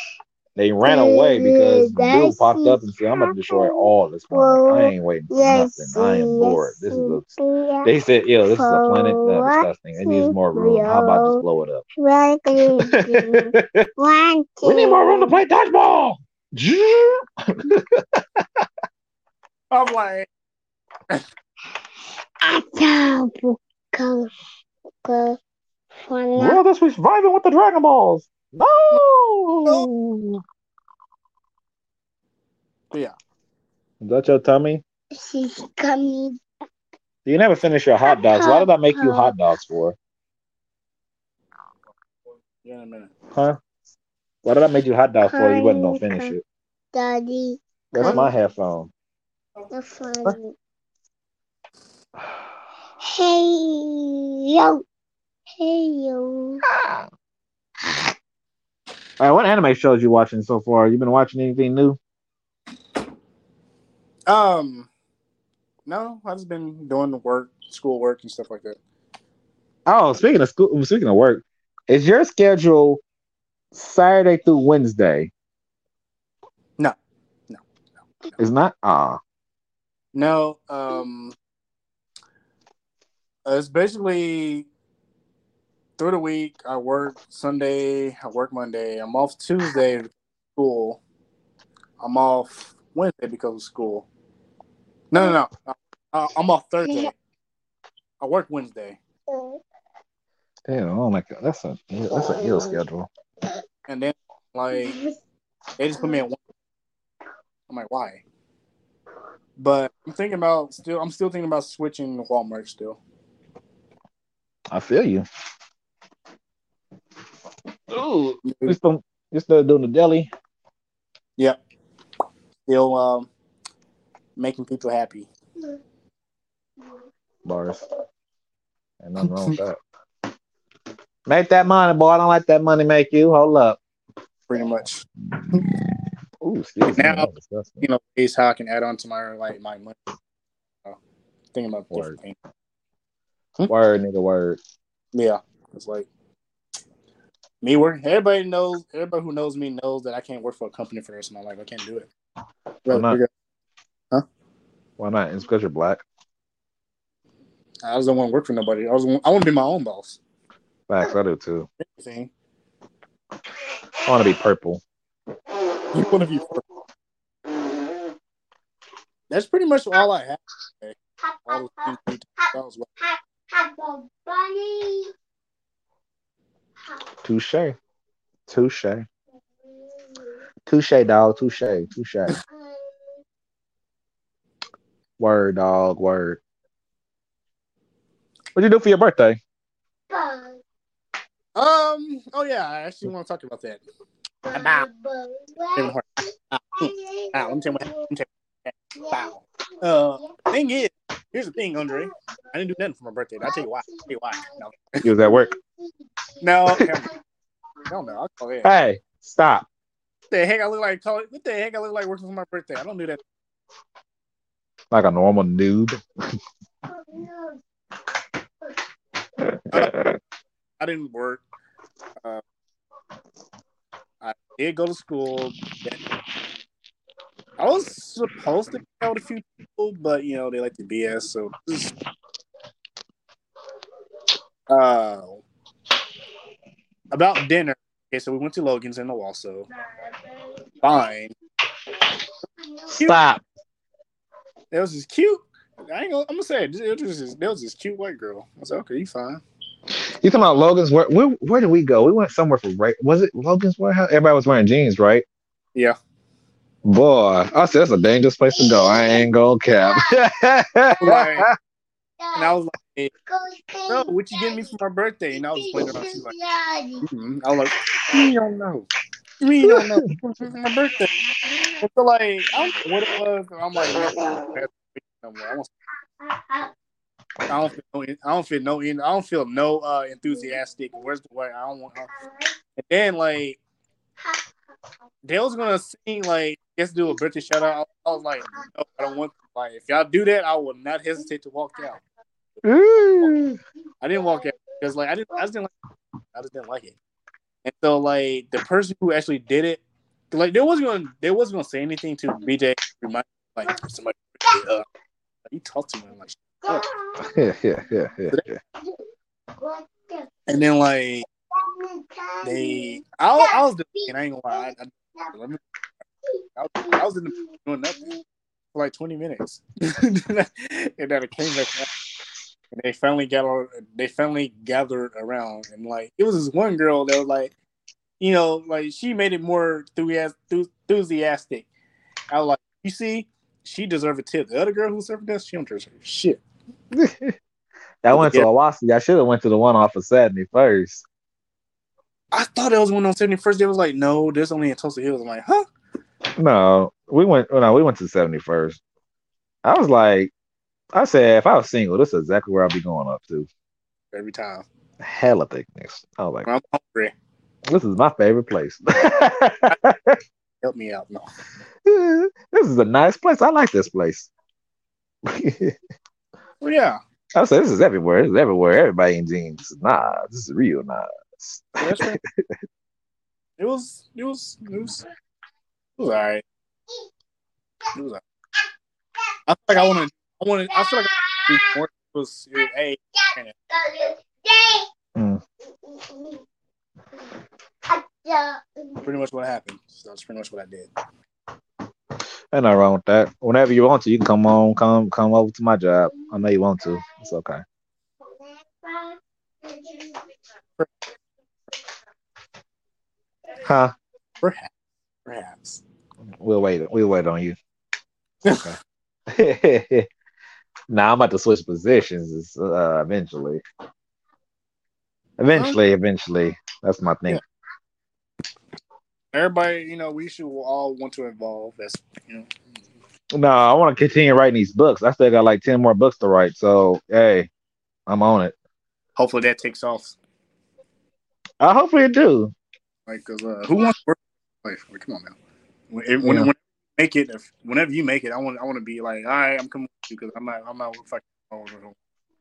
they ran away because the dude That's popped up and said, "I'm gonna destroy all this planet. I ain't waiting for Yes, nothing. I am bored. This is a." a They said, "Yo, this is a planet that's disgusting. It needs more room. How about just blow it up?" One, <laughs> we need more room to play dodgeball. <laughs> I'm like, Ata buka buka fana Brothers, we surviving with the Dragon Balls. No. yeah. Is that your tummy? she's coming. You never finish your hot dogs. Why did I make you hot dogs for? Yeah, in a minute. Huh? Why did I make you hot dogs for? You wasn't gonna finish it. Daddy, That's my headphone. the fun. Hey yo, hey yo. All right, what anime shows you watching so far? You been watching anything new? Um, no, I've just been doing the work, school work, and stuff like that. Oh, speaking of school, speaking of work, is your schedule Saturday through Wednesday? No, no, no, no. It's not. Ah, No, um, it's basically through the week. I work Sunday. I work Monday. I'm off Tuesday. School. I'm off Wednesday because of school. No, no, no. Uh, I'm off Thursday. I work Wednesday, damn! Oh my god, that's a that's an ill schedule. and then like they just put me at one. I'm like, why? But I'm thinking about still. I'm still thinking about switching to Walmart still. I feel you. Ooh, you still you still doing the deli? Yep. Still um, making people happy. Bars. Ain't nothing wrong with that. <laughs> Make that money, boy. I don't let that money make you. Hold up. Pretty much. Ooh, excuse me. Now- That. You know, ways how I can add on to my like my money. Uh, thinking about Word. different things. Word, nigga, word. Yeah, it's like me work. Everybody knows. Everybody who knows me knows that I can't work for a company for the rest of my life. I can't do it. Why not? Figure- Why not? It's because you're black. I just don't want to work for nobody. I was. I want to be my own boss. Facts, I do too. Anything. I want to be purple. You want to be. Purple. That's pretty much all I have. today. All the things we talked about was what- Have a bunny. Touche. Touche. Touche, dog. Touche. Touche. Word, dog. Word. What'd you do for your birthday? Um. Oh yeah, I actually want to talk about that. Bow. Give me a heart. Bow. Bow. Let me tell you what. Let me tell you what. Bow. Uh, thing is, here's the thing, Andre. I didn't do nothing for my birthday. I'll tell you why. I'll tell you why. No, You was at work. no, hell no. I'll call it. What Hey, stop. the heck I look like? Call. What the heck I look like working for my birthday? I don't do that. Like a normal noob. I didn't work. Uh, I did go to school. I was supposed to be out with a few people, but you know they like to BS. So, uh, about dinner. Okay, so we went to Logan's in the Walso. Fine. Stop. There was this cute. I ain't gonna. I'm gonna say it. It was this, there was this cute white girl. I was like, okay, you fine. You talking about Logan's? Where, where where did we go? We went somewhere for right. Was it Logan's warehouse? Everybody was wearing jeans, right? Yeah. Boy, I said that's a dangerous place to go. I ain't gonna cap. <laughs> And I was like, no, what you getting me for my birthday? And I was playing around. She's like, mm I was like, you don't know. You don't know. It's my birthday. And so like, I don't know what it was. and I'm like, no. I I don't feel no. I don't feel no. I don't feel no uh, enthusiastic. Where's the word? I don't want. And then like they was gonna sing like let's do a birthday shout out. I was like, no, I don't want. to. Like if y'all do that, I will not hesitate to walk out. Ooh. I didn't walk out because like I didn't. I just didn't like. I just didn't like it. And so like the person who actually did it, like they wasn't gonna they wasn't gonna say anything to BJ. Remind like somebody. Uh, you talk to me I'm like. "Shut <laughs> yeah, yeah, yeah, yeah, yeah. And then like they, I, I was the I ain't gonna lie. I, I, let me, I was, I was in the <laughs> doing nothing for like 20 minutes, <laughs> and then it came back. out, And they finally got all, they finally gathered around, and like it was this one girl that was like, you know, like she made it more enthusias- enthusiastic. I was like, you see, she deserved a tip. The other girl who served us, she don't deserve shit. <laughs> I went to Yeah. Awasi. I should have went to the one off of Saturday first. I thought it was one on 71st. They was like, no, there's only in Tulsa Hills. I'm like, huh? No, we went. No, we went to seventy first. I was like, I said, if I was single, this is exactly where I'd be going up to. Every time. Hella thickness. I was like, I'm hungry. this is my favorite place. <laughs> Help me out. No. this is a nice place. I like this place. <laughs> Well, yeah. I said, this is everywhere. This is everywhere. Everybody in jeans. Nah, this is real nice. Yeah, that's right. it was, it was, it was, it was all right. It was all right. I feel like I want to, I want to, I feel like I wanna do more. It was, it was, hey, Mm. pretty much what happened. So that's pretty much what I did. Ain't nothing wrong with that. Whenever you want to, you can come on, come come over to my job. I know you want to. It's okay. Huh? Perhaps, perhaps. We'll wait. We'll wait on you. <laughs> Okay. <laughs> now I'm about to switch positions uh, eventually. Eventually, eventually. That's my thing. Everybody, you know, we should all want to evolve. That's, you know, No, I want to continue writing these books. I still got like 10 more books to write. So, hey, I'm on it. hopefully that takes off. I hopefully it do. Like, cause uh, who wants to work? Like, like, come on now. When, when, Yeah. when you make it, if, whenever you make it, I want, I want to be like, all right, I'm coming with you because I'm not, I'm not fucking. Oh, no, no.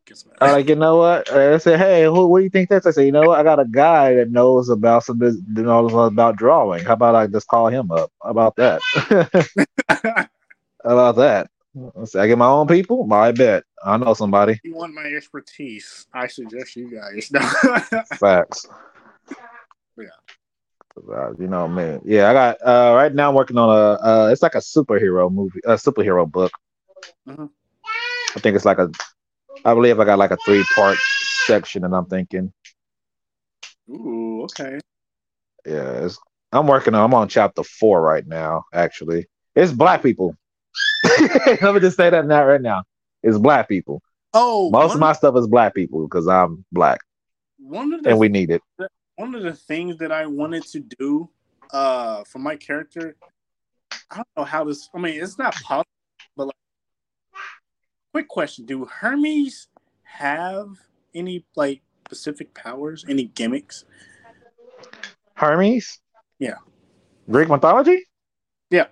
Get I like, you know what? I said, hey, who, what do you think that's? I said, you know what? I got a guy that knows about some, bus- that knows about drawing. How about I just call him up? How about that? <laughs> How about that? I said, I get my own people. I bet I know somebody. you want my expertise? I suggest you guys. <laughs> Facts. You know, man. Yeah, I got uh right now I'm working on a uh it's like a superhero movie, a superhero book. Mhm. I think it's like a I believe I got like a three part section and I'm thinking, Ooh, okay. yeah, it's I'm working on I'm on chapter four right now, actually. It's black people. <laughs> Let me just say that now right now. It's black people. Oh, Most of my stuff is black people because I'm black one of the and we need it. One of the things that I wanted to do uh for my character, I don't know how this I mean it's not possible, but like quick question. Do Hermes have any like specific powers, any gimmicks? Hermes? Yeah. Greek mythology? Yeah.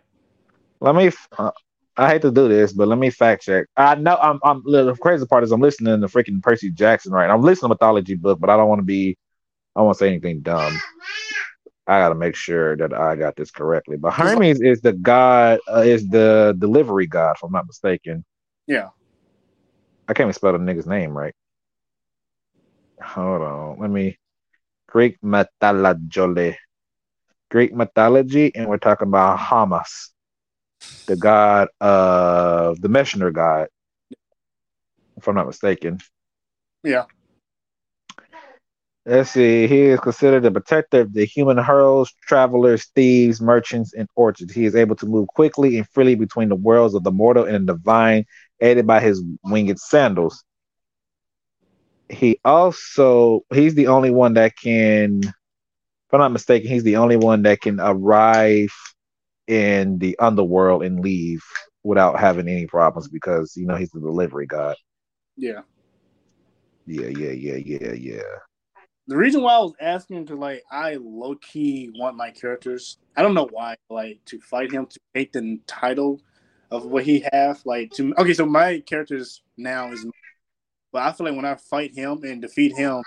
Let me. Uh, I hate to do this, but let me fact check. I know I'm. I'm. The crazy part is I'm listening to freaking Percy Jackson right. I'm listening to mythology book, but I don't want to be. I won't say anything dumb. I got to make sure that I got this correctly. But Hermes is the god. Uh, is the delivery god, if I'm not mistaken. Yeah. I can't even spell the nigga's name right. Hold on. Let me. Greek mythology. Greek mythology, and we're talking about Hermes, the god of the messenger god, if I'm not mistaken. Yeah. Let's see. He is considered the protector of the human heroes, travelers, thieves, merchants, and orchards. He is able to move quickly and freely between the worlds of the mortal and the divine, aided by his winged sandals. He also he's the only one that can, if I'm not mistaken, he's the only one that can arrive in the underworld and leave without having any problems because you know he's the delivery god. Yeah. Yeah, yeah, yeah, yeah, yeah. The reason why I was asking because like I low key want my characters. I don't know why, like to fight him to take the title of what he have. Like to okay, so my characters now is, but I feel like when I fight him and defeat him,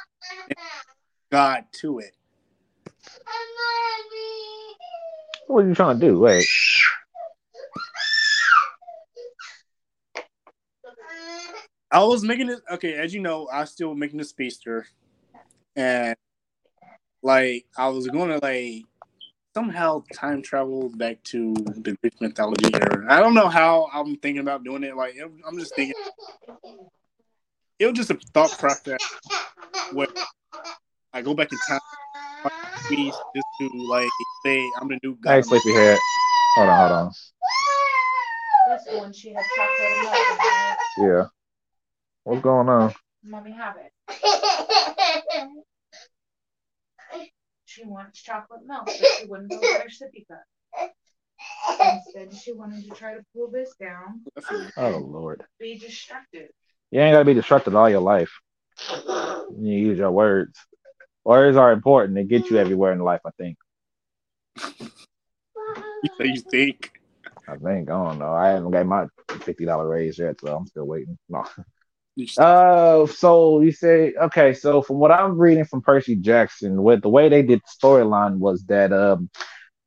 God to it. What are you trying to do? Wait. I was making it okay, as you know, I still making the speedster, and like I was gonna like somehow time travel back to the Greek mythology era. I don't know how I'm thinking about doing it. Like I'm just thinking it was just a thought process where I go back in time me just to like say I'm the new Hey, god. sleepyhead. Hold on, hold on. This one, she had chocolate milk in. Uh, yeah. What's going on? Mommy, have it. <laughs> She wants chocolate milk, but she wouldn't go get her sippy cup. Instead, she wanted to try to pull this down, Oh Lord. be destructive. You ain't gotta be destructive all your life. You use your words. Words are important. They get you everywhere in life, I think. <laughs> You say you think. I think. I don't know. I haven't got my fifty dollar raise yet, so I'm still waiting. No. Uh, so you say okay. So from what I'm reading from Percy Jackson, with the way they did the storyline was that um,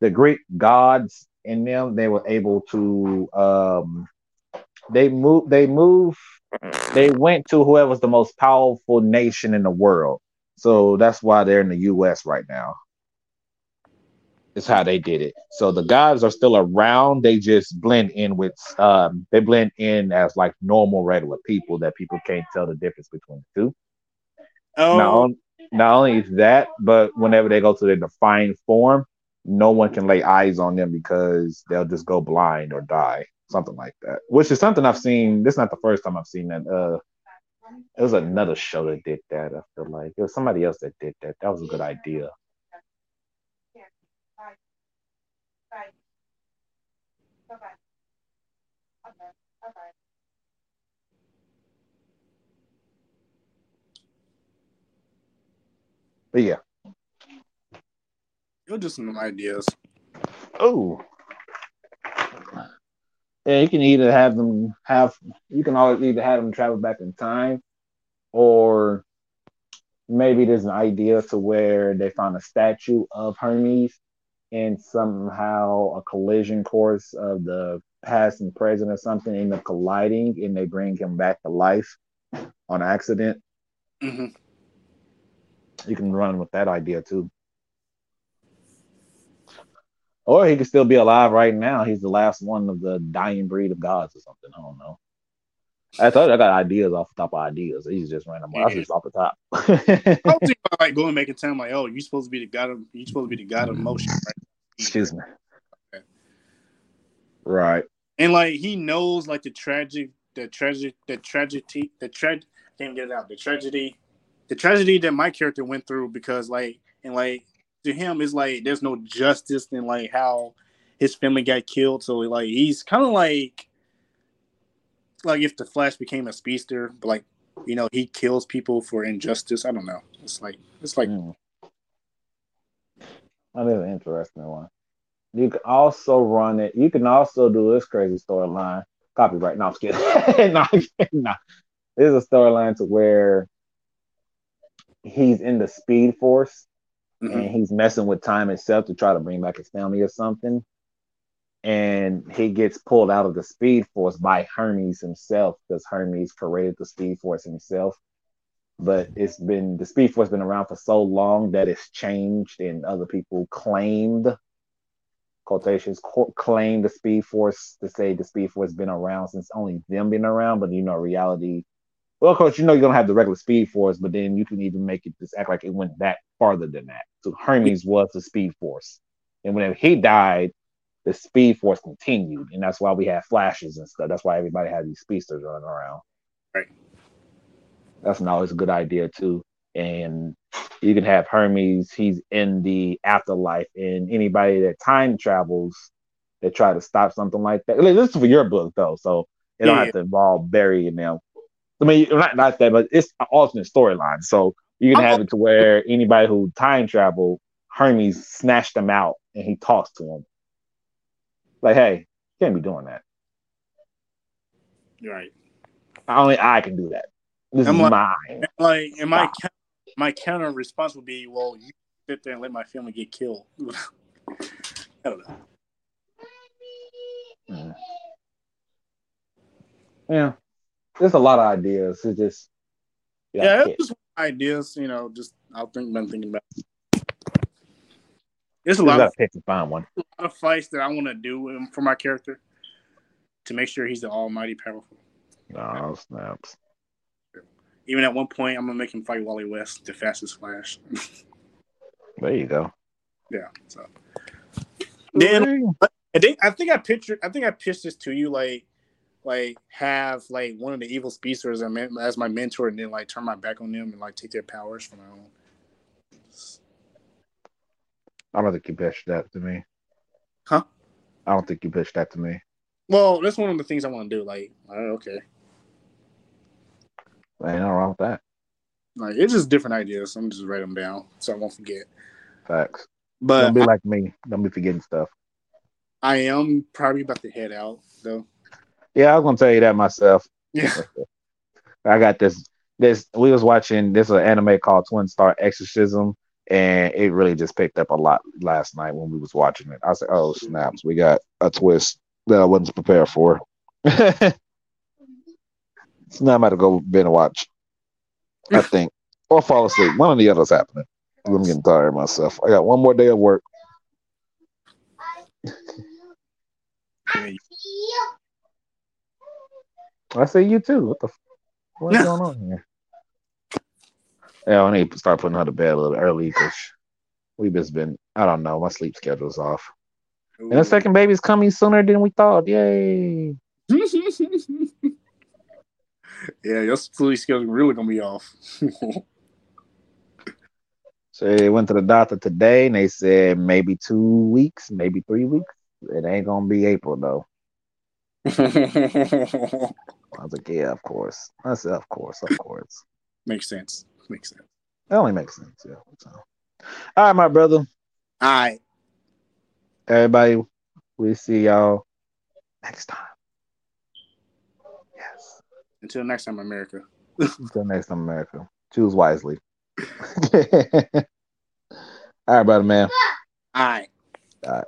the Greek gods in them they were able to um, they move they move they went to whoever's the most powerful nation in the world. So that's why they're in the U.S. right now. Is how they did it. So the gods are still around. They just blend in with um they blend in as like normal regular people that people can't tell the difference between the two. Oh, Not, on, not only is that, but whenever they go to their defined form, no one can lay eyes on them because they'll just go blind or die, something like that. Which is something I've seen. This is not the first time I've seen that. Uh, it was another show that did that. I feel like it was somebody else that did that. That was a good idea. But yeah. you're just some ideas. Oh. Yeah, you can either have them have you can always either have them travel back in time or maybe there's an idea to where they found a statue of Hermes and somehow a collision course of the past and present or something end up colliding and they bring him back to life on accident. hmm You can run with that idea too. Or he could still be alive right now. He's the last one of the dying breed of gods or something. I don't know. I thought I got ideas off the top of ideas. He's just random. That's Yeah. just off the top. I was <laughs> thinking about like going back in time, like, oh, you're supposed to be the god of you're supposed to be the god of motion, right? Excuse me. Okay. Right. And like he knows like the tragic, the tragic, the tragedy, the tra- can't get it out. The tragedy, the tragedy that my character went through because like and like to him is like there's no justice in like how his family got killed. So like he's kind of like like if the Flash became a speedster, but like you know he kills people for injustice. I don't know. It's like it's like Mm. That is an interesting one. You can also run it. You can also do this crazy storyline. Copyright. No, I'm kidding. <laughs> no, no. There's a storyline to where he's in the Speed Force mhm. and he's messing with time itself to try to bring back his family or something. And he gets pulled out of the Speed Force by Hermes himself because Hermes created the Speed Force himself. But it's been the Speed Force been around for so long that it's changed, and other people claimed quotations co- claim the Speed Force to say the Speed Force been around since only them been around. But you know, reality. Well, of course, you know you're gonna have the regular Speed Force, but then you can even make it just act like it went back farther than that. So Hermes was the Speed Force, and when he died, the Speed Force continued, and that's why we have flashes and stuff. That's why everybody had these speedsters running around. Right. That's an always a good idea too. And you can have Hermes, he's in the afterlife, and anybody that time travels that try to stop something like that. This is for your book though, so it don't have to involve Barry and them. I mean, not not that, but it's an alternate storyline. So you can have it to where anybody who time travel, Hermes snatched them out and he talks to them. Like, hey, you can't be doing that. right. Only I can do that. This I'm is like- mine. Like, and my Stop. my counter response would be, well, you sit there and let my family get killed. <laughs> I don't know. Mm. Yeah, there's a lot of ideas. It's just Yeah, yeah, it's just ideas, you know. Just I'll think, been thinking about. There's a lot of, pick and find one. a lot of fights that I want to do for my character to make sure he's the almighty powerful. No snaps. Even at one point, I'm gonna make him fight Wally West, the fastest Flash. <laughs> There you go. yeah. So then I think I think I pictured I think I pitched this to you like like have like one of the evil speedsters as my- as my mentor and then like turn my back on them and like take their powers for my own. I don't think you pitched that to me. Huh? I don't think you pitched that to me. Well, that's one of the things I want to do. Like, okay, Ain't nothing wrong with that. like it's just different ideas. I'm just write them down so I won't forget. Facts. But don't be like me. Don't be forgetting stuff. I am probably about to head out though. Yeah, I was gonna tell you that myself. Yeah. <laughs> I got this. This we was watching this an anime called Twin Star Exorcism, and it really just picked up a lot last night when we was watching it. I said, "Oh snaps, we got a twist that I wasn't prepared for." so now I'm about to go binge watch. I think, or fall asleep. One of the others happening. I'm getting tired of myself. I got one more day of work. Yeah, I say you too. What the? F- what's going on here? Yeah, I need to start putting her to bed a little early because we've just been. I don't know. My sleep schedule's off. And the second baby's coming sooner than we thought. Yay! <laughs> yeah, your sleep skills really gonna be off. <laughs> So they went to the doctor today, and they said maybe two weeks, maybe three weeks. It ain't gonna be April though. <laughs> I was like, yeah, of course. I said, of course, of course. Makes sense. Makes sense. That only makes sense. Yeah. So. All right, my brother. All right. Everybody, we see y'all next time. Yes. Until next time, America. Until next time, America. Choose wisely. <laughs> All right, brother, man. All right. All right.